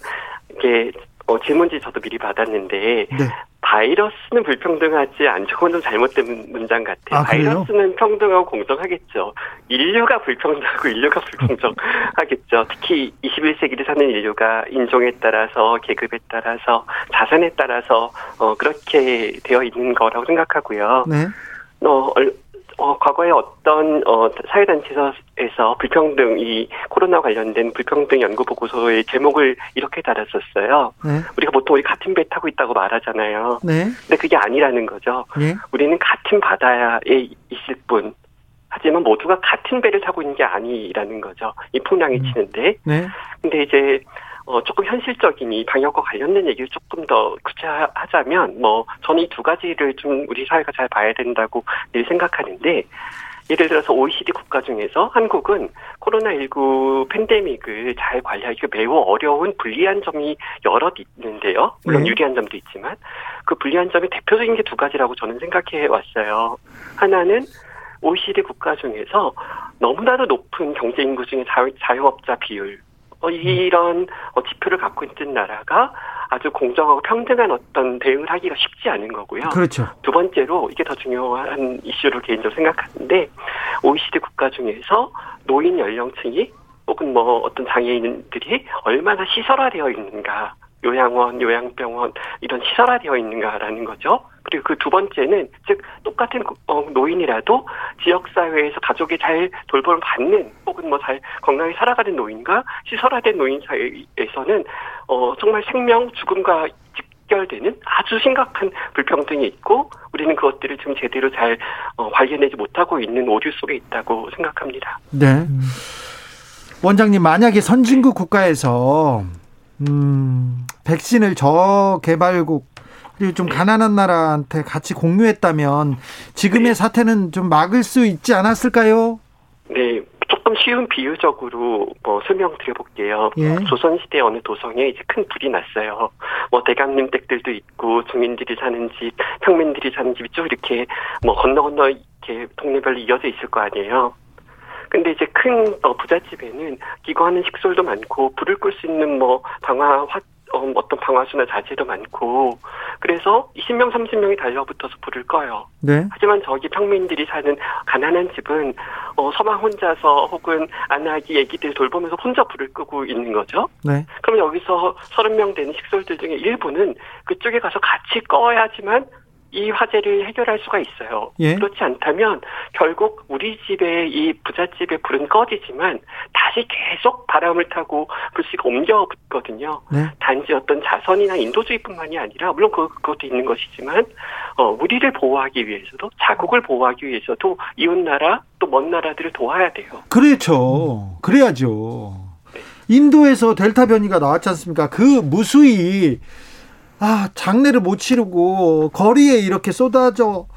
Speaker 12: 이게 어, 질문지 저도 미리 받았는데 네. 바이러스는 불평등하지 않죠. 그건 좀 잘못된 문장 같아요. 아, 바이러스는 평등하고 공정하겠죠. 인류가 불평등하고 인류가 불공정하겠죠. 특히 21세기를 사는 인류가 인종에 따라서 계급에 따라서 자산에 따라서 어, 그렇게 되어 있는 거라고 생각하고요. 네. 어, 어, 과거에 어떤 어, 사회단체에서 불평등 이 코로나 관련된 불평등 연구 보고서의 제목을 이렇게 달았었어요. 네. 우리가 보통 우리 같은 배 타고 있다고 말하잖아요. 네. 근데 그게 아니라는 거죠. 네. 우리는 같은 바다에 있을 뿐. 하지만 모두가 같은 배를 타고 있는 게 아니라는 거죠. 이 풍랑이 음. 치는데. 네. 근데 이제 어, 조금 현실적인 이 방역과 관련된 얘기를 조금 더 구체화하자면, 뭐, 저는 이 두 가지를 좀 우리 사회가 잘 봐야 된다고 늘 생각하는데, 예를 들어서 OECD 국가 중에서 한국은 코로나19 팬데믹을 잘 관리하기가 매우 어려운 불리한 점이 여럿 있는데요. 물론 네. 유리한 점도 있지만, 그 불리한 점이 대표적인 게 두 가지라고 저는 생각해 왔어요. 하나는 OECD 국가 중에서 너무나도 높은 경제 인구 중에 자유, 자영업자 비율, 어, 이런 어, 지표를 갖고 있는 나라가 아주 공정하고 평등한 어떤 대응을 하기가 쉽지 않은 거고요.
Speaker 1: 그렇죠.
Speaker 12: 두 번째로 이게 더 중요한 이슈로 개인적으로 생각하는데 OECD 국가 중에서 노인 연령층이 혹은 뭐 어떤 장애인들이 얼마나 시설화되어 있는가 요양원, 요양병원 이런 시설화되어 있는가라는 거죠. 그리고 그 두 번째는 즉 똑같은 어, 노인이라도 지역 사회에서 가족이 잘 돌봄을 받는 혹은 뭐 잘 건강히 살아가는 노인과 시설화된 노인 사이에서는 어 정말 생명 죽음과 직결되는 아주 심각한 불평등이 있고 우리는 그것들을 지금 제대로 잘 어, 발견하지 못하고 있는 오류 속에 있다고 생각합니다.
Speaker 1: 네. 원장님 만약에 선진국 국가에서 음, 백신을 저개발국 그리고 좀 가난한 나라한테 같이 공유했다면 지금의 네. 사태는 좀 막을 수 있지 않았을까요?
Speaker 12: 네, 조금 쉬운 비유적으로 뭐 설명드려볼게요. 예. 조선시대 어느 도성에 이제 큰 불이 났어요. 뭐 대강림 댁들도 있고 중인들이 사는 집, 평민들이 사는 집이 쭉 이렇게 뭐 건너 건너 이렇게 동네별로 이어져 있을 거 아니에요. 근데 이제 큰 어, 부잣집에는 기거하는 식솔도 많고 불을 끌 수 있는 뭐 방화 화 어, 어떤 방화수나 자재도 많고 그래서 20명, 30명이 달려붙어서 불을 꺼요. 네. 하지만 저기 평민들이 사는 가난한 집은 어, 서방 혼자서 혹은 아나기 애기들 돌보면서 혼자 불을 끄고 있는 거죠. 네. 그럼 여기서 30명 되는 식솔들 중에 일부는 그쪽에 가서 같이 꺼야지만 이 화재를 해결할 수가 있어요. 예? 그렇지 않다면 결국 우리 집의 이 부잣집의 불은 꺼지지만 다시 계속 바람을 타고 불씨가 옮겨 붙거든요. 네? 단지 어떤 자선이나 인도주의뿐만이 아니라 물론 그, 그것도 있는 것이지만 어, 우리를 보호하기 위해서도 자국을 보호하기 위해서도 이웃 나라 또 먼 나라들을 도와야 돼요.
Speaker 1: 그렇죠. 그래야죠. 네. 인도에서 델타 변이가 나왔지 않습니까? 그 무수히 아, 장례를 못 치르고 거리에 이렇게 쏟아져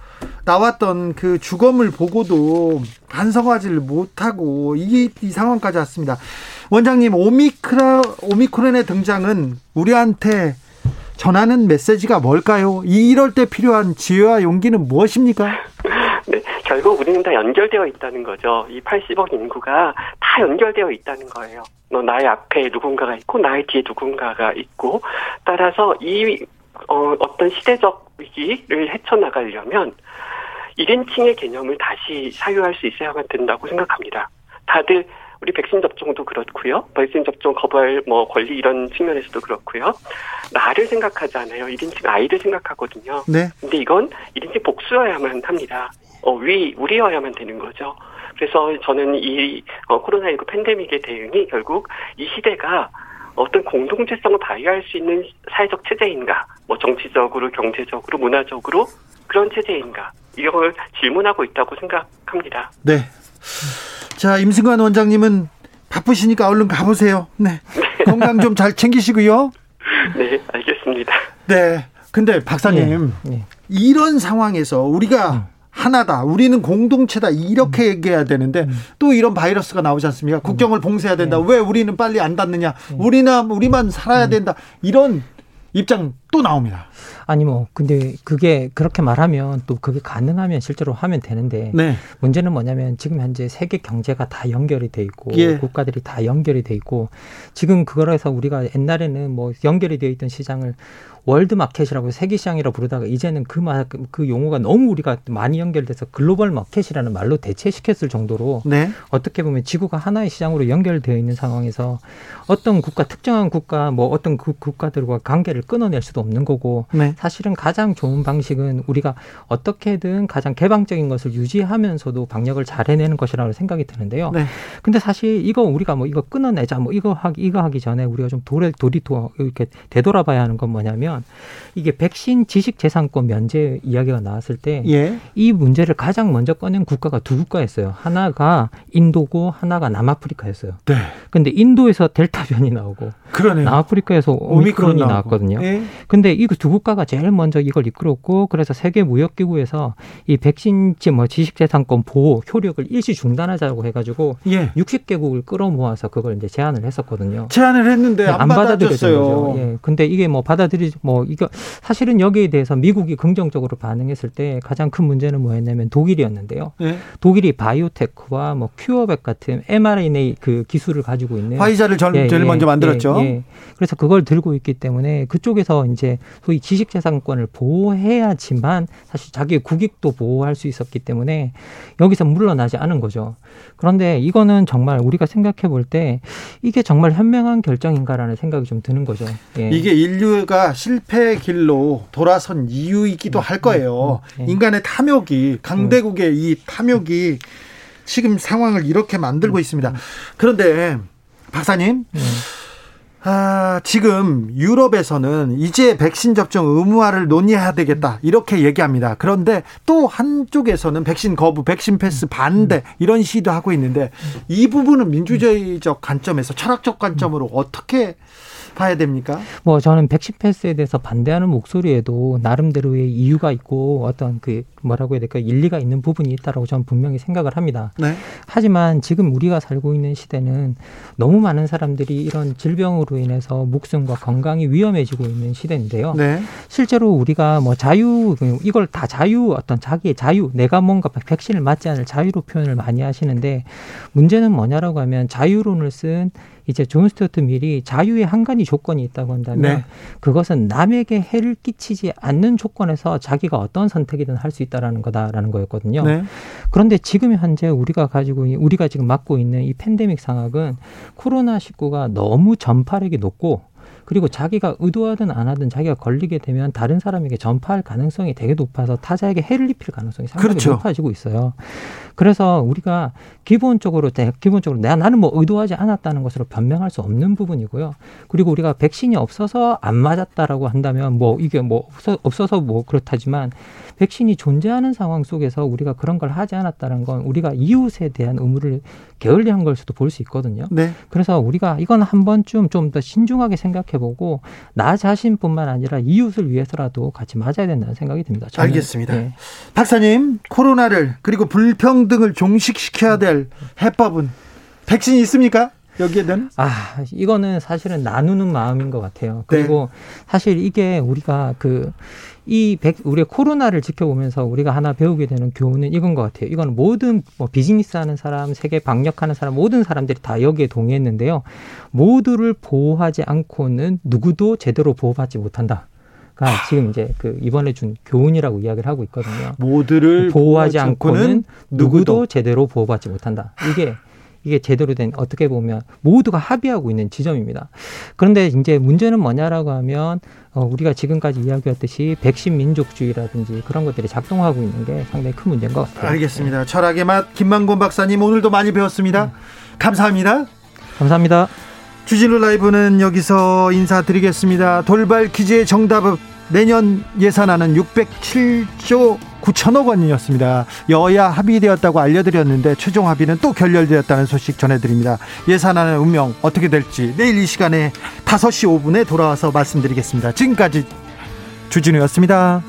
Speaker 1: 나왔던 그 주검을 보고도 반성하지를 못하고 이, 이 상황까지 왔습니다. 원장님, 오미크라, 오미크론의 등장은 우리한테 전하는 메시지가 뭘까요? 이럴 때 필요한 지혜와 용기는 무엇입니까?
Speaker 12: 네, 결국 우리는 다 연결되어 있다는 거죠. 이 80억 인구가 다 연결되어 있다는 거예요. 너 나의 앞에 누군가가 있고 나의 뒤에 누군가가 있고 따라서 이 어, 어떤 시대적 위기를 헤쳐나가려면 1인칭의 개념을 다시 사유할 수 있어야만 된다고 생각합니다. 다들 우리 백신 접종도 그렇고요. 백신 접종 거부할 뭐 권리 이런 측면에서도 그렇고요. 나를 생각하잖아요. 1인칭 아이를 생각하거든요. 네. 근데 이건 1인칭 복수여야만 합니다. 어, 위, 우리여야만 되는 거죠. 그래서 저는 이 어, 코로나19 팬데믹의 대응이 결국 이 시대가 어떤 공동체성을 발휘할 수 있는 사회적 체제인가, 뭐 정치적으로, 경제적으로, 문화적으로 그런 체제인가 이걸 질문하고 있다고 생각합니다.
Speaker 1: 네. 자 임승관 원장님은 바쁘시니까 얼른 가보세요. 네. 건강 좀 잘 챙기시고요.
Speaker 12: 네, 알겠습니다.
Speaker 1: 네. 근데 박사님 네. 네. 이런 상황에서 우리가 음. 하나다. 우리는 공동체다. 이렇게 음. 얘기해야 되는데 음. 또 이런 바이러스가 나오지 않습니까? 국경을 봉쇄해야 된다. 네. 왜 우리는 빨리 안 닫느냐? 네. 우리나 우리만 살아야 음. 된다. 이런 입장 또 나옵니다.
Speaker 11: 아니 뭐 근데 그게 그렇게 말하면 또 그게 가능하면 실제로 하면 되는데 네. 문제는 뭐냐면 지금 현재 세계 경제가 다 연결이 돼 있고 예. 국가들이 다 연결이 돼 있고 지금 그거로 해서 우리가 옛날에는 뭐 연결이 되어 있던 시장을 월드 마켓이라고 세계 시장이라고 부르다가 이제는 그, 말, 그 용어가 너무 우리가 많이 연결돼서 글로벌 마켓이라는 말로 대체시켰을 정도로 네. 어떻게 보면 지구가 하나의 시장으로 연결되어 있는 상황에서 어떤 국가 특정한 국가 뭐 어떤 그 국가들과 관계를 끊어낼 수도 없는 거고 네. 사실은 가장 좋은 방식은 우리가 어떻게든 가장 개방적인 것을 유지하면서도 방역을 잘 해내는 것이라고 생각이 드는데요. 네. 근데 사실 이거 우리가 뭐 이거 끊어내자 뭐 이거 하기 이거 하기 전에 우리가 좀 도래 도리도 이렇게 되돌아봐야 하는 건 뭐냐면 보면 이게 백신 지식 재산권 면제 이야기가 나왔을 때이 예. 문제를 가장 먼저 꺼낸 국가가 두 국가였어요. 하나가 인도고 하나가 남아프리카였어요. 네. 근데 인도에서 델타 변이 나오고 그러네요. 남아프리카에서 오미크론이 나왔거든요. 예. 근데 이 두 국가가 제일 먼저 이걸 이끌었고 그래서 세계 무역 기구에서 이 백신 뭐 지식 재산권 보호 효력을 일시 중단하자고 해 가지고 예. 60개국을 끌어모아서 그걸 이제 제안을 했었거든요.
Speaker 1: 제안을 했는데 안, 안 받아들였어요.
Speaker 11: 예. 근데 이게 뭐 받아들이 뭐 이거 사실은 여기에 대해서 미국이 긍정적으로 반응했을 때 가장 큰 문제는 뭐였냐면 독일이었는데요. 네. 독일이 바이오테크와 뭐 큐어백 같은 mRNA 그 기술을 가지고 있는
Speaker 1: 화이자를 전, 예, 제일 예, 먼저 만들었죠. 예, 예.
Speaker 11: 그래서 그걸 들고 있기 때문에 그쪽에서 이제 소위 지식재산권을 보호해야지만 사실 자기의 국익도 보호할 수 있었기 때문에 여기서 물러나지 않은 거죠. 그런데 이거는 정말 우리가 생각해 볼 때 이게 정말 현명한 결정인가라는 생각이 좀 드는 거죠.
Speaker 1: 예. 이게 인류가 실패의 길로 돌아선 이유이기도 할 거예요. 음, 음, 음. 인간의 탐욕이 강대국의 이 탐욕이 지금 상황을 이렇게 만들고 있습니다. 그런데 박사님 아, 지금 유럽에서는 이제 백신 접종 의무화를 논의해야 되겠다. 이렇게 얘기합니다. 그런데 또 한쪽에서는 백신 거부, 백신 패스 반대 이런 시도 하고 있는데 이 부분은 민주주의적 관점에서 철학적 관점으로 어떻게 봐야 됩니까?
Speaker 11: 뭐 저는 백신 패스에 대해서 반대하는 목소리에도 나름대로의 이유가 있고 어떤 그 뭐라고 해야 될까 일리가 있는 부분이 있다라고 저는 분명히 생각을 합니다. 네. 하지만 지금 우리가 살고 있는 시대는 너무 많은 사람들이 이런 질병으로 인해서 목숨과 건강이 위험해지고 있는 시대인데요. 네. 실제로 우리가 뭐 자유 이걸 다 자유 어떤 자기의 자유 내가 뭔가 백신을 맞지 않을 자유로 표현을 많이 하시는데 문제는 뭐냐라고 하면 자유론을 쓴 이제 존 스튜어트 밀이 자유의 한 가지 조건이 있다고 한다면 네. 그것은 남에게 해를 끼치지 않는 조건에서 자기가 어떤 선택이든 할 수 있다라는 거다라는 거였거든요. 네. 그런데 지금 현재 우리가 가지고 우리가 지금 맞고 있는 이 팬데믹 상황은 코로나 19가 너무 전파력이 높고 그리고 자기가 의도하든 안 하든 자기가 걸리게 되면 다른 사람에게 전파할 가능성이 되게 높아서 타자에게 해를 입힐 가능성이 상당히 그렇죠. 높아지고 있어요. 그래서 우리가 기본적으로 기본적으로 내가 나는 뭐 의도하지 않았다는 것으로 변명할 수 없는 부분이고요. 그리고 우리가 백신이 없어서 안 맞았다라고 한다면 뭐 이게 뭐 없어, 없어서 뭐 그렇다지만 백신이 존재하는 상황 속에서 우리가 그런 걸 하지 않았다는 건 우리가 이웃에 대한 의무를 게을리 한 걸 수도 볼 수 있거든요. 네. 그래서 우리가 이건 한 번쯤 좀 더 신중하게 생각해 보고 나 자신뿐만 아니라 이웃을 위해서라도 같이 맞아야 된다는 생각이 듭니다.
Speaker 1: 저는. 알겠습니다. 네. 박사님 코로나를 그리고 불평 등을 종식시켜야 될 해법은 백신이 있습니까? 여기에는
Speaker 11: 아 이거는 사실은 나누는 마음인 것 같아요. 그리고 네. 사실 이게 우리가 그 이 우리의 코로나를 지켜보면서 우리가 하나 배우게 되는 교훈은 이건 것 같아요. 이건 모든 뭐 비즈니스 하는 사람, 세계 방역하는 사람, 모든 사람들이 다 여기에 동의했는데요. 모두를 보호하지 않고는 누구도 제대로 보호받지 못한다. 가 지금 이제 그 이번에 준 교훈이라고 이야기를 하고 있거든요.
Speaker 1: 모두를
Speaker 11: 보호하지 않고는 누구도 제대로 보호받지 못한다. 이게 이게 제대로 된 어떻게 보면 모두가 합의하고 있는 지점입니다. 그런데 이제 문제는 뭐냐라고 하면 어, 우리가 지금까지 이야기했듯이 백신 민족주의라든지 그런 것들이 작동하고 있는 게 상당히 큰 문제인 것 같아요.
Speaker 1: 알겠습니다. 철학의 맛 김만곤 박사님 오늘도 많이 배웠습니다. 음. 감사합니다.
Speaker 11: 감사합니다.
Speaker 1: 주진우 라이브는 여기서 인사드리겠습니다. 돌발 퀴즈의 정답은 내년 예산안은 607조 9천억 원이었습니다. 여야 합의되었다고 알려드렸는데 최종 합의는 또 결렬되었다는 소식 전해드립니다. 예산안의 운명 어떻게 될지 내일 이 시간에 5시 5분에 돌아와서 말씀드리겠습니다. 지금까지 주진우였습니다.